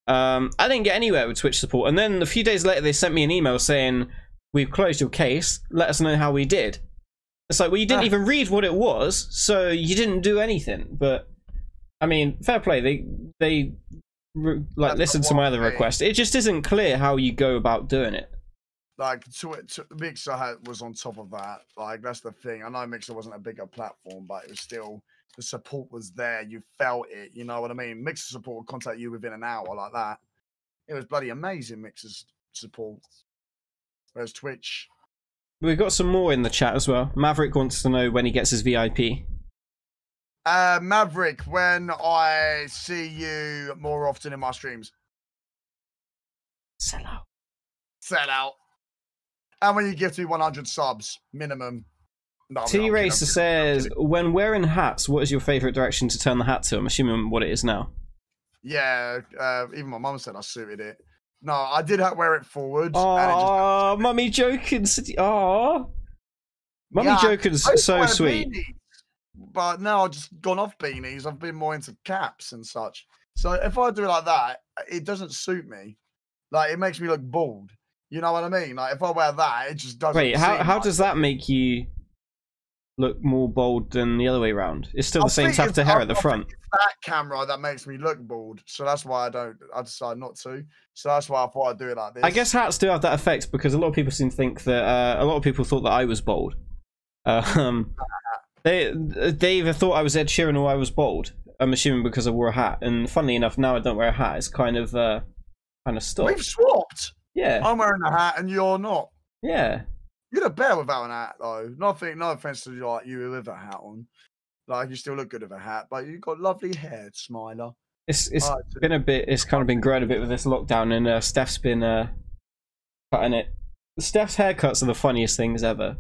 Um, I didn't get anywhere with Twitch support, and then a few days later, they sent me an email saying, "We've closed your case. Let us know how we did." It's like, well, you didn't Ah. even read what it was, so you didn't do anything. But I mean, fair play. They they like That's listened to my other request. It just isn't clear how you go about doing it. Like to, Tw- Mixer had, was on top of that. Like that's the thing. I know Mixer wasn't a bigger platform, but it was still the support was there. You felt it. You know what I mean? Mixer support would contact you within an hour like that. It was bloody amazing. Mixer's support. Whereas Twitch, We've got some more in the chat as well. Maverick wants to know when he gets his VIP. uh, Maverick, when I see you more often in my streams, Sell out. set out. And when you give me 100 subs minimum. No, I'm- I'm kidding, T Racer says, when wearing hats, what is your favorite direction to turn the hat to? I'm assuming what it is now. Yeah, uh, even my mum said I suited it. No, I did wear it forward. and it just- Oh, Mummy Joken. Oh, Mummy Yeah, Joken's I so sweet. beanies, but now I've just gone off beanies. I've been more into caps and such. So if I do it like that, it doesn't suit me. Like it makes me look bald. You know what I mean? Like if I wear that, it just doesn't. Wait, how how like does that make you look more bold than the other way around? It's still I the same tuft of hair at the front. That camera that makes me look bald, so that's why I don't. I decide not to. So that's why I thought I'd do it like this. I guess hats do have that effect because a lot of people seem to think that uh, a lot of people thought that I was bold. Um, they they either thought I was Ed Sheeran or I was bald. I'm assuming because I wore a hat. And funnily enough, now I don't wear a hat. It's kind of uh, kind of stopped. we've swapped. Yeah, I'm wearing a hat and you're not. yeah. You look bear without an hat, though. Nothing, no offense to like you with a hat on. Like you still look good with a hat, but you've got lovely hair, Smiler. It's it's Alright, been a bit. It's kind of been growing a bit with this lockdown, and uh, Steph's been uh, cutting it. Steph's haircuts are the funniest things ever.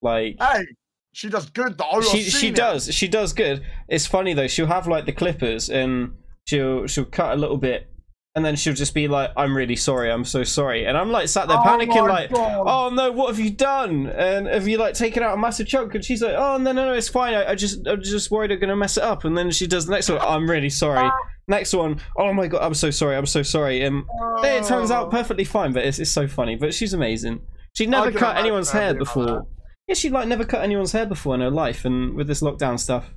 Like Hey, she does good though. She she it. does she does good. It's funny though. She'll have like the clippers, and she'll she'll cut a little bit and then she'll just be like, "I'm really sorry. I'm so sorry," and I'm like sat there Oh panicking, like, God. "Oh no, what have you done? And have you like taken out a massive chunk?" And she's like, "Oh no, no, no, it's fine. I, I just, I'm just worried I'm gonna mess it up." And then she does the next one. I'm really sorry. Next one. Oh my god, I'm so sorry. I'm so sorry. Um, it turns out Oh. perfectly fine, but it's, it's so funny. But she's amazing. She'd never cut anyone's hair before. Yeah, she like never cut anyone's hair before in her life, and with this lockdown stuff,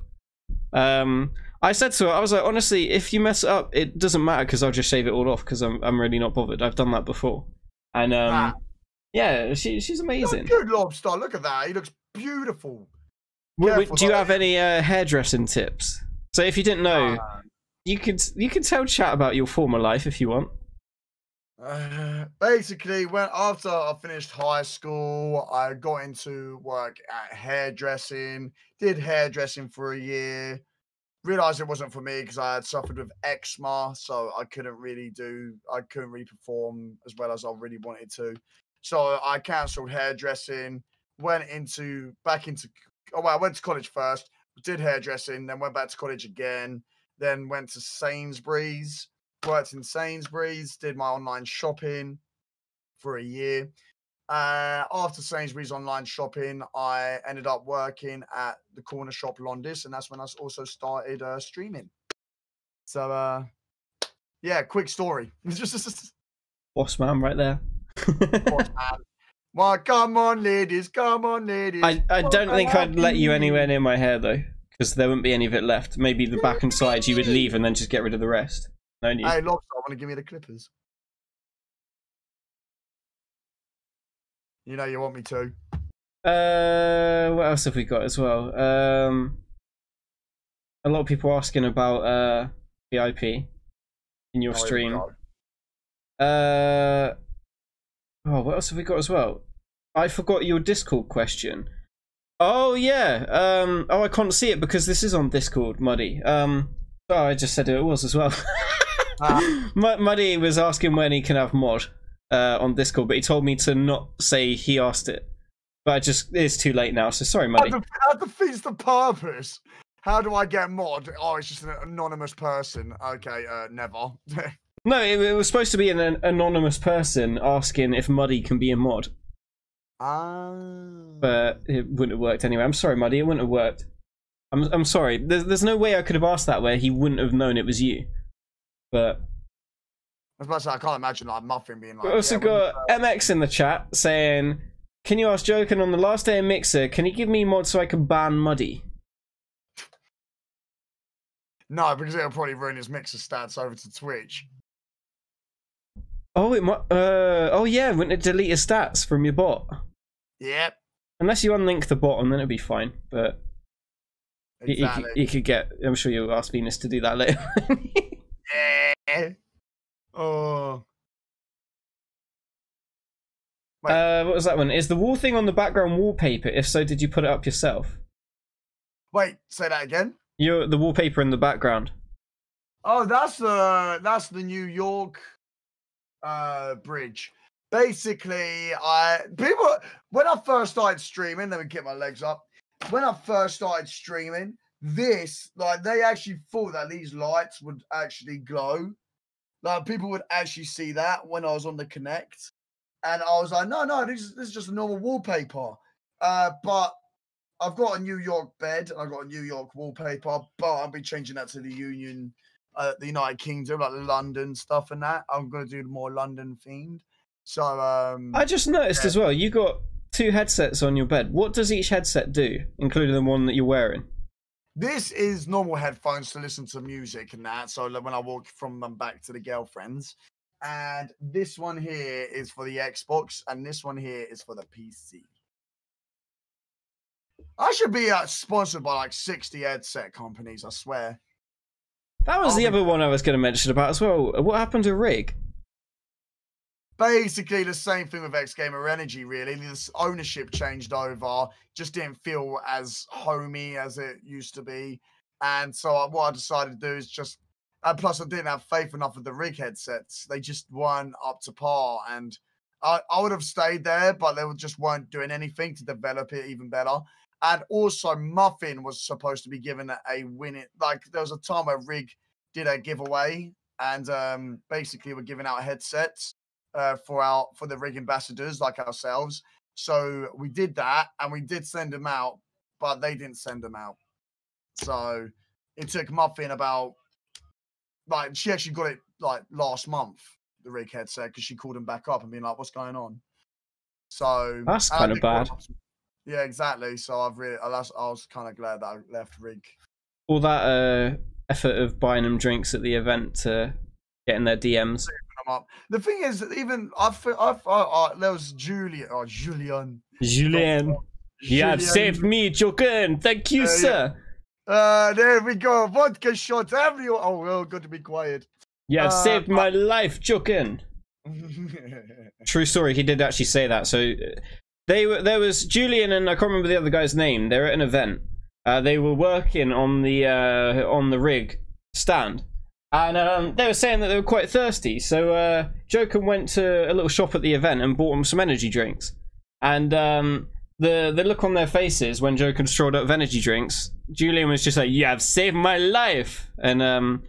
um, I said to her, I was like, honestly, if you mess up, it doesn't matter because I'll just shave it all off because I'm I'm really not bothered. I've done that before, and um, Ah. yeah, she she's amazing. Good lobster. Look at that. He looks beautiful. W- w- careful, do you have any uh, hairdressing tips? So if you didn't know, Ah. you could you can tell chat about your former life if you want. Uh, basically, when after I finished high school, I got into work at hairdressing. Did hairdressing for a year. Realized it wasn't for me because I had suffered with eczema, so I couldn't really do. I couldn't really perform as well as I really wanted to. So I cancelled hairdressing. Went into back into. Oh well, I went to college first. Did hairdressing, then went back to college again. Then went to Sainsbury's worked in Sainsbury's, did my online shopping for a year. Uh, after Sainsbury's online shopping, I ended up working at the corner shop Londis, and that's when I also started uh, streaming. So, uh, yeah, quick story. Boss man, right there. boss man. Well, come on, ladies, come on, ladies. I, I don't think I'd let you anywhere near my hair though, because there wouldn't be any of it left. Maybe the back and sides you would leave and then just get rid of the rest. No need. Hey, Lobster, I want to give me the clippers? You know you want me to. Uh, what else have we got as well? Um, a lot of people asking about uh VIP in your Oh, stream. Uh, oh, what else have we got as well? I forgot your Discord question. Oh yeah. Um. Oh, I can't see it because this is on Discord, Muddy. Um. Oh, I just said who it was as well. Ah. Mud- Muddy was asking when he can have mod uh, on Discord, but he told me to not say he asked it. But I just it's too late now, so sorry, That, Muddy. def- that defeats the purpose. How do I get mod? Oh, it's just an anonymous person. Okay, uh, never. No, it, it was supposed to be an, an anonymous person asking if Muddy can be a mod, Ah. but it wouldn't have worked anyway. I'm sorry, Muddy, it wouldn't have worked. I'm I'm sorry. There's there's no way I could have asked that where he wouldn't have known it was you. But I was about to say, I can't imagine like Muffin being like. we also yeah, you got MX in the chat saying, "Can you ask Joken on the last day of Mixer? Can you give me mod so I can ban Muddy?" No, because it'll probably ruin his mixer stats over to Twitch. Oh, it might. Uh, oh yeah, wouldn't it delete his stats from your bot? Yep. Unless you unlink the bot, and then it'd be fine. But you- you, could, you could get. I'm sure you'll ask Venus to do that later. Yeah. Oh. Wait. uh, what was that one? Is the wall thing on the background wallpaper? If so, did you put it up yourself? Wait, say that again. Your the wallpaper in the background. Oh, that's the that's the New York uh bridge. Basically, I people when I first started streaming, let me get my legs up. When I first started streaming, this like they actually thought that these lights would actually glow. Like people would actually see that when I was on the Kinect. And I was like, no, no, this is this is just a normal wallpaper. Uh, but I've got a New York bed and I've got a New York wallpaper, but I'll be changing that to the Union, uh, the United Kingdom, like London stuff and that. I'm gonna do more London themed. So um, I just noticed Yeah. as well. You got two headsets on your bed. What does each headset do, including the one that you're wearing? This is normal headphones to listen to music and that. So like, when I walk from them back to the girlfriends, and this one here is for the Xbox, and this one here is for the PC. I should be uh, sponsored by like 60 headset companies, I swear. That was Oh, the we- other one I was going to mention about as well. What happened to Rig? Basically the same thing with X Gamer Energy, really. This ownership changed over, just didn't feel as homey as it used to be. And so what I decided to do is just, and plus I didn't have faith enough with the rig headsets. They just weren't up to par. And I, I would have stayed there, but they just weren't doing anything to develop it even better. And also, Muffin was supposed to be given a, a win. It like there was a time where Rig did a giveaway and um, basically we're giving out headsets uh, for our for the rig ambassadors like ourselves. So we did that, and we did send them out, but they didn't send them out. So it took Muffin about like she actually got it like last month, the rig head said because she called him back up and being like, "What's going on?" So That's kinda bad. up Yeah, exactly. So I've really, I was, I was kind of glad that I left rig. All that uh, effort of buying them drinks at the event to get in their DMs. Them up. The thing is, even I, fe- I, I, there was Julian, oh Julian, Julien, you have saved me, Joken. Thank you, Uh, yeah. sir. Uh, there we go. Vodka shots. Everyone. Oh, well, good to be quiet. You have uh, saved my life, Joken. True story. He did actually say that. So they were there was Julian and I can't remember the other guy's name. They were at an event. Uh, they were working on the uh, on the rig stand, and um, they were saying that they were quite thirsty. So uh, Joken went to a little shop at the event and bought them some energy drinks. And um, the the look on their faces when Joken strolled up with energy drinks, Julian was just like, "You have saved my life," and um,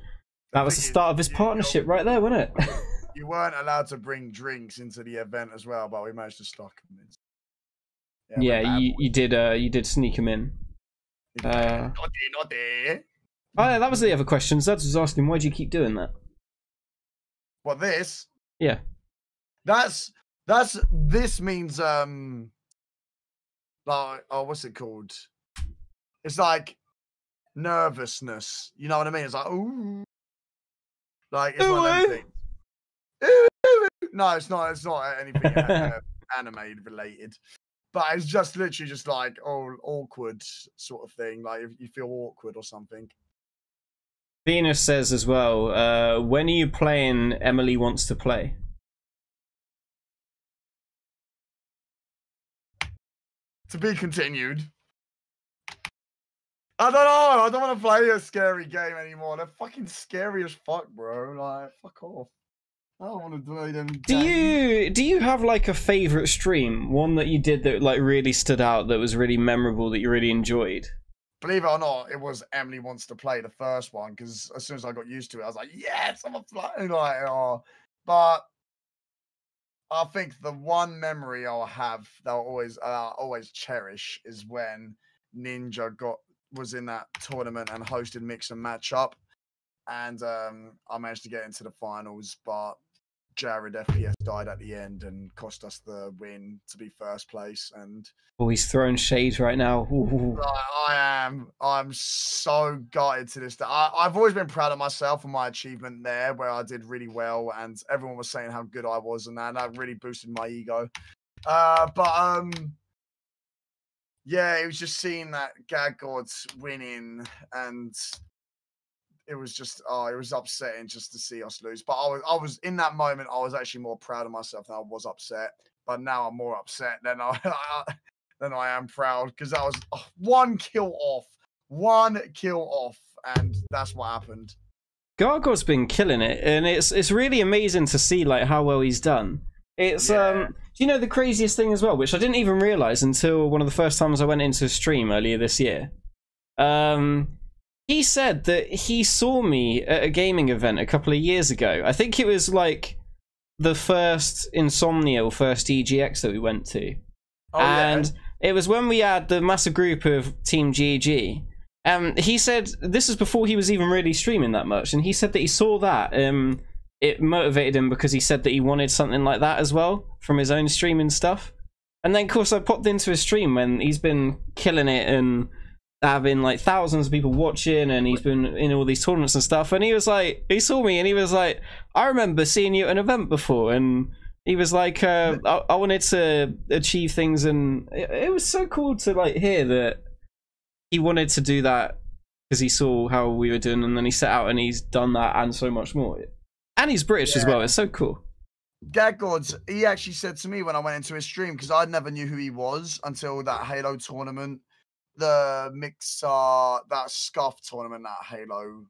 that was the start of his partnership right there, wasn't it? you weren't allowed to bring drinks into the event as well, but we managed to stock them. we're yeah, you, you did uh, you did sneak him in. Uh, naughty, naughty. Oh, yeah, that was the other question. Zed was asking, why do you keep doing that? What this? Yeah. That's that's this means um like oh what's it called? It's like nervousness. You know what I mean? It's like ooh, like it's one of Ooh. things. Ooh, ooh, ooh. No, it's not. It's not anything uh, anime related. But it's just literally just like oh awkward sort of thing. Like if you feel awkward or something. Venus says as well, uh, when are you playing Emily Wants to Play? To be continued. I don't know. I don't want to play a scary game anymore. They're fucking scary as fuck, bro. Like, fuck off. I don't want to play them. Do games. you do you have like a favorite stream, one that you did that like really stood out, that was really memorable, that you really enjoyed? Believe it or not, it was Emily wants to play the first one because as soon as I got used to it, I was like, yes, I'm a flying like, oh. But I think the one memory I'll have that I'll always uh, always cherish is when Ninja got was in that tournament and hosted mix and match up, and um, I managed to get into the finals, but Jared FPS died at the end and cost us the win to be first place. And Oh, he's throwing shades right now. Ooh. I, am I'm so gutted to this day. I, I've always been proud of myself and my achievement there, where I did really well, and everyone was saying how good I was, and that, and that really boosted my ego. Uh, but um, yeah, it was just seeing that Gag Gods winning, and it was just oh, it was upsetting just to see us lose. But I was I was in that moment, I was actually more proud of myself than I was upset. But now I'm more upset than I than I am proud because that was oh, one kill off, one kill off, and that's what happened. Gargo's been killing it, and it's it's really amazing to see like how well he's done. It's Yeah. um, do you know the craziest thing as well, which I didn't even realize until one of the first times I went into a stream earlier this year. Um, he said that he saw me at a gaming event a couple of years ago. I think it was like the first Insomnia or first EGX that we went to Oh, and it was when we had the massive group of Team GG. Um, he said this is before he was even really streaming that much, and he said that he saw that. Um, it motivated him because he said that he wanted something like that as well from his own streaming stuff. And then, of course, I popped into his stream when he's been killing it and having like thousands of people watching, and he's been in all these tournaments and stuff. And he was like, he saw me, and he was like, I remember seeing you at an event before, and he was like, uh, I, I wanted to achieve things, and it, it was so cool to like hear that he wanted to do that because he saw how we were doing, and then he set out and he's done that and so much more. And he's British as well. It's so cool. Gag Gods, he actually said to me when I went into his stream because I never knew who he was until that Halo tournament, the mixer, that scuff tournament, that Halo,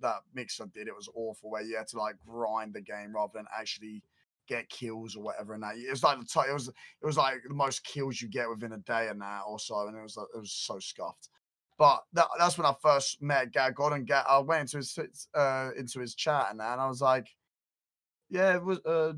that mixer did. It was awful where you had to like grind the game rather than actually get kills or whatever. And that it was like the t- it was it was like the most kills you get within a day and that or so, and it was like, it was so scuffed. But that, that's when I first met and Gag, I went into his uh, into his chat and that, and I was like, "Yeah, it was uh,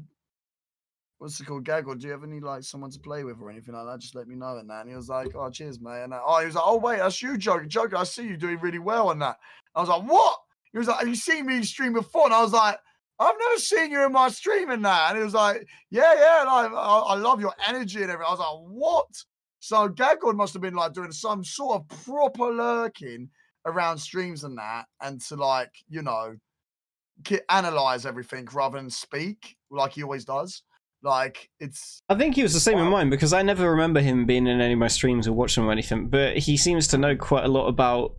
what's it called, Gag God? Do you have any like someone to play with or anything like that? Just let me know." And that, and he was like, "Oh, cheers, mate." And I, oh, he was like, "Oh, wait, that's you, Joker. Joker, I see you doing really well." And that, I was like, "What?" He was like, "Have you seen me stream before?" And I was like. I've never seen you in my stream and that. And he was like, yeah, yeah, like, I, I love your energy and everything. I was like, what? So Gagod must have been like doing some sort of proper lurking around streams and that, and to like, you know, analyze everything rather than speak like he always does. Like it's I think he was the same in mine because I never remember him being in any of my streams or watching or anything. But he seems to know quite a lot about,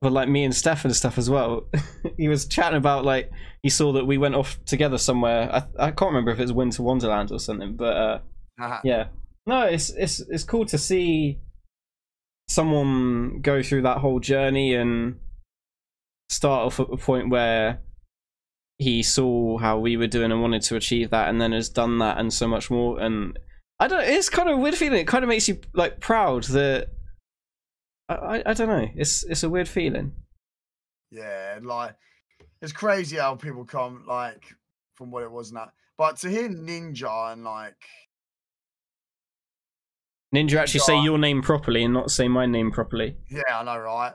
well, like me and Steph and stuff as well. he was chatting about like he saw that we went off together somewhere. I I can't remember if it was Winter Wonderland or something, but uh, uh, yeah, no, it's it's it's cool to see someone go through that whole journey and start off at a point where he saw how we were doing and wanted to achieve that and then has done that and so much more. And i don't it's kind of a weird feeling. It kind of makes you like proud that i i, I don't know. It's it's a weird feeling. Yeah, like it's crazy how people come like from what it was now. But to hear Ninja and like ninja actually say your name properly and not say my name properly. Yeah, I know, right?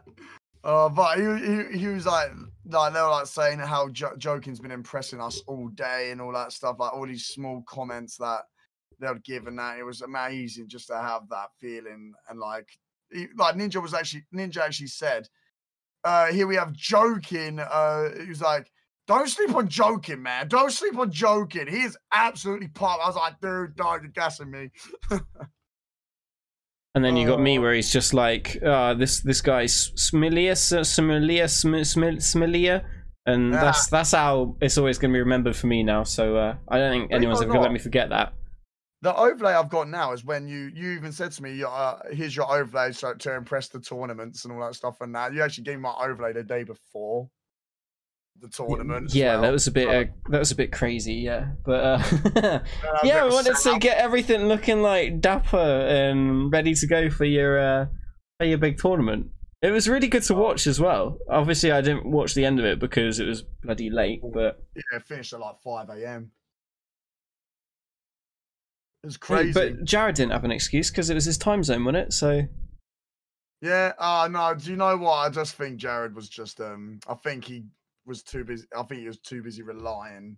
Uh, but he, he he was like, like they were like saying how jo- Joken's been impressing us all day and all that stuff, like all these small comments that they would give and that. It was amazing just to have that feeling and like, he, like Ninja was actually Ninja actually said, uh, here we have Joken. Uh, he was like. Don't sleep on Joken, man. Don't sleep on joking. He is absolutely pop. I was like, dude, dog, you're gassing me. and then you got me Oh. where he's just like uh this this guy's smilia smilia smilia and Yeah. that's that's how it's always going to be remembered for me now so uh i don't think anyone's ever going to let me forget that The overlay I've got now is when you you even said to me, uh, "Here's your overlay so to impress the tournaments and all that stuff." And that you actually gave me my overlay the day before the tournament. yeah well. that was a bit uh, that was a bit crazy yeah but uh yeah we wanted to get everything looking like dapper and ready to go for your uh for your big tournament it was really good to watch as well obviously i didn't watch the end of it because it was bloody late but Yeah, it finished at like five a.m. It was crazy. but jared didn't have an excuse because it was his time zone wasn't it so Yeah, uh no, do you know what? I just think Jared was just um I think he was too busy I think he was too busy relying.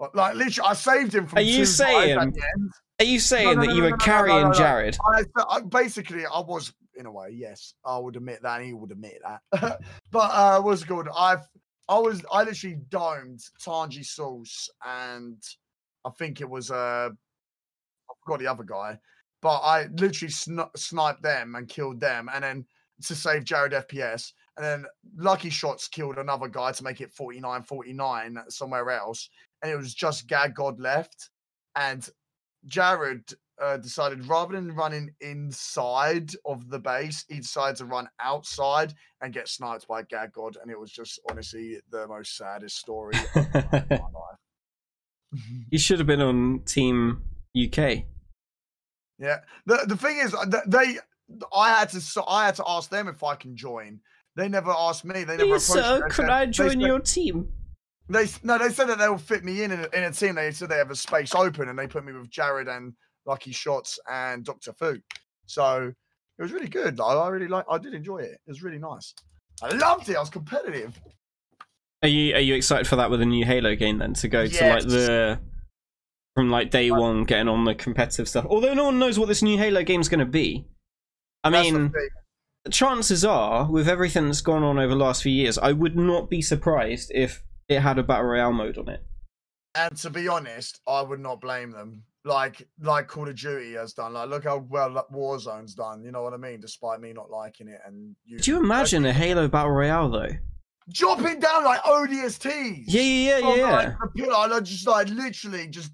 uh, Like literally I saved him from Are you saying- at the end. Are you saying no, that no, you no, were no, no, no, carrying no, no. Jared? I, I basically I was in a way, yes. I would admit that and he would admit that. but uh what's good? I've I was I literally domed Tanji Sauce and I think it was uh I forgot the other guy. But I literally sn- sniped them and killed them and then to save Jared FPS. And then Lucky Shots killed another guy to make it 49 49 somewhere else. And it was just Gag God left. And Jared uh, decided rather than running inside of the base, he decided to run outside and get sniped by Gag God. And it was just honestly the most saddest story of my life. you should have been on Team UK. Yeah. The the thing is, uh, they, I had to, so I had to ask them if I can join. They never asked me. They never Please, approached sir, me. They could I join said- your team? They no, they said that they will fit me in in a, in a team. They said they have a space open, and they put me with Jared and Lucky Shots and Doctor Fu. So it was really good. Like, I really like. I did enjoy it. It was really nice. I loved it. I was competitive. Are you are you excited for that with a new Halo game then to go to like the from like day one getting on the competitive stuff? Although no one knows what this new Halo game's going to be. I That's the mean, thing. Chances are, with everything that's gone on over the last few years, I would not be surprised if it had a battle royale mode on it. and to be honest, I would not blame them. Like like Call of Duty has done. Like look how well like, Warzone's done. You know what I mean? Despite me not liking it, and you Could you imagine a Halo battle royale though? dropping down like ODSTs? Yeah, yeah, yeah, from, yeah. Like, pillar, like, just like literally just.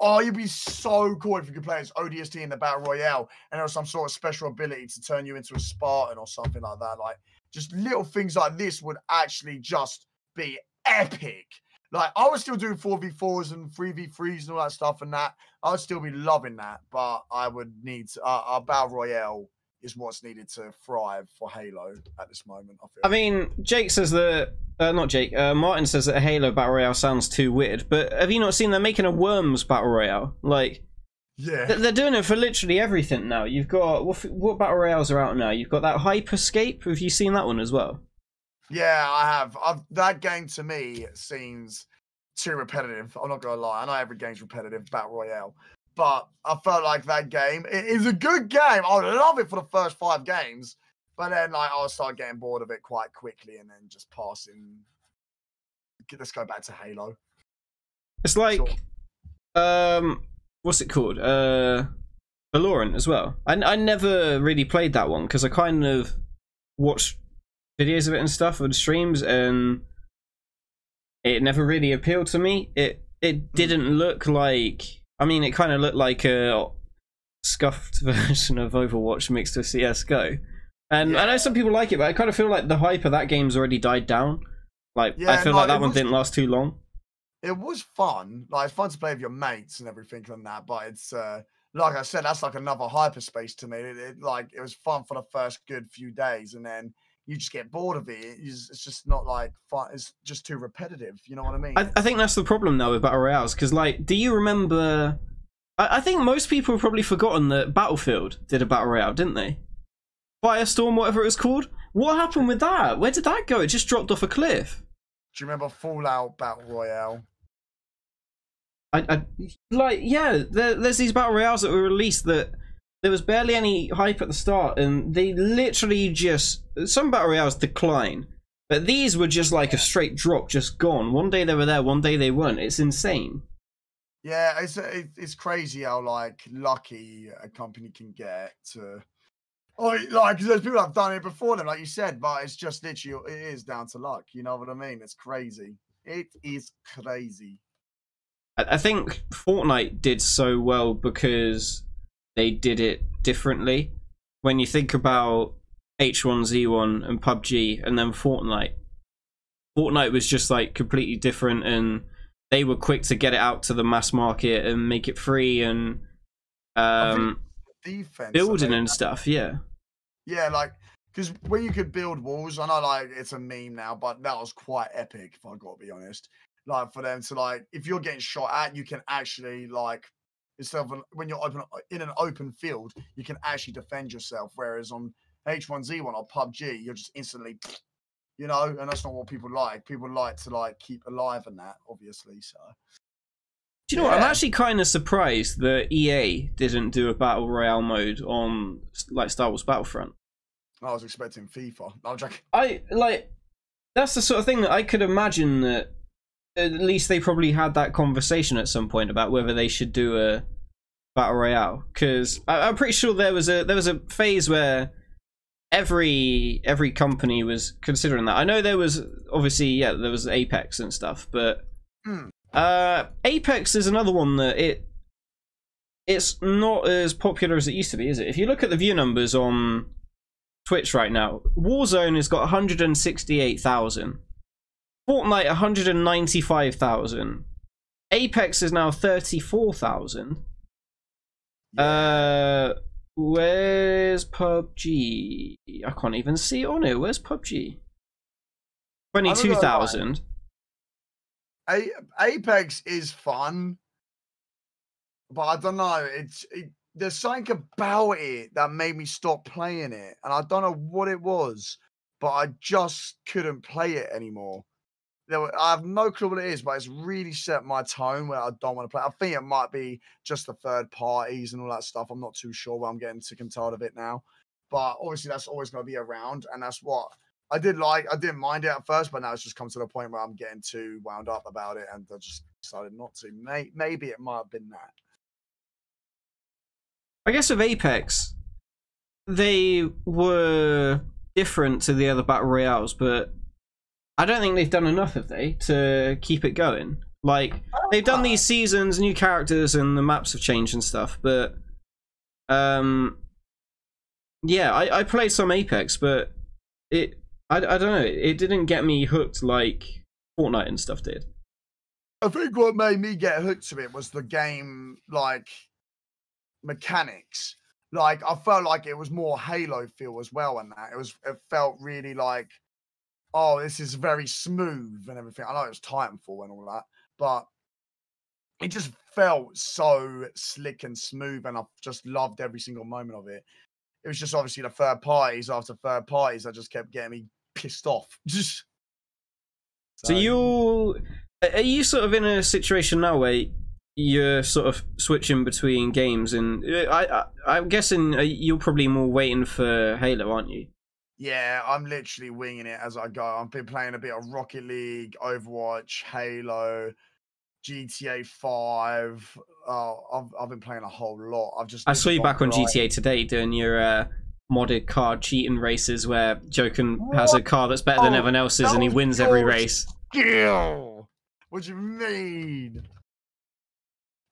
Oh, you'd be so cool if you could play as ODST in the battle royale, and was some sort of special ability to turn you into a Spartan or something like that. Like just little things like this would actually just be epic. Like I would still do four v fours and three v threes and all that stuff, and that I would still be loving that. But I would need to, uh, a battle royale is what's needed to thrive for Halo at this moment. I feel. I mean, Jake says that. Uh, not Jake. Uh, Martin says that a Halo battle royale sounds too weird. But have you not seen they're making a Worms battle royale? Like yeah, th- they're doing it for literally everything now. You've got what, what battle royales are out now? You've got that Hyperscape. Have you seen that one as well? yeah, I have. I've, that game to me seems too repetitive. I'm not gonna lie. I know every game's repetitive, battle royale, but I felt like that game it is a good game. I love it for the first five games, but then like I'll start getting bored of it quite quickly, and then just passing. Let's go back to Halo. It's like, Sure. um, what's it called? Uh, Valorant as well. I I never really played that one because I kind of watched videos of it and stuff on streams, and it never really appealed to me. It it didn't look like. I mean, it kind of looked like a scuffed version of Overwatch mixed with CS:GO. And I know some people like it, but I kind of feel like the hype of that game's already died down. Like I feel no, like that one was- didn't last too long. it was fun. Like it's fun to play with your mates and everything and that. But it's uh, like I said, that's like another Hyperscape to me. It, it- like it was fun for the first good few days, and then you just get bored of it. It's, it's just not like fun. It's just too repetitive. You know what I mean? I, I think that's the problem though with battle royales because like do you remember I, I think most people have probably forgotten that battlefield did a battle royale didn't they firestorm whatever it was called what happened with that where did that go it just dropped off a cliff Do you remember Fallout Battle Royale? I, I like yeah there, there's these battle royales that were released that there was barely any hype at the start and they literally just some battle royales decline but these were just like a straight drop just gone one day they were there one day they weren't it's insane Yeah, it's it's crazy how like lucky a company can get to. Oh, like there's people have done it before them, like you said, but it's just literally it is down to luck. You know what I mean? It's crazy. It is crazy. I think Fortnite did so well because they did it differently. When you think about H1Z1 and PUBG and then Fortnite, Fortnite was just like completely different and they were quick to get it out to the mass market and make it free and um, Defense building and stuff. Yeah. Yeah, like because when you could build walls, I know like it's a meme now, but that was quite epic. If I got to be honest, like for them to like, if you're getting shot at, you can actually like instead of when you're open in an open field, you can actually defend yourself. Whereas on H1Z1 or PUBG, you're just instantly, you know, and that's not what people like. People like to like keep alive in that, obviously. So Do you know what? I'm actually kind of surprised that EA didn't do a battle royale mode on like Star Wars Battlefront. I was expecting FIFA. I'm joking. I like that's the sort of thing that I could imagine that at least they probably had that conversation at some point about whether they should do a battle royale because I'm pretty sure there was a there was a phase where every every company was considering that. I know there was obviously yeah there was Apex and stuff, but Hmm. uh, Apex is another one that it it's not as popular as it used to be, is it? If you look at the view numbers on Twitch right now, Warzone has got 168,000. Fortnite 195,000. Apex is now 34,000. Uh where's PUBG? I can't even see on it. Where's PUBG? 22,000. A- Apex is fun, but I don't know. It's it, there's something about it that made me stop playing it, and I don't know what it was, but I just couldn't play it anymore. Were, I have no clue what it is, but it's really set my tone where I don't want to play. I think it might be just the third parties and all that stuff. I'm not too sure, but I'm getting sick and tired of it now. But obviously, that's always going to be around, and that's what I did like. I didn't mind it at first, but now it's just come to the point where I'm getting too wound up about it, and I just decided not to. May- maybe it might have been that. I guess with Apex, they were different to the other battle royales, but I don't think they've done enough, have they, to keep it going? Like they've done these seasons, new characters, and the maps have changed and stuff, but um, yeah, I, I played some Apex, but it I, I don't know, it didn't get me hooked like Fortnite and stuff did. I think what made me get hooked to it was the game like mechanics. like I felt like it was more Halo feel as well, and that it was it felt really like, oh, this is very smooth and everything. I know it was Titanfall and all that, but it just felt so slick and smooth, and I just loved every single moment of it. It was just obviously the third parties after third parties that just kept getting me pissed off. Just So you are you sort of in a situation now where you're sort of switching between games, and uh, I, I I'm guessing uh, you're probably more waiting for Halo, aren't you? Yeah, I'm literally winging it as I go. I've been playing a bit of Rocket League, Overwatch, Halo, GTA 5. Oh, I've, I've been playing a whole lot. I've just. I saw you back on right- GTA today doing your uh, modded car cheating races where Joken has a car that's better than Oh, everyone else's and he wins every race. Skill. What do you mean?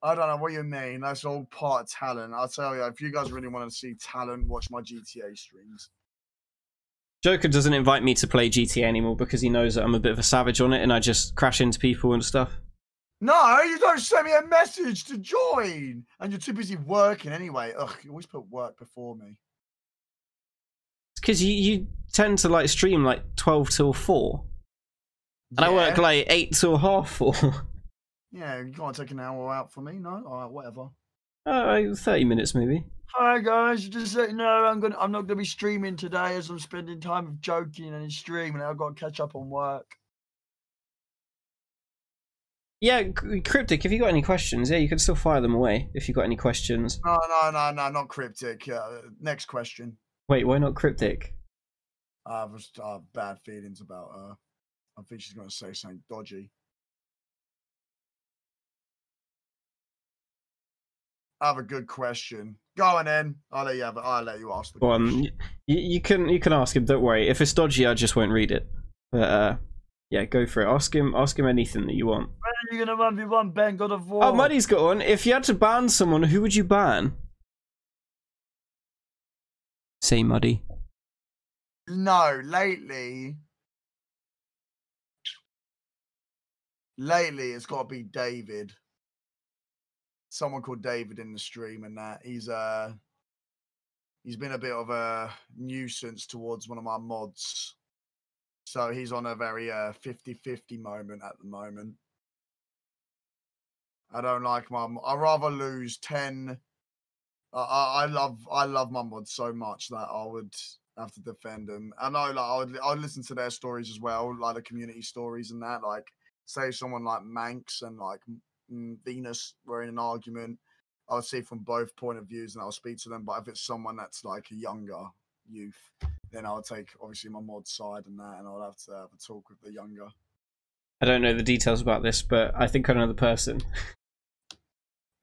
I don't know what you mean. That's all part of talent. I'll tell you, if you guys really want to see talent, watch my GTA streams. Joker doesn't invite me to play GTA anymore because he knows that I'm a bit of a savage on it and I just crash into people and stuff. No, you don't send me a message to join, and you're too busy working anyway. Ugh, you always put work before me. It's because you, you tend to like stream like 12 till 4 and i work like 8 till half 4 Yeah, you can't take an hour out for me, no? All right, whatever. uh, 30 minutes maybe Hi guys, just let you know I'm gonna I'm not gonna be streaming today as I'm spending time joking and streaming. I've got to catch up on work. yeah cryptic if you got any questions yeah you can still fire them away if you got any questions No, no, no, no, not cryptic. Uh, next question. wait why not cryptic I have uh, bad feelings about her. I think she's going to say something dodgy. I have a good question. Go on then. I'll let you have it. I'll let you ask the go on question. y- you, you can you can ask him don't worry if it's dodgy i just won't read it but uh yeah go for it ask him ask him anything that you want When are you gonna run v one Ben God of War? oh muddy's got one if you had to ban someone who would you ban say muddy No, lately. Lately, it's got to be David. Someone called David in the stream, and that he's uh he's been a bit of a nuisance towards one of my mods. So he's on a very uh 50-50 moment at the moment. I don't like my. I rather lose ten. I, I I love I love my mods so much that I would have to defend them. I know, like I would I would listen to their stories as well, like the community stories and that. Like, say someone like Manx and like mm, Venus were in an argument, I would see from both point of views and I'll speak to them. But if it's someone that's like a younger youth, then I'll take obviously my mod side and that, and I'll have to have a talk with the younger. I don't know the details about this, but I think I know the person.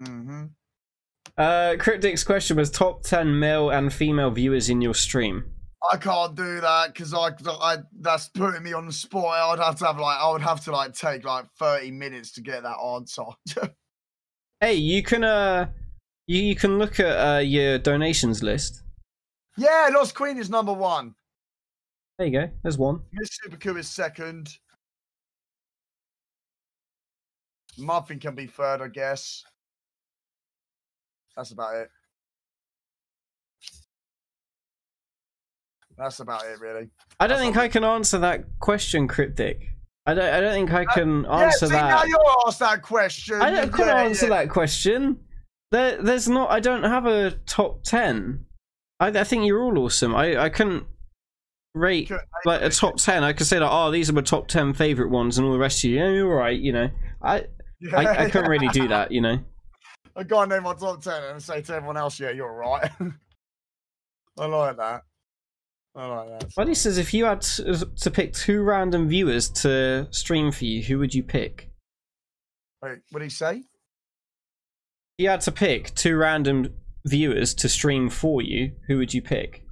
Mm-hmm. Uh, Cryptic's question was top 10 male and female viewers in your stream. I can't do that because I, I that's putting me on the spot. I'd have to have like I would have to like take like thirty minutes to get that answer. Hey, you can uh, you, you can look at uh, your donations list. yeah, Lost Queen is number one. There you go. There's one. Miss Superku is second. Muffin can be third, I guess. That's about it. That's about it, really. I don't That's think I can answer that question, Cryptic. I don't. I don't think I uh, can yeah, answer see, now that. you asked that question. I don't, yeah, answer that question. There, there's not. I don't have a top ten. I, I think you're all awesome. I, I couldn't rate like a top ten. I could say like, oh, these are my top ten favorite ones, and all the rest of you, yeah, you're right. You know, I, it. I, Yeah, I couldn't really do that. You know. I can't name my top ten and say to everyone else, "Yeah, you're right." I like that. I like that. Buddy says if you had to, to pick two random viewers to stream for you, who would you pick? Wait, what did he say? If you had to pick two random viewers to stream for you, who would you pick?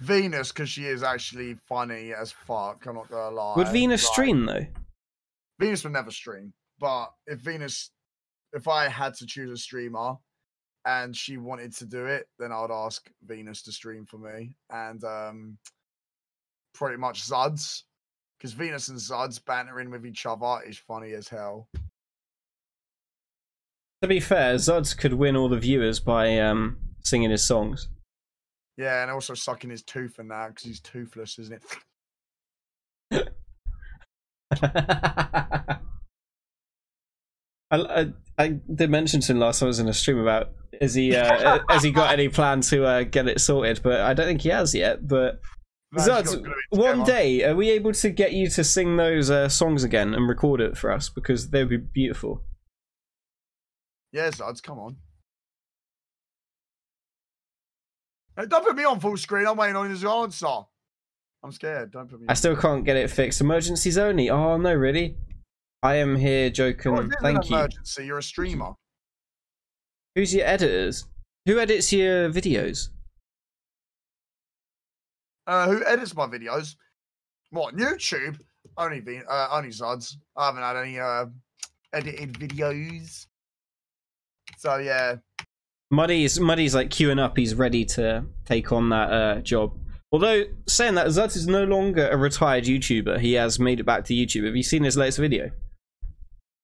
Venus, because she is actually funny as fuck. I'm not gonna lie. Would Venus Like, stream though? Venus would never stream, but if Venus, if I had to choose a streamer and she wanted to do it, then I would ask Venus to stream for me and um, pretty much Zuds, because Venus and Zuds bantering with each other is funny as hell. To be fair, Zods could win all the viewers by um, singing his songs. Yeah, and also sucking his tooth and that because he's toothless, isn't it? I, I, I did mention to him last time I was in a stream about has he uh, has he got any plan to uh, get it sorted, but I don't think he has yet. But Man's got Zods, to glue it one day are we able to get you to sing those uh, songs again and record it for us because they would be beautiful. Yeah, Zods, come on. Hey, don't put me on full screen. I'm waiting on his answer. I'm scared. Don't put me. I still can't get it fixed. Emergencies only. Oh no, really? I am here, joking. Oh, it is an Thank you. emergency. You're a streamer. Who's your editors? Who edits your videos? Uh, who edits my videos? What YouTube? Only been uh, only Zods. I haven't had any uh edited videos. So yeah, Muddy's Muddy's like queuing up. He's ready to take on that uh, job. Although saying that, Zut is no longer a retired YouTuber. He has made it back to YouTube. Have you seen his latest video?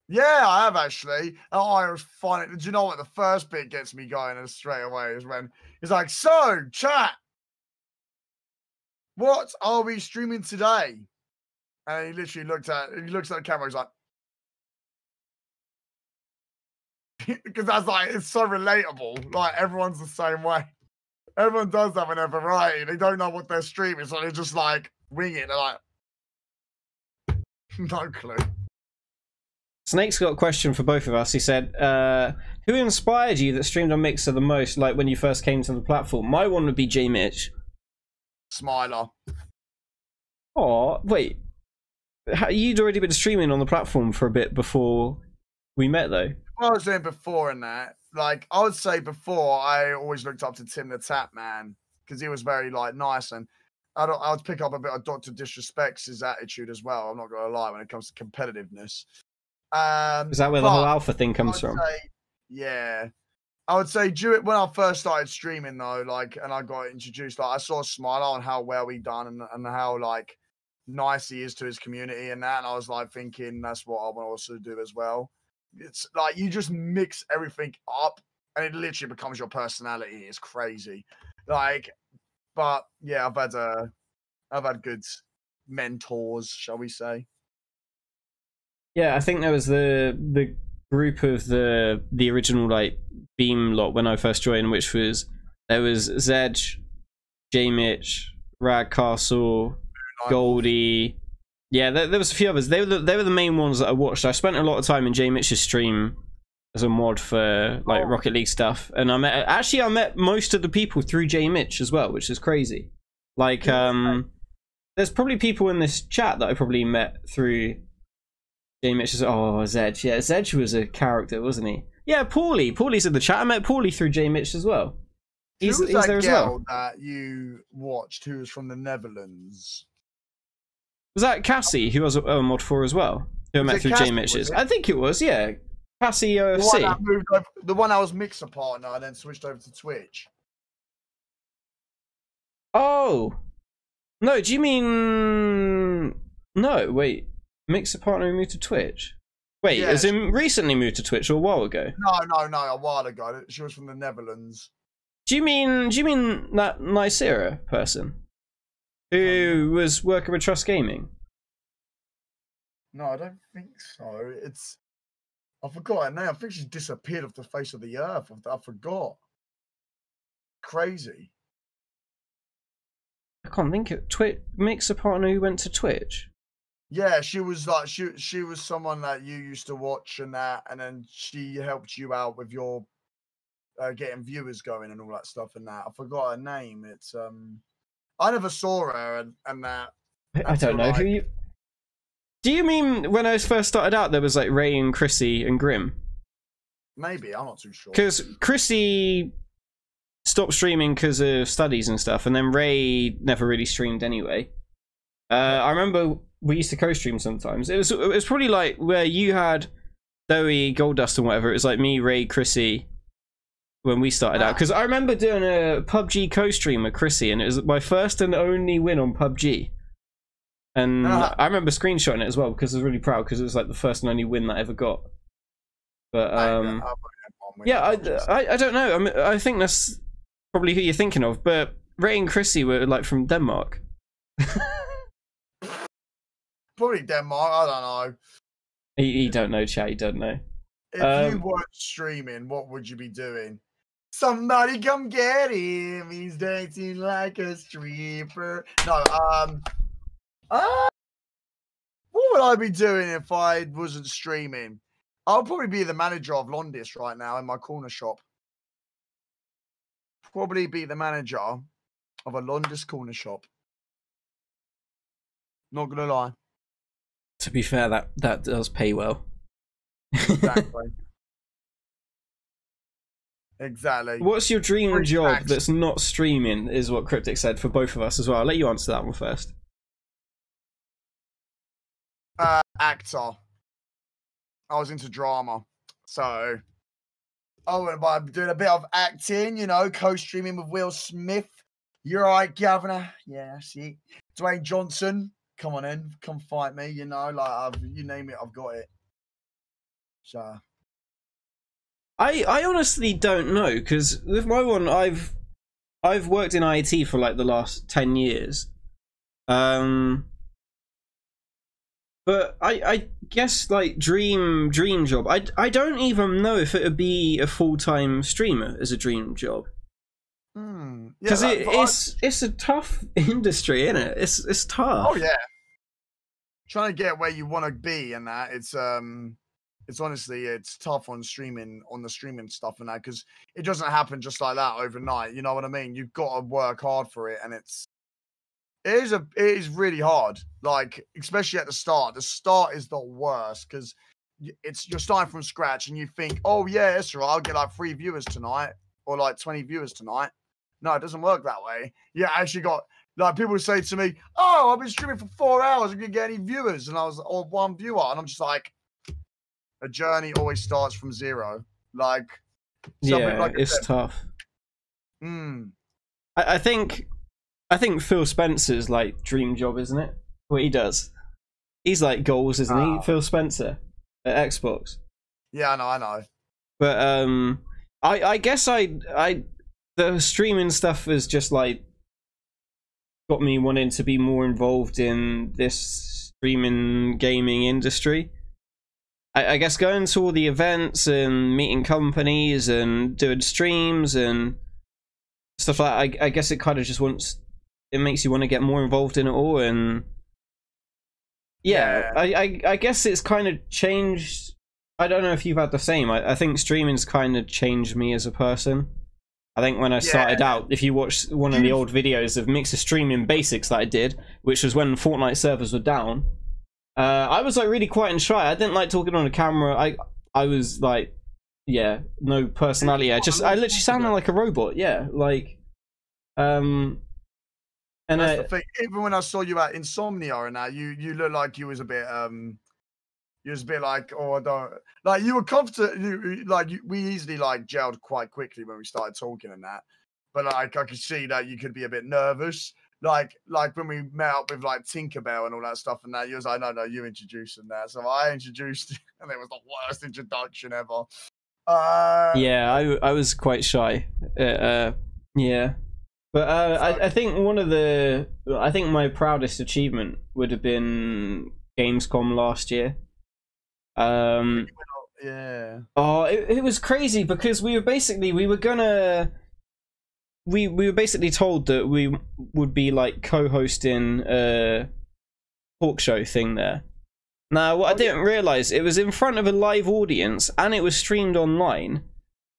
Yeah, I have actually. Oh, I was finding. Do you know what? The first bit gets me going straight away is when he's like, "So, chat, what are we streaming today?" And he literally looked at he looks at the camera. He's like, because that's like it's so relatable. Like everyone's the same way. Everyone does have an variety. They don't know what they're streaming, so they're just like wing it. They're like, no clue. Snake's got a question for both of us. He said, uh, "Who inspired you that streamed on Mixer the most? Like when you first came to the platform? My one would be J Mitch. Smiler. Oh, wait, you'd already been streaming on the platform for a bit before we met, though. I was saying before in that, like I would say before, I always looked up to Tim the Tatman because he was very like nice and I'd, I'd pick up a bit of Doctor Disrespect's his attitude as well. I'm not gonna lie when it comes to competitiveness. Um, Is that where the whole alpha thing comes from? say- yeah, I would say during when I first started streaming though, like, and I got introduced, like I saw Smiler on how well he done and, and how like nice he is to his community and that, and I was like thinking that's what I want to also do as well. It's like you just mix everything up, and it literally becomes your personality. It's crazy, like, but yeah, I've had uh, I've had good mentors, shall we say? Yeah, I think there was the the group of the the original like Beam lot when I first joined, which was there was Zedge, J Mitch, Rad Castle, Goldie. Yeah, there, there was a few others. They were the, they were the main ones that I watched. I spent a lot of time in J Mitch's stream as a mod for like Oh. Rocket League stuff, and I met actually I met most of the people through J Mitch as well, which is crazy. Like um, there's probably people in this chat that I probably met through J Mitch. Is, oh, Zedge. Yeah, Zedge was a character, wasn't he? Yeah, Paulie. Paulie's in the chat. I met Paulie through Jay Mitch as well. He's, Who was he's that there as girl well. that you watched who was from the Netherlands? Was that Cassie, who was a, a mod for as well? Who I met through Cassie, J was Mitch's. I think it was, yeah. Cassie uh, The one, OFC. that moved over, the one that was mixer partner and then switched over to Twitch. Oh. No, do you mean. No, wait. Mixer partner moved to Twitch? Wait, Yeah, as in recently moved to Twitch or a while ago? No, no, no, a while ago. She was from the Netherlands. Do you mean do you mean that Nicera person? Who was working with Trust Gaming? No, I don't think so. It's I forgot her name. I think she's disappeared off the face of the earth. I, I forgot. Crazy. I can't think of Twitch Mixer partner who went to Twitch. Yeah, she was like she she was someone that you used to watch and that, and then she helped you out with your uh, getting viewers going and all that stuff and that. I forgot her name. It's um, I never saw her and, and that. I don't know who you. Do you mean when I first started out there was like Ray and Chrissy and Grim? Maybe I'm not too sure. Because Chrissy stopped streaming because of studies and stuff, and then Ray never really streamed anyway. Uh, I remember we used to co-stream sometimes. It was it was probably like where you had Zoe, Goldust, and whatever. It was like me, Ray, Chrissy when we started out. Ah. Because I remember doing a PUBG co-stream with Chrissy, and it was my first and only win on PUBG. And Ah. I remember screenshotting it as well because I was really proud because it was like the first and only win that I ever got. But um, Yeah, I, I, I don't know. I mean, I think that's probably who you're thinking of. But Ray and Chrissy were like from Denmark. probably Denmark. I don't know. He, you don't know, chat. He don't know. If you Um, weren't streaming, what would you be doing? Somebody come get him. He's dancing like a stripper. No, um, uh, what would I be doing if I wasn't streaming? I'll probably be the manager of Londis right now in my corner shop. Probably be the manager of a Londis corner shop. Not gonna lie. To be fair, that that does pay well. Exactly. exactly. What's your dream Free job that's not streaming? Is what Cryptic said for both of us as well. I'll let you answer that one first. uh, actor. I was into drama, so oh, I'm doing a bit of acting. You know, co-streaming with Will Smith. You're right, Governor. Yeah, it. Dwayne Johnson, come on in, come fight me. You know, like I've, you name it, I've got it. So I I honestly don't know because with my one, I've I've worked in IT for like the last ten years. Um, but I I guess like dream dream job. I I don't even know if it would be a full time streamer as a dream job hmm, yeah, because that- it, I- it's it's a tough industry, isn't it? It's it's tough. Oh yeah. Trying to get where you want to be and that it's um it's honestly it's tough on streaming on the streaming stuff and that because it doesn't happen just like that overnight. You know what I mean? You've got to work hard for it and it's it is a it is really hard. Like especially at the start. The start is the worst because it's you're starting from scratch and you think, oh yeah, it's right, I'll get like three viewers tonight or like 20 viewers tonight. No, it doesn't work that way. Yeah, I actually got like people say to me, "Oh, I've been streaming for four hours. I didn't get any viewers," and I was or one viewer, and I'm just like, a journey always starts from zero. Like, yeah, like it's tough. mm, I, I think I think Phil Spencer's like dream job, isn't it? What he does. He's like goals, isn't Ah. he? Phil Spencer at Xbox. yeah, I know, I know. But um I I guess I I the streaming stuff has just like got me wanting to be more involved in this streaming gaming industry. I, I guess going to all the events and meeting companies and doing streams and stuff like that, I, I guess it kind of just wants it makes you want to get more involved in it all and yeah, Yeah. I, I I guess it's kind of changed I don't know if you've had the same. I, I think streaming's kind of changed me as a person. I think when I started out, if you watch one of the old videos of Mixer streaming basics that I did, which was when Fortnite servers were down, uh, I was like really quiet and shy. I didn't like talking on a camera. I I was like, yeah, no personality. I just I literally sounded like a robot. Yeah, like, um, and That's I, the thing. Even when I saw you at Insomnia and that, you you look like you was a bit um, you a bit like, oh, I don't like you were confident. You like you, we easily like gelled quite quickly when we started talking and that. But like I could see that you could be a bit nervous. Like like when we met up with like Tinkerbell and all that stuff and that, you was like, no, no, you introduced them that. So I introduced, and it was the worst introduction ever. Uh, yeah, I I was quite shy. Uh, uh yeah, but uh, I I think one of the I think my proudest achievement would have been Gamescom last year. Um, yeah. Oh, it, it was crazy because we were basically we were gonna we we were basically told that we would be like co-hosting a talk show thing there. Now, what I didn't realize it was in front of a live audience and it was streamed online.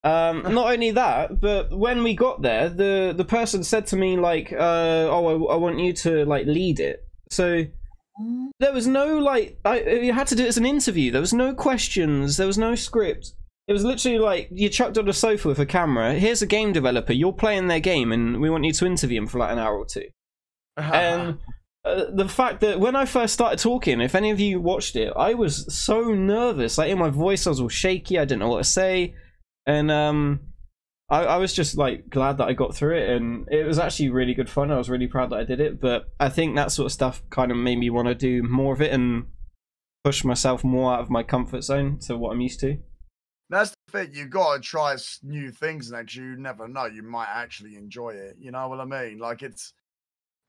Um, not only that, but when we got there, the the person said to me like, uh, "Oh, I, I want you to like lead it." So there was no like I you had to do it as an interview. There was no questions. There was no script. It was literally like you chucked on a sofa with a camera. Here's a game developer. You're playing their game, and we want you to interview him for like an hour or two. And uh, the fact that when I first started talking, if any of you watched it, I was so nervous. Like in my voice, I was all shaky. I didn't know what to say, and um, I, I was just like glad that I got through it, and it was actually really good fun. I was really proud that I did it. But I think that sort of stuff kind of made me want to do more of it and push myself more out of my comfort zone to what I'm used to. That's the thing. You gotta try new things next. You never know. You might actually enjoy it. You know what I mean? Like it's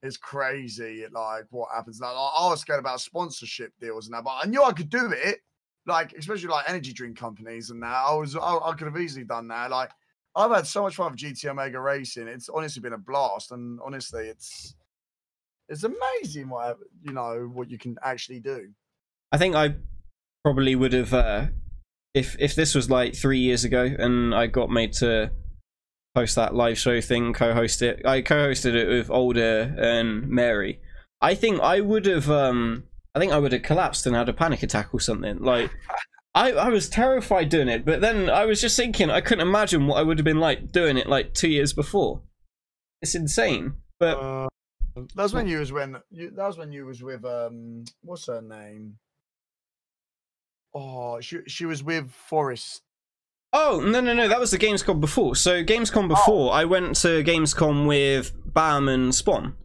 it's crazy. Like what happens. Like, I was scared about sponsorship deals and that, but I knew I could do it. Like especially like energy drink companies and that. I was I, I could have easily done that. Like I've had so much fun with GT Omega Racing. It's honestly been a blast, and honestly, it's it's amazing what you know what you can actually do. I think I probably would have uh, if if this was like three years ago and I got made to host that live show thing, co-host it. I co-hosted it with Older and Mary. I think I would have um I think I would have collapsed and had a panic attack or something. Like I, I was terrified doing it, but then I was just thinking I couldn't imagine what I would have been like doing it like two years before. It's insane. But Uh, that was when you was when you, that was when you was with um what's her name? Oh, she she was with Forrest. Oh no no no! That was the Gamescom before. So Gamescom before, I went to Gamescom with Bam and Spawn.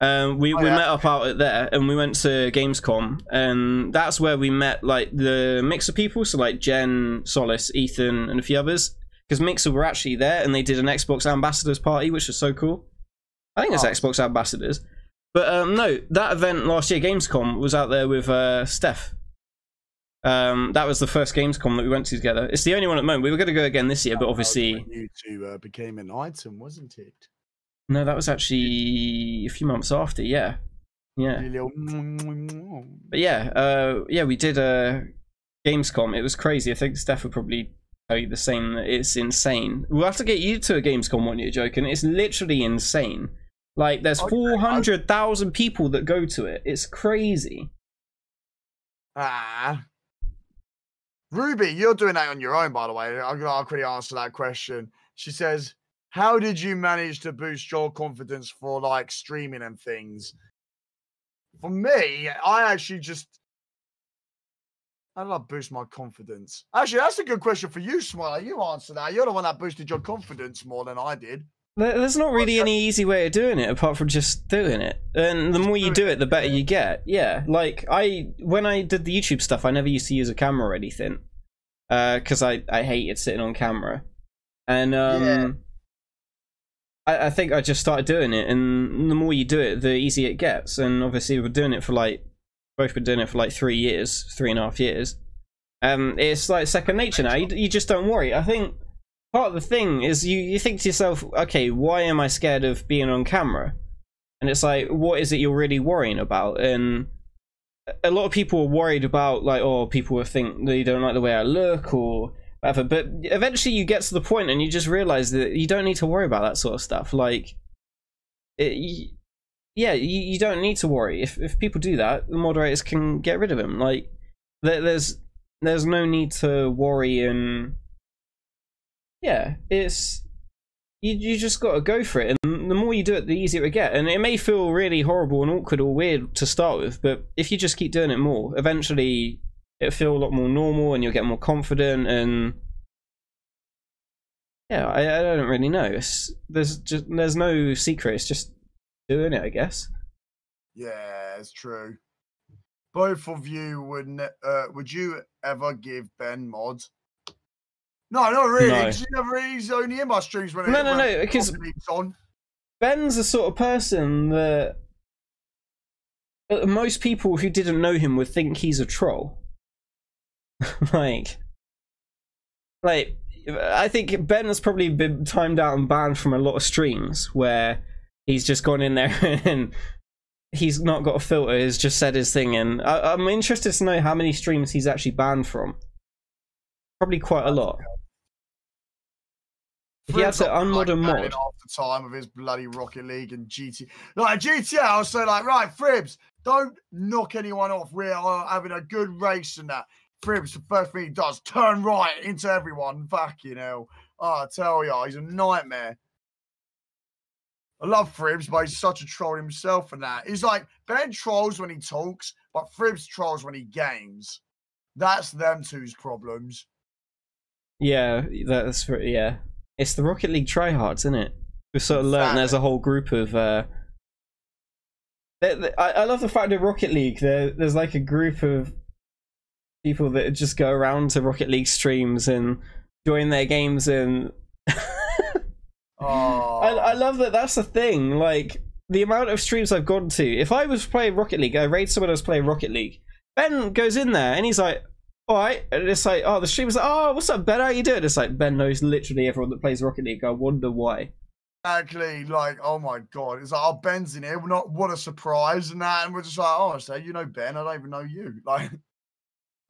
Um, we Oh, we yeah. met up out at there, and we went to Gamescom, and that's where we met like the mix of people. So like Jen, Solace, Ethan, and a few others. Because Mixer were actually there, and they did an Xbox Ambassadors party, which was so cool. I think it's Oh. Xbox Ambassadors. But um, no, that event last year, Gamescom, was out there with uh, Steph. Um, that was the first Gamescom that we went to together. It's the only one at the moment. We were going to go again this year, but was obviously, when you two uh, became an item, wasn't it? No, that was actually a few months after. Yeah, yeah. But yeah, uh, yeah, we did uh, Gamescom. It was crazy. I think Steph would probably tell you the same. It's insane. We'll have to get you to a Gamescom one year, joking. It's literally insane. Like, there's four hundred thousand people that go to it. It's crazy. Ah. Ruby, you're doing that on your own, by the way. I'm I'll quickly answer that question. She says, How did you manage to boost your confidence for like streaming and things? For me, I actually just how did I boost my confidence? Actually, that's a good question for you, Smiler. You answer that. You're the one that boosted your confidence more than I did. There's not really any easy way of doing it apart from just doing it. And the more you do it, the better you get. Yeah, like I when I did the YouTube stuff, I never used to use a camera or anything because I I hated sitting on camera. And um, Yeah. I, I think I just started doing it, and the more you do it, the easier it gets. And obviously, we're doing it for like both been doing it for like three years, three and a half years. Um, it's like second nature now. You, you just don't worry. I think part of the thing is you, you think to yourself, okay, why am I scared of being on camera? And it's like, what is it you're really worrying about? And a lot of people are worried about like, oh, people will think they don't like the way I look or whatever. But eventually, you get to the point and you just realize that you don't need to worry about that sort of stuff. Like, it, y- yeah, you, you don't need to worry. If if people do that, the moderators can get rid of them. Like, there, there's there's no need to worry and yeah, it's you you just got to go for it, and the more you do it, the easier it get. And it may feel really horrible and awkward or weird to start with, but if you just keep doing it more, eventually it'll feel a lot more normal, and you'll get more confident. And yeah, I, I don't really know. It's, there's just there's no secret. It's just doing it, I guess. Yeah, it's true. Both of you would ne- uh, would you ever give Ben mods? No, not really. No. you never he's only in my streams when No, it, no, when no, 'cause- it's on. Ben's the sort of person that uh, most people who didn't know him would think he's a troll. like, like I think Ben has probably been timed out and banned from a lot of streams where he's just gone in there and he's not got a filter. He's just said his thing, and I, I'm interested to know how many streams he's actually banned from. Probably quite a lot. If he had to Fred's not, like, unmod a mod, half the time of his bloody Rocket League and GT. Like GTA, I was so like, right, Fribs, don't knock anyone off. We are having a good race and that. Fribs, the first thing he does, turn right into everyone. Fucking hell. Oh, I tell ya, he's a nightmare. I love Fribs, but he's such a troll himself and that. He's like, Ben trolls when he talks, but Fribs trolls when he games. That's them two's problems. Yeah, that's yeah. It's the Rocket League tryhards, isn't it? We've sort of learned there's a whole group of. Uh... I, I love the fact that Rocket League there, there's like a group of people that just go around to Rocket League streams and join their games and. Oh, I, I love that. That's the thing. Like the amount of streams I've gone to. If I was playing Rocket League, I raid someone else playing Rocket League. Ben goes in there and he's like, "All right," and it's like, "Oh, the streamer's like, oh, what's up, Ben? How you doing?" It's like Ben knows literally everyone that plays Rocket League. I wonder why. Exactly. like, oh my god, it's like, oh, Ben's in here. We're not, what a surprise, and that, and we're just like, oh, so you know Ben, I don't even know you. Like,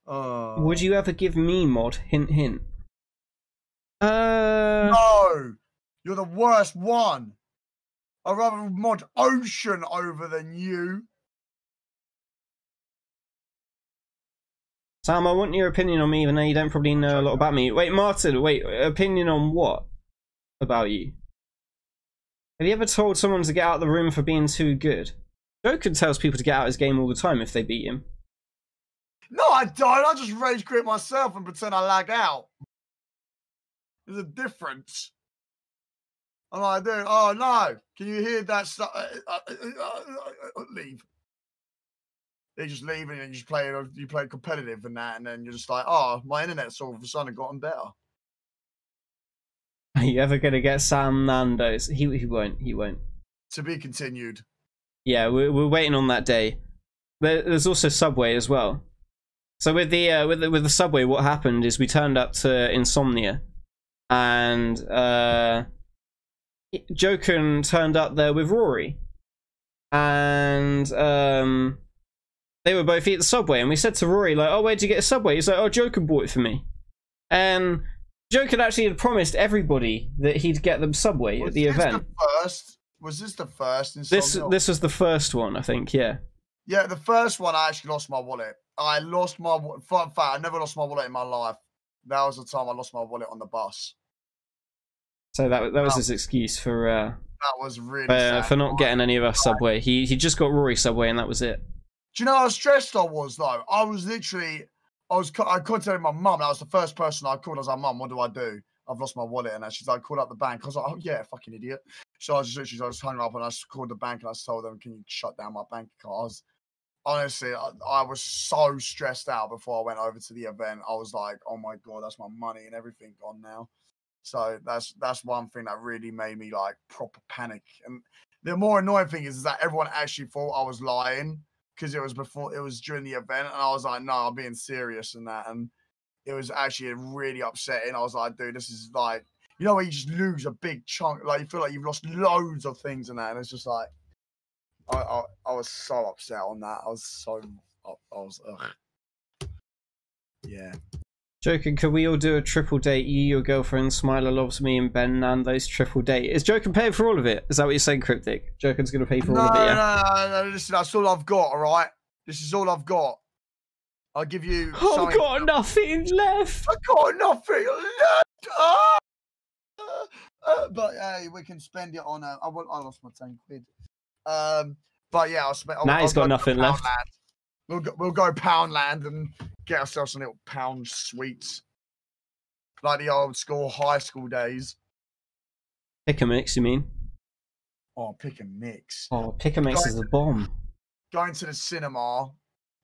oh, Would you ever give me mod? Hint, hint. Uh, No, you're the worst one. I'd rather mod Ocean over than you. Sam, I want your opinion on me, even though you don't probably know a lot about me. Wait, Martin, wait, opinion on what about you? Have you ever told someone to get out of the room for being too good? Joker tells people to get out of his game all the time if they beat him. No, I don't. I just rage quit myself and pretend I lag out. There's a difference. I'm like, dude, oh no, can you hear that stuff? Uh, uh, uh, leave. They just leave and you just play. You play competitive and that, and then you're just like, oh, my internet's all of a sudden gotten better. Are you ever gonna get Sam Nando's? He he won't. He won't. To be continued. Yeah, we're we're waiting on that day. There, there's also Subway as well. So with the uh, with the, with the Subway, what happened is we turned up to Insomnia, and uh, Joken turned up there with Rory, and um, they were both eating Subway, and we said to Rory like, "Oh, where'd you get a Subway?" He's like, "Oh, Joken bought it for me," and Joken actually had promised everybody that he'd get them Subway Was at the this event. The first was this the first? This this was the first one, I think. Yeah. Yeah, the first one I actually lost my wallet. I lost my fun fact. I never lost my wallet in my life. That was the time I lost my wallet on the bus. So that that was his excuse for uh, That was really uh for not getting any of us Subway. He he just got Rory Subway and that was it. Do you know how stressed I was though? I was literally, I was, I contacted my mum. That was the first person I called. I was like, "Mum, what do I do? I've lost my wallet." And she's like, "Call up the bank." I was like, "Oh yeah, fucking idiot." So I was just literally, I just hung up and I just called the bank and I told them, "Can you shut down my bank account?" I was, honestly, I, I was so stressed out before I went over to the event. I was like, "Oh my god, that's my money and everything gone now." So that's that's one thing that really made me like proper panic. And the more annoying thing is, is that everyone actually thought I was lying because it was before it was during the event, and I was like, no, I'm being serious and that, and it was actually really upsetting. I was like, dude, this is like, you know, where you just lose a big chunk, like you feel like you've lost loads of things and that, and it's just like, I I, I was so upset on that. I was so, I, I was, ugh. yeah. Joken, could we all do a triple date? You, your girlfriend, Smiler loves me, and Ben Nando's triple date. Is Joken paying for all of it? Is that what you're saying, Cryptic? Joken's gonna pay for No, all of it, yeah? no, no, no, listen, that's all I've got. All right, this is all I've got. I'll give you. I've something- got nothing left. I've got nothing left. Ah! Uh, but hey, we can spend it on. Uh, I, I lost my ten quid. Um, but yeah, I'll spend. Now he's got go nothing left. Poundland. We'll go, we'll go Poundland and get ourselves some little pound sweets, like the old school high school days. Pick a mix, you mean? Oh, pick a mix. Oh, pick a mix is a bomb. Going to the cinema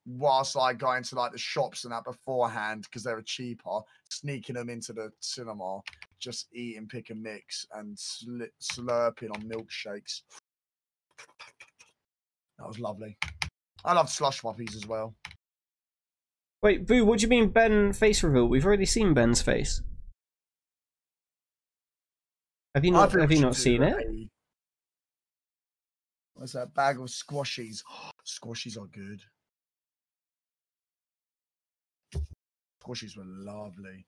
whilst like going to like the shops and that beforehand because they were cheaper, sneaking them into the cinema, just eating pick and mix and slurping on milkshakes. That was lovely. I love slush puppies as well. Wait, Boo, what do you mean Ben face reveal? We've already seen Ben's face. Have you not have you not seen it? a- What's that bag of squashies? Squashies are good. Squashies were lovely.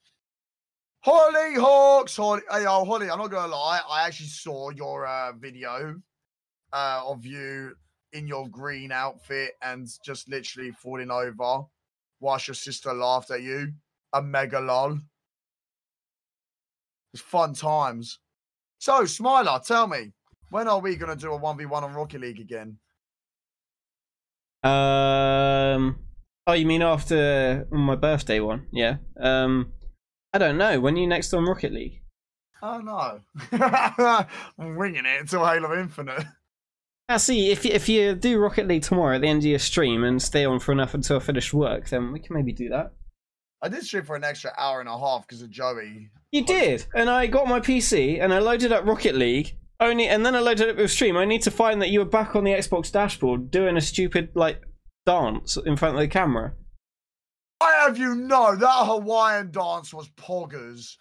Holly Hawks, Holly. Hey, oh, Holly, I'm not gonna lie. I actually saw your uh, video uh, of you in your green outfit and just literally falling over whilst your sister laughed at you. A mega lol. It's fun times. So, Smiler, tell me, when are we going to do a 1v1 on Rocket League again? Um. Oh, you mean after my birthday one? Yeah. Um. I don't know. When are you next on Rocket League? Oh, no. I'm winging it until Halo Infinite. Ah, see, if you, if you do Rocket League tomorrow at the end of your stream and stay on for enough until I finish work, then we can maybe do that. I did stream for an extra hour and a half because of Joey. You did, and I got my PC and I loaded up Rocket League. Only, and then I loaded up with stream. I need to find that you were back on the Xbox dashboard doing a stupid like dance in front of the camera. I have you know that Hawaiian dance was poggers.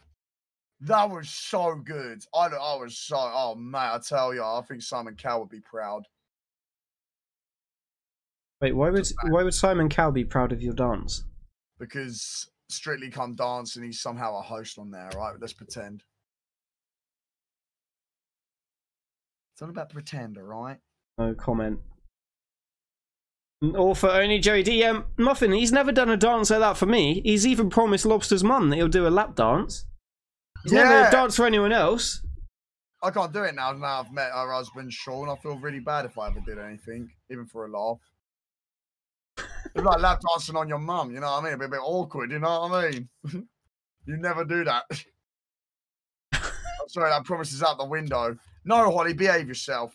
That was so good. I, I was so oh man, I tell you, I think Simon Cowell would be proud. Wait, why would why would Simon Cowell be proud of your dance? because Strictly Come Dancing, he's somehow a host on there, right? Let's pretend. It's all about pretend, all right? No comment. Or for only Joey D. Um, Muffin, he's never done a dance like that for me. He's even promised Lobster's mum that he'll do a lap dance. He's never Yeah. danced for anyone else. I can't do it now. Now I've met her husband Sean. I feel really bad if I ever did anything, even for a laugh. It's like lap dancing on your mum, you know what I mean? It'd be a bit awkward, you know what I mean? you never do that. I'm sorry, that promise is out the window. No, Holly, behave yourself.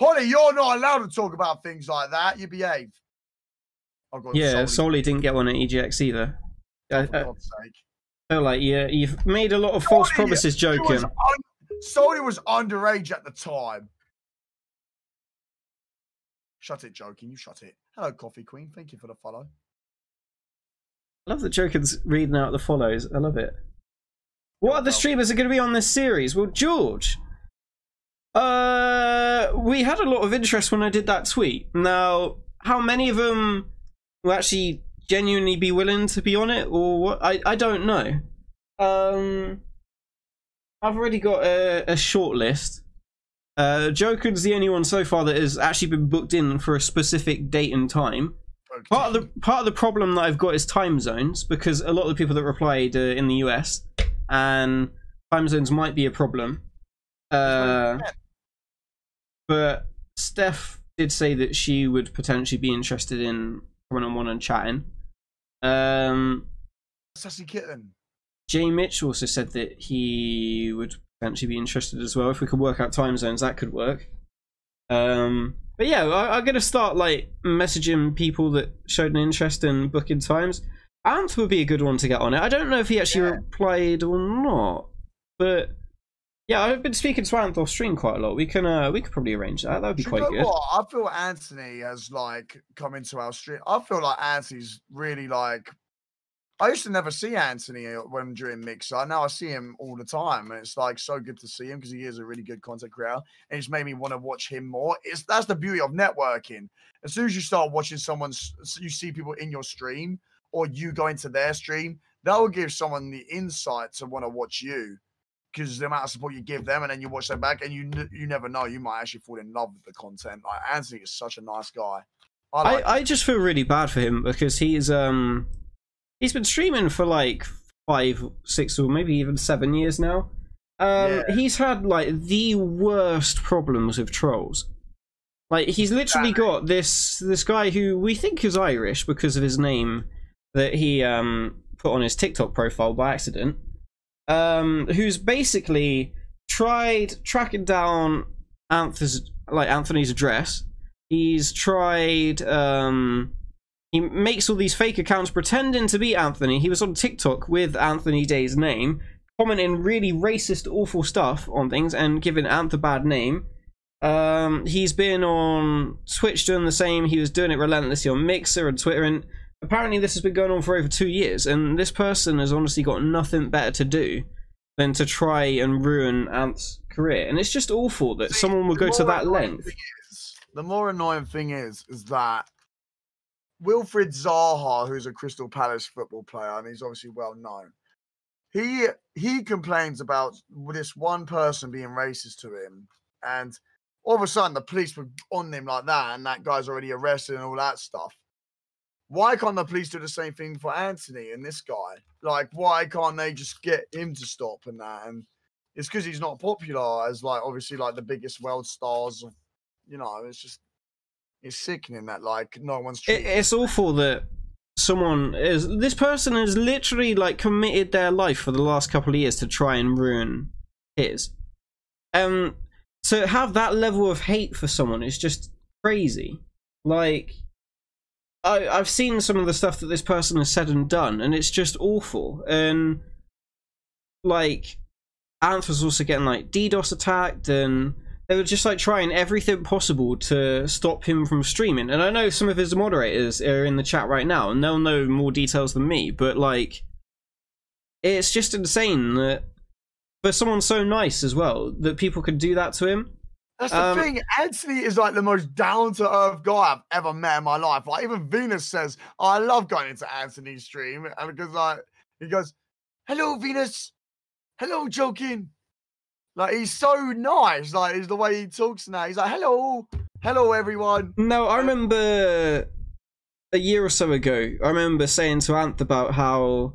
Holly, you're not allowed to talk about things like that. You behave. Yeah, Soli didn't get one at EGX either. I, for I God's sake. Feel like you, you've made a lot of false promises He was Joken. un- Soli was underage at the time. Shut it, joking. You shut it. Hello, Coffee Queen. Thank you for the follow. I love that Joker's reading out the follows. I love it. What other streamers are going to be on this series? Well, George. Uh, we had a lot of interest when I did that tweet. Now, how many of them were actually genuinely be willing to be on it, or what? I I don't know. Um, I've already got a, a short list. Uh, Joker's the only one so far that has actually been booked in for a specific date and time. Part of the part of the problem that I've got is time zones because a lot of the people that replied uh, in the US and time zones might be a problem. Uh, but Steph did say that she would potentially be interested in coming on one and chatting. Um, Sassy Kitten. Jay Mitch also said that he would potentially be interested as well. If we could work out time zones, that could work. Um, but yeah, I, I'm gonna start like messaging people that showed an interest in booking times. Anth would be a good one to get on it. I don't know if he actually Yeah. replied or not, but yeah, I've been speaking to Anth off stream quite a lot. We can uh, we could probably arrange that. That would be Do you quite know good. what? I feel Anthony has like come into our stream. I feel like Anthony's really like. I used to never see Anthony uh, when during Mixer. Now I see him all the time, and it's like so good to see him because he is a really good content creator, and it's made me want to watch him more. It's that's the beauty of networking. As soon as you start watching someone's, you see people in your stream, or you go into their stream, that will give someone the insight to want to watch you because the amount of support you give them, and then you watch them back, and you you never know, you might actually fall in love with the content. Like Anthony is such a nice guy. I like. I, I just feel really bad for him because he's um he's been streaming for like five, six, or maybe even seven years now. Um, Yeah. he's had like the worst problems with trolls. Like he's literally got this this guy who we think is Irish because of his name that he um put on his TikTok profile by accident. Um, who's basically tried tracking down Anthony's like Anthony's address. He's tried um he makes all these fake accounts pretending to be Anthony. He was on TikTok with Anthony Day's name, commenting really racist, awful stuff on things and giving Anth a bad name. Um, he's been on Twitch doing the same. He was doing it relentlessly on Mixer and Twitter, and apparently this has been going on for over two years. And this person has honestly got nothing better to do than to try and ruin Anth's career. And it's just awful that See, someone would go to that length. is- the more annoying thing is, is that Wilfried Zaha, who's a Crystal Palace football player, and he's obviously well known. He he complains about this one person being racist to him, and all of a sudden the police were on him like that, and that guy's already arrested and all that stuff. Why can't the police do the same thing for Anthony and this guy? Like, why can't they just get him to stop and that? And it's because he's not popular as like obviously like the biggest world stars of you know, it's just it's sickening that like no one's It, it's awful that someone is this person has literally like committed their life for the last couple of years to try and ruin his um to have that level of hate for someone is just crazy like I, I've seen some of the stuff that this person has said and done, and it's just awful. And like, Anth was also getting like DDoS attacked, and they were just like trying everything possible to stop him from streaming. And I know some of his moderators are in the chat right now, and they'll know more details than me. But like, it's just insane that for someone so nice as well that people could do that to him. That's the Um, thing. Anthony is like the most down to earth guy I've ever met in my life. Like even Venus says, oh, I love going into Anthony's stream, and because like he goes, "Hello, Venus. Hello, Joken." Like he's so nice. Like is the way he talks now. He's like, "Hello, hello, everyone." No, I remember a year or so ago. I remember saying to Anth about how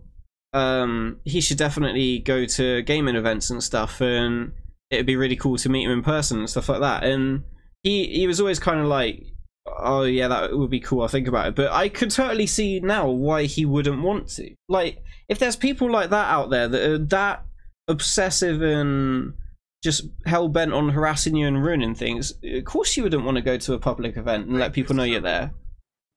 um, he should definitely go to gaming events and stuff, and it'd be really cool to meet him in person and stuff like that. And he he was always kind of like, "Oh yeah, that would be cool." I'll think about it. But I could totally see now why he wouldn't want to. Like, if there's people like that out there that are that obsessive and just hell bent on harassing you and ruining things, of course you wouldn't want to go to a public event and let people know you're there.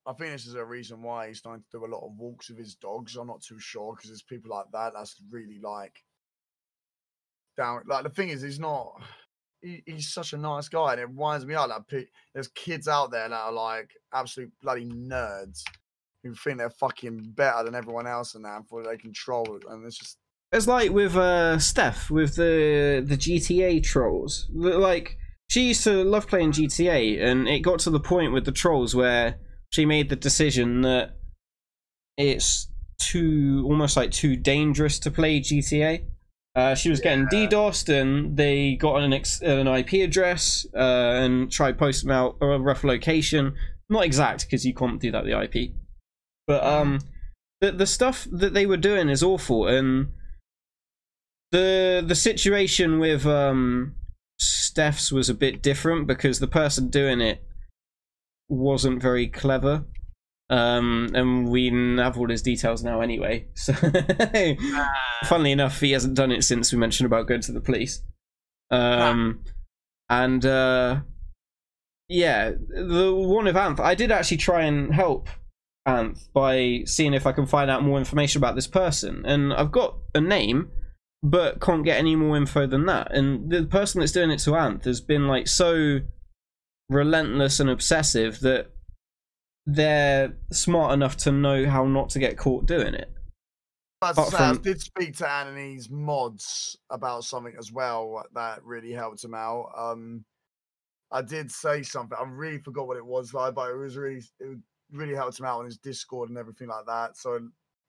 I think this is a reason why he's starting to do a lot of walks with his dogs. I'm not too sure because there's people like that that's really like down. Like the thing is, he's not. He, he's such a nice guy, and it winds me up. Like there's kids out there that are like absolute bloody nerds who think they're fucking better than everyone else and that, for they control it, and it's just It's like with uh, Steph with the the GTA trolls. Like she used to love playing GTA, and it got to the point with the trolls where she made the decision that it's too almost like too dangerous to play GTA. Uh, she was getting DDoSed, and they got an ex- an IP address uh, and tried posting out a rough location. Not exact because you can't do that with the IP, but um, the the stuff that they were doing is awful, and the the situation with um Steph's was a bit different because the person doing it wasn't very clever. Um, and we have all his details now anyway. So, funnily enough, he hasn't done it since we mentioned about going to the police. Um, and uh, yeah, the one of Anth, I did actually try and help Anth by seeing if I can find out more information about this person, and I've got a name but can't get any more info than that. And the person that's doing it to Anth has been like so relentless and obsessive that they're smart enough to know how not to get caught doing it. But Apart I did speak to Anthony's mods about something as well that really helped him out. Um, I did say something. I really forgot what it was like, but it was really it really helped him out on his Discord and everything like that. So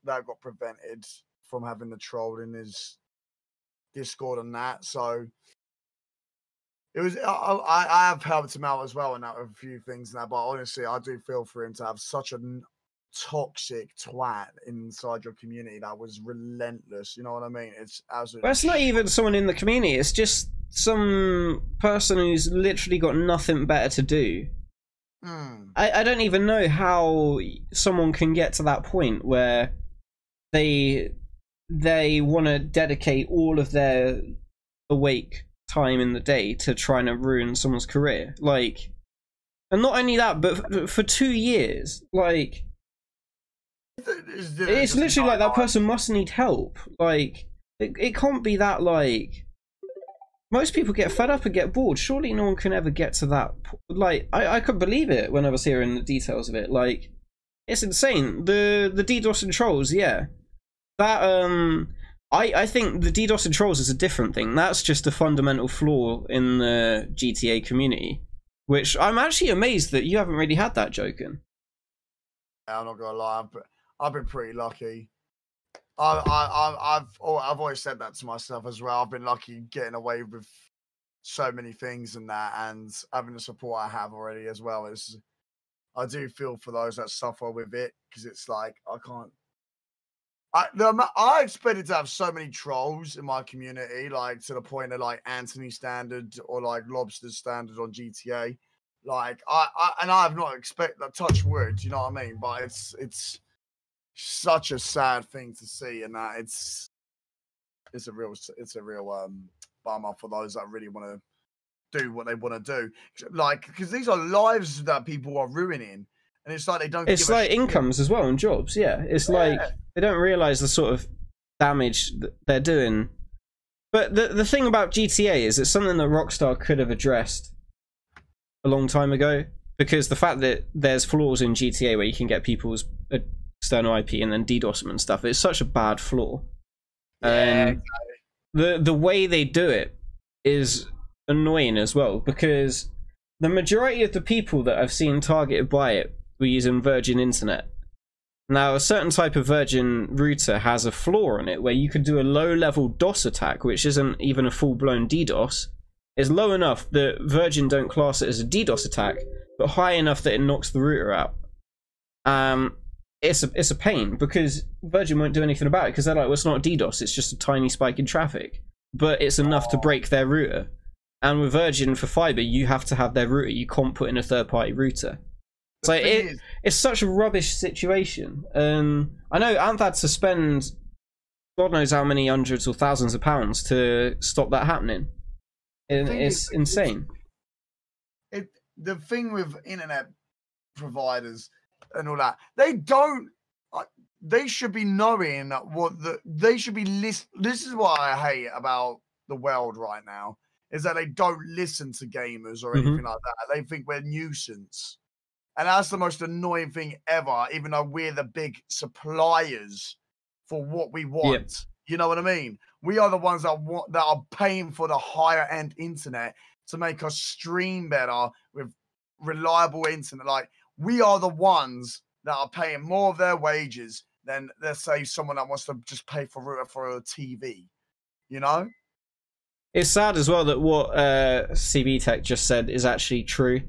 that got prevented from having the troll in his Discord and that. So it was. I, I, I have helped him out as well with a few things now. But honestly, I do feel for him to have such a toxic twat inside your community that was relentless. You know what I mean? It's absolutely. But it's not even someone in the community, it's just some person who's literally got nothing better to do. Mm. I, I don't even know how someone can get to that point where they they want to dedicate all of their awake time in the day to trying to ruin someone's career. Like and not only that but f- for two years like It's, literally like that person must need help. Like it, it can't be that like most people get fed up and get bored. Surely no one can ever get to that po- like i, I could believe it when i was hearing the details of it. Like it's insane. The the ddos and trolls yeah. That um i i think the ddos and trolls is a different thing that's just a fundamental flaw in the gta community which i'm actually amazed that you haven't really had that Joken I'm not gonna lie, but I've been pretty lucky. I, I, I've, I've always said that to myself as well. I've been lucky getting away with so many things and that, and having the support I have already as well is. I do feel for those that suffer with it because it's like I can't. I the, I expected to have so many trolls in my community, like to the point of like Anthony standard or like Lobster standard on GTA like I, I and I have not expect that touch wood, you know what I mean? But it's it's such a sad thing to see, and that it's it's a real it's a real um bummer for those that really want to do what they want to do. Like because these are lives that people are ruining, and it's like they don't. It's like shit. incomes as well and jobs. Yeah, it's like they don't realize the sort of damage that they're doing. But the the thing about GTA is it's something that Rockstar could have addressed a long time ago because the fact that there's flaws in GTA where you can get people's external IP and then DDoS them and stuff, it's such a bad flaw. Yeah, Um, the the way they do it is annoying as well because the majority of the people that I've seen targeted by it were using Virgin Internet. Now, a certain type of Virgin router has a flaw in it where you can do a low level DOS attack, which isn't even a full blown DDoS. It's low enough that Virgin don't class it as a DDoS attack, but high enough that it knocks the router out. Um, it's a it's a pain because Virgin won't do anything about it because they're like, well, it's not DDoS, it's just a tiny spike in traffic, but it's enough to break their router. And with Virgin for fiber, you have to have their router. You can't put in a third party router. So thing it is- it's such a rubbish situation. Um, I know Anth had to spend God knows how many hundreds or thousands of pounds to stop that happening. It's is, insane. it the thing with internet providers and all that they don't uh, they should be knowing what the they should be list this is what i hate about the world right now is that they don't listen to gamers or Mhm. anything like that they think we're nuisance and that's the most annoying thing ever even though we're the big suppliers for what we want you know what i mean we are the ones that want that are paying for the higher end internet to make us stream better with reliable internet. Like we are the ones that are paying more of their wages than let's say someone that wants to just pay for router for a TV. You know? It's sad as well that what uh, CB Tech just said is actually true.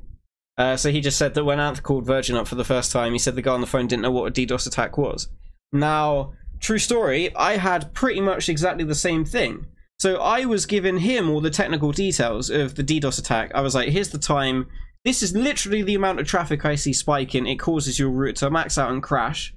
Uh, so he just said that when Anth called Virgin up for the first time, he said the guy on the phone didn't know what a DDoS attack was. Now, true story, I had pretty much exactly the same thing. So I was giving him all the technical details of the DDoS attack. I was like, here's the time. This is literally the amount of traffic I see spiking. It causes your router to max out and crash.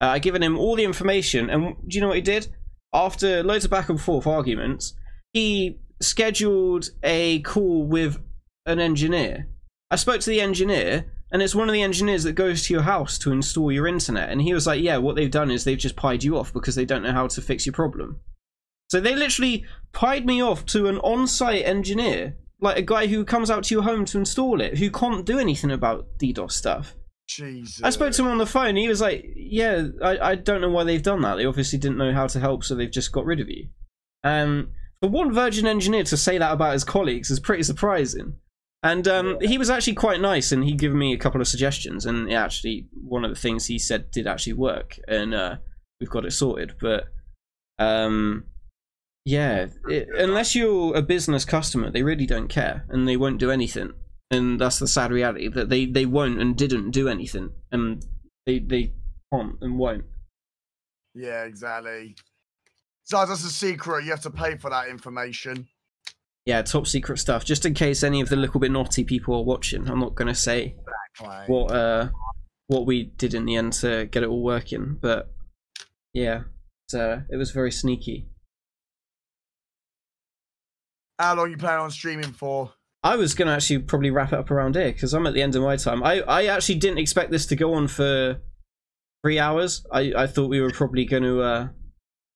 Uh, I given him all the information, and do you know what he did? After loads of back and forth arguments, he scheduled a call with an engineer. I spoke to the engineer, and it's one of the engineers that goes to your house to install your internet. And he was like, Yeah, what they've done is they've just pied you off because they don't know how to fix your problem. So they literally pied me off to an on site engineer, like a guy who comes out to your home to install it, who can't do anything about DDoS stuff. Jesus. I spoke to him on the phone. He was like, "Yeah, I, I don't know why they've done that. They obviously didn't know how to help, so they've just got rid of you." Um, for one Virgin engineer to say that about his colleagues is pretty surprising. And um, he was actually quite nice, and he gave me a couple of suggestions. And actually, one of the things he said did actually work, and uh, we've got it sorted. But um, yeah, it, unless you're a business customer, they really don't care, and they won't do anything. And that's the sad reality that they, they won't and didn't do anything, and they they can't and won't. Yeah, exactly. So that's a secret. You have to pay for that information. Yeah, top secret stuff. Just in case any of the little bit naughty people are watching, I'm not gonna say what uh what we did in the end to get it all working, but yeah, it's, uh, it was very sneaky. How long you plan on streaming for? I was gonna actually probably wrap it up around here because I'm at the end of my time. I I actually didn't expect this to go on for three hours. I I thought we were probably gonna uh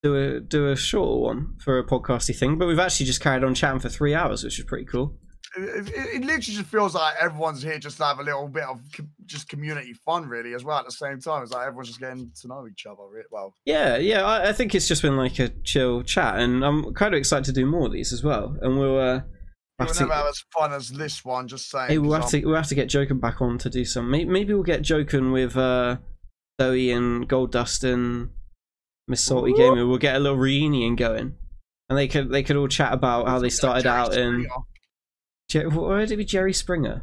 do a do a shorter one for a podcasty thing, but we've actually just carried on chatting for three hours, which is pretty cool. It, it, it literally just feels like everyone's here just to have a little bit of co- just community fun, really, as well. At the same time, it's like everyone's just getting to know each other. re- Well, Yeah, yeah. I, I think it's just been like a chill chat, and I'm kind of excited to do more of these as well. And we'll uh, it have will to, never have as fun as this one. Just saying. hey, we'll have to we'll have to get Joken back on to do some. Maybe, maybe we'll get Joken with uh, Zoe and Gold Dust and Miss Salty Ooh. Gamer. We'll get a little reunion going, and they could they could all chat about how they started Jerry out in. Jer- Why would it be Jerry Springer?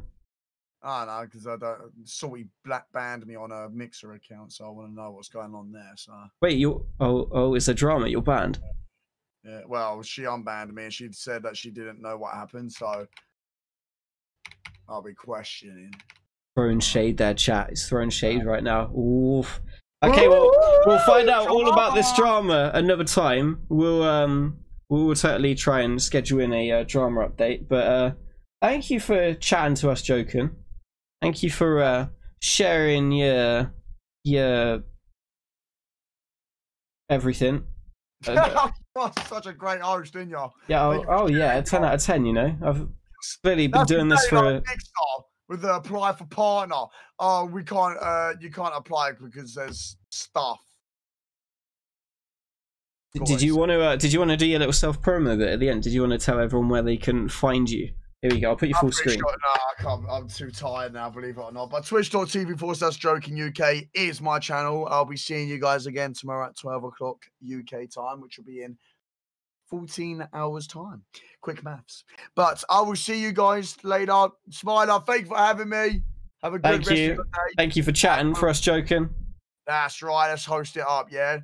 I don't know because I don't. Salty black banned me on a mixer account, so I want to know what's going on there. So Wait, you oh oh, it's a drama. You're banned. yeah, well, she unbanned me and she said that she didn't know what happened, so I'll be questioning. Throwing shade there, chat. It's throwing shade right now. Oof. Okay, well, we'll find out all about this drama another time. We'll um, we will totally try and schedule in a uh, drama update. But uh, thank you for chatting to us, Joken. Thank you for uh, sharing your your everything. Uh, Oh, such a great Irish, didn't you? yeah. Oh, oh yeah. Ten out of ten. You know, I've clearly been That's doing this for. Kickstarter with the apply for partner. Oh, we can't. Uh, you can't apply because there's stuff. Did you want to? Uh, did you want to do your little self promo bit at the end? Did you want to tell everyone where they can find you? Here we go. I'll put you full screen. sure- no, I. I'm too tired now, believe it or not. But twitch.tv forward slash Joken UK is my channel. I'll be seeing you guys again tomorrow at 12 o'clock UK time, which will be in 14 hours' time. Quick maths. But I will see you guys later. Smiler, thank you for having me. Have a good Thank rest you. of your day. Thank you for chatting for um, us Joken. That's right. Let's host it up, yeah.